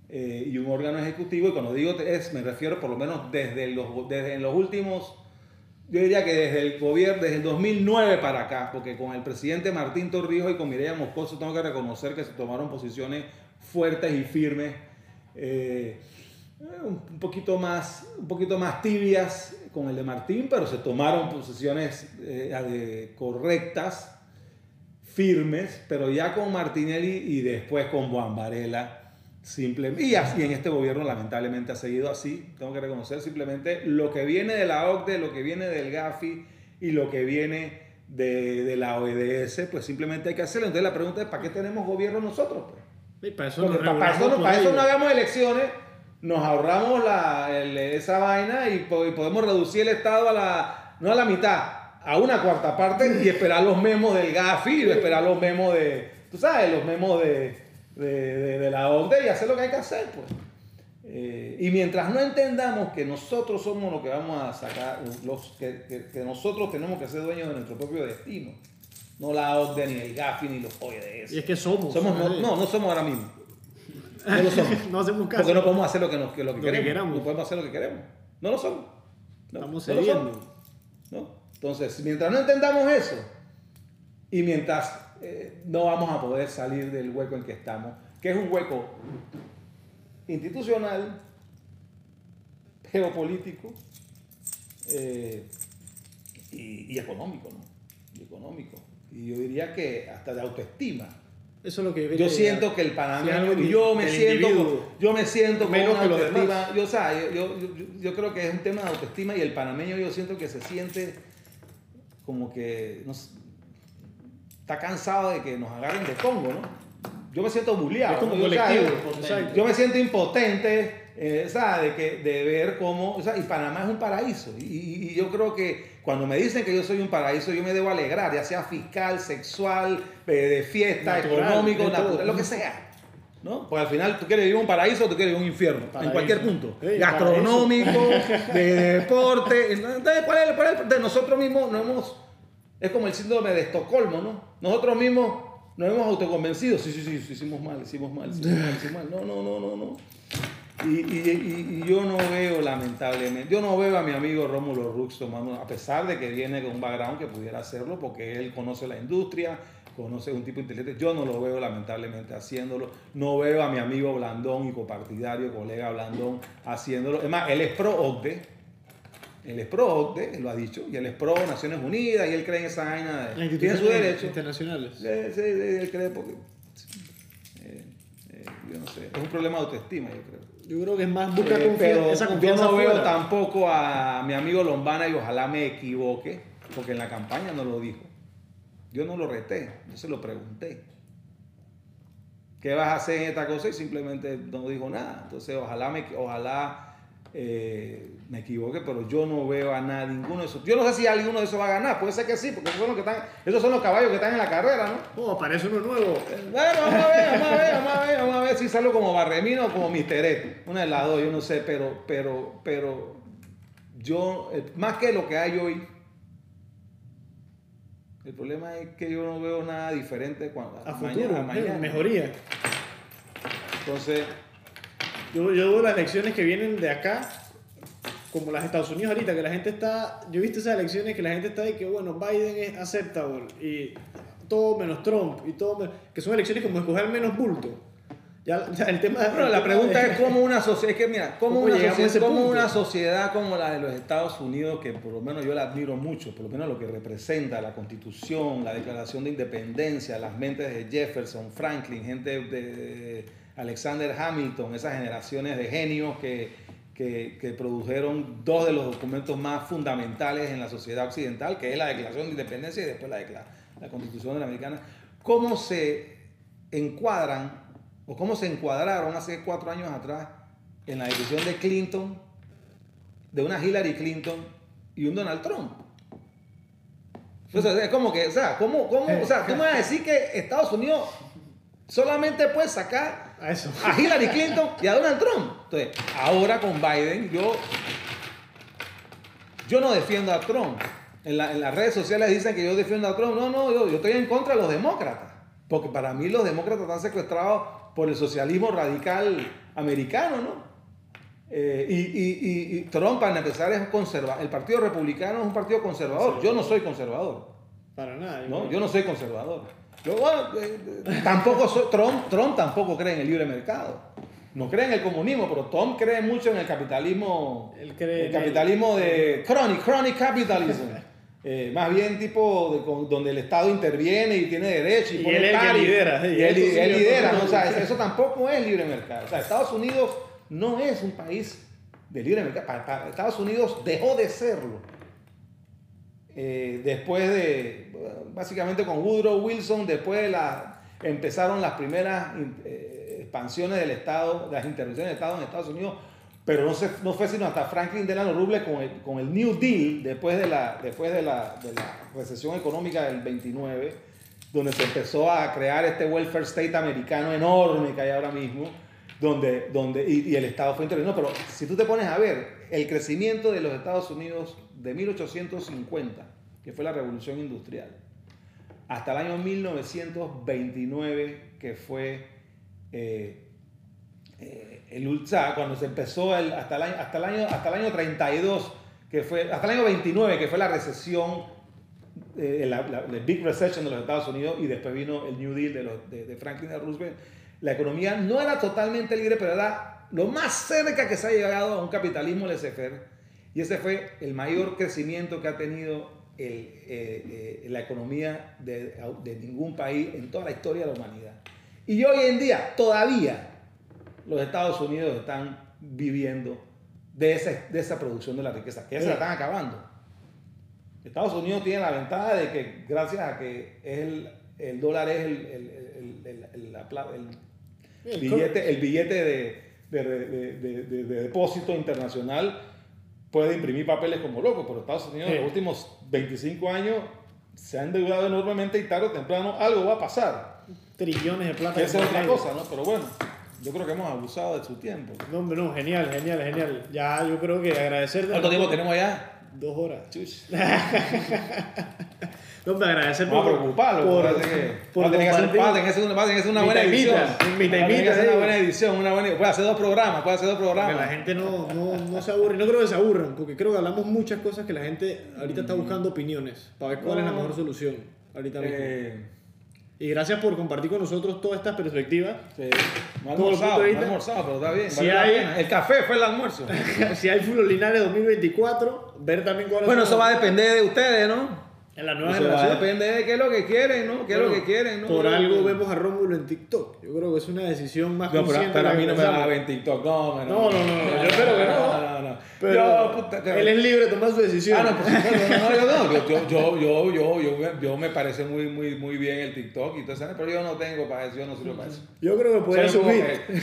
eh, y un órgano ejecutivo y cuando digo es me refiero por lo menos desde los, desde los últimos yo diría que desde el gobierno, desde el 2009 para acá, porque con el presidente Martín Torrijos y con Mireya Moscoso tengo que reconocer que se tomaron posiciones fuertes y firmes, eh, un, poquito más, un poquito más tibias con el de Martín, pero se tomaron posiciones eh, correctas, firmes, pero ya con Martinelli y después con Juan Varela. Simplemente, y, así, en este gobierno lamentablemente ha seguido así, tengo que reconocer simplemente lo que viene de la OCDE, lo que viene del GAFI y lo que viene de, la OEDS, pues simplemente hay que hacerlo. Entonces la pregunta es, ¿para qué tenemos gobierno nosotros? Pues? para eso, no, para, eso, no hagamos elecciones nos ahorramos la, esa vaina y, podemos reducir el Estado a la, no a la mitad, a una cuarta parte y esperar los memos del Gafi, esperar los memos de, tú sabes, los memos de, de, de, la OCDE y hacer lo que hay que hacer, pues. Eh, y mientras no entendamos que nosotros somos los que vamos a sacar, los que, que, nosotros tenemos que ser dueños de nuestro propio destino, no la OCDE, ni el GAFI, ni los OEDS. Y es que somos. somos no, no, somos ahora mismo. No lo somos. [laughs] no hacemos caso. Porque no podemos hacer lo que, nos, que, lo que, queremos. No podemos hacer lo que queremos. No lo somos. Estamos cediendo. ¿no? Entonces, mientras no entendamos eso y mientras eh, no vamos a poder salir del hueco en que estamos, que es un hueco institucional, geopolítico eh, y, económico, ¿no? Y económico. Y yo diría que hasta de autoestima. Eso es lo que yo siento que el panameño, yo me siento, yo me siento con una autoestima, yo, o yo, yo, creo que es un tema de autoestima y el panameño yo siento que se siente como que está cansado de que nos agarren de Congo, ¿no? yo me siento bulliado. yo, me siento impotente, eh, De, que, de ver cómo, o sea, y Panamá es un paraíso. Y, yo creo que cuando me dicen que yo soy un paraíso, yo me debo alegrar, ya sea fiscal, sexual, eh, de fiesta, económico, natural, lo que sea. ¿no? Porque al final tú quieres vivir un paraíso o tú quieres vivir un infierno, en cualquier punto. Gastronómico, [laughs] de deporte. Entonces, ¿cuál es, cuál es de nosotros mismos? No hemos, es como el síndrome de Estocolmo, ¿no? Nosotros mismos nos hemos autoconvencido. Sí, sí, sí, hicimos mal, hicimos mal, hicimos mal, hicimos mal. No, no, no, no, no. Y, y, y, yo no veo, lamentablemente, yo no veo a mi amigo Rómulo Rux tomando, a pesar de que viene con un background que pudiera hacerlo, porque él conoce la industria, conoce un tipo inteligente, yo no lo veo lamentablemente haciéndolo. No veo a mi amigo Blandón y copartidario, colega Blandón, haciéndolo. Es más, él es pro OCDE, él es pro OCDE, él lo ha dicho, y él es pro Naciones Unidas, y él cree en esa vaina. De, tiene su derecho. Internacionales. Sí, él cree porque. Eh, eh, yo no sé. Es un problema de autoestima, yo creo. Yo creo que es más busca eh, esa confianza. Yo no veo tampoco a mi amigo Lombana y ojalá me equivoque, porque en la campaña no lo dijo. Yo no lo reté, yo se lo pregunté. ¿Qué vas a hacer en esta cosa? Y simplemente no dijo nada. Entonces, ojalá, me, ojalá eh, me equivoqué, pero yo no veo a nada, ninguno de esos. Yo no sé si alguno de esos va a ganar, puede ser que sí, porque esos son los, que están, esos son los caballos que están en la carrera, ¿no? Oh, parece uno nuevo. Bueno, vamos a ver, vamos a ver, vamos a ver, vamos a ver si salgo como Barremino o como Misteret. Una de las dos, yo no sé, pero, pero, pero yo, eh, más que lo que hay hoy, el problema es que yo no veo nada diferente cuando, a mañana, mañana. mejoría. Entonces, yo, yo veo las elecciones que vienen de acá, como las de Estados Unidos ahorita, que la gente está. Yo he visto esas elecciones que la gente está de que, bueno, Biden es aceptable y todo menos Trump y todo. que son elecciones como escoger menos bulto. Ya, el tema de, la pregunta es cómo una sociedad, es que mira, [laughs] cómo, una, sociedad, una sociedad como la de los Estados Unidos, que por lo menos yo la admiro mucho, por lo menos lo que representa la constitución, la declaración de independencia, las mentes de Jefferson, Franklin, gente de Alexander Hamilton, esas generaciones de genios que, que, produjeron dos de los documentos más fundamentales en la sociedad occidental, que es la Declaración de Independencia y después la, la Constitución de la Americana, ¿cómo se encuadran o cómo se encuadraron hace cuatro años atrás en la decisión de Clinton, de una Hillary Clinton y un Donald Trump? es como que, o sea, ¿cómo, cómo, o sea, ¿tú vas a decir que Estados Unidos solamente puede sacar a, Hillary Clinton y a Donald Trump. Entonces, ahora con Biden, yo, yo no defiendo a Trump. En, las redes sociales dicen que yo defiendo a Trump. No, no, yo, yo estoy en contra de los demócratas. Porque para mí los demócratas están secuestrados por el socialismo radical americano, ¿no? Eh, y, y, y, Trump, para empezar, es conservador. El Partido Republicano es un partido conservador. Yo no soy conservador. Para nada. No, yo no soy conservador. Yo, eh, eh, tampoco Trump, Trump tampoco cree en el libre mercado. No cree en el comunismo, pero Trump cree mucho en el capitalismo. el capitalismo de chronic, chronic capitalism. [laughs] Eh, más bien tipo donde el Estado interviene y tiene derecho y, y él, lidera. Y él, lidera. O sea, eso tampoco es libre mercado. O sea, Estados Unidos no es un país de libre mercado. Estados Unidos dejó de serlo eh, después de, básicamente con Woodrow Wilson, después de la, empezaron las primeras eh, expansiones del Estado, las intervenciones del Estado en Estados Unidos, pero no, se, no fue sino hasta Franklin Delano Roosevelt con el, New Deal, después de la, después de la, recesión económica del 29, donde se empezó a crear este welfare state americano enorme que hay ahora mismo, donde, donde, y, el Estado fue intervenido. Pero si tú te pones a ver el crecimiento de los Estados Unidos de 1850, que fue la revolución industrial, hasta el año 1929, que fue eh, eh, el ultra, cuando se empezó el, hasta, el año, hasta, el año, hasta el año 32, que fue, hasta el año 29, que fue la recesión, eh, la, Big Recession de los Estados Unidos, y después vino el New Deal de, los, de Franklin Roosevelt, la economía no era totalmente libre, pero era lo más cerca que se ha llegado a un capitalismo laissez-faire. Y ese fue el mayor crecimiento que ha tenido el, eh, la economía de, de ningún país en toda la historia de la humanidad. Y hoy en día, todavía, los Estados Unidos están viviendo de esa, de esa producción de la riqueza, que ya se la están acabando. Estados Unidos tiene la ventaja de que gracias a que el, el dólar es el, el, el, el billete, el billete de, de, de, depósito internacional, puede imprimir papeles como loco, pero Estados Unidos en los últimos 25 años se ha endeudado enormemente y tarde o temprano algo va a pasar. Trillones de plata. Esa es otra cosa, ¿no? Pero bueno. Yo creo que hemos abusado de su tiempo. No, hombre, no, genial, genial, genial. Ya, yo creo que agradecerte. ¿Cuánto tiempo tenemos ya? Dos horas. no, [laughs] hombre, agradecer por. No, preocuparlo. Por, por, por, por que hacer, una, una buena edición. Invita, invita. una buena edición, una buena Puede hacer dos programas, puede hacer dos programas. Porque la gente no, no, no se aburre. No creo que se aburran, porque creo que hablamos muchas cosas que la gente ahorita está buscando opiniones para ver cuál es la mejor solución. Ahorita mismo. Eh, y gracias por compartir con nosotros todas estas perspectivas. Sí. No almorzado, no almorzado, pero está bien. Si hay, el café fue el almuerzo. [laughs] si hay Fulo Linares 2024, ver también cuáles Bueno, eso va a depender de ustedes, ¿no? En la nueva a depender de qué es lo que quieren, ¿no? ¿Qué es lo que quieren, ¿no? Por algo vemos a Rómulo en TikTok. Yo creo que es una decisión más no, consciente. Pero, a mí no me va a ver en TikTok. No, no, no. No, no, Yo espero que no. No, no, no. Pero yo, puta, él es libre de tomar su decisión. Ah, no, pues no, yo no. Yo, yo, yo, yo, yo, yo, me parece muy, muy, muy bien el TikTok y todo eso, pero yo no tengo para eso, yo no sirvo para eso. Yo creo que puede subir. [laughs]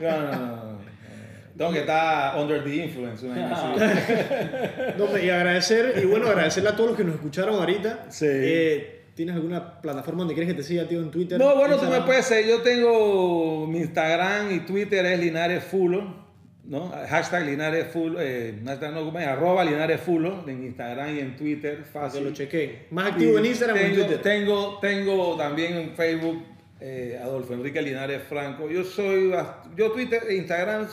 No, no, no. Tengo que estar under the influence. [laughs] no, y agradecer, y bueno, agradecerle a todos los que nos escucharon ahorita. Sí. Eh, ¿Tienes alguna plataforma donde quieres que te siga, tío, en Twitter? No, bueno, tú me puedes seguir. Yo tengo mi Instagram y Twitter es Linares Fulo, ¿no? Hashtag Linares Fulo, eh, no, arroba Linares Fulo en Instagram y en Twitter, fácil. Que lo chequé. ¿Más activo en Instagram tengo, o en Twitter? Tengo, tengo también en Facebook eh, Adolfo Enrique Linares Franco. Yo soy, yo Twitter e Instagram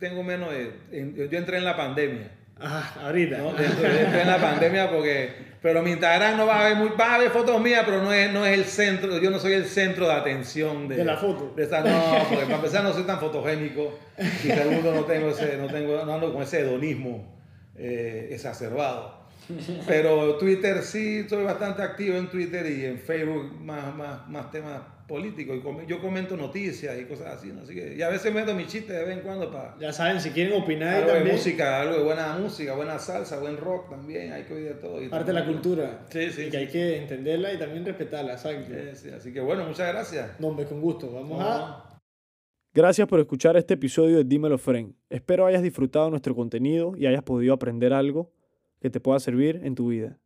tengo menos de... Yo entré en la pandemia. Ah, ahorita. ¿no? Entré en la pandemia porque... Pero mi Instagram no va a haber, muy, va a haber fotos mías, pero no es, no es el centro, yo no soy el centro de atención de, de la foto. De esa, no, porque para empezar no soy tan fotogénico y segundo no tengo ese, no tengo, no ando con ese hedonismo eh, exacerbado. Pero Twitter sí, soy bastante activo en Twitter y en Facebook más, más, más temas político y yo comento noticias y cosas así, ¿no? así que y a veces meto mi chiste de vez en cuando para ya saben si quieren opinar algo de música algo de buena música buena salsa buen rock también hay que oír de todo y parte de la cultura. Sí sí y que hay que entenderla y también respetarla exacto. Sí, así que bueno muchas gracias. No hombre con gusto. Vamos a Gracias por escuchar este episodio de Dímelo Fren. Espero hayas disfrutado nuestro contenido y hayas podido aprender algo que te pueda servir en tu vida.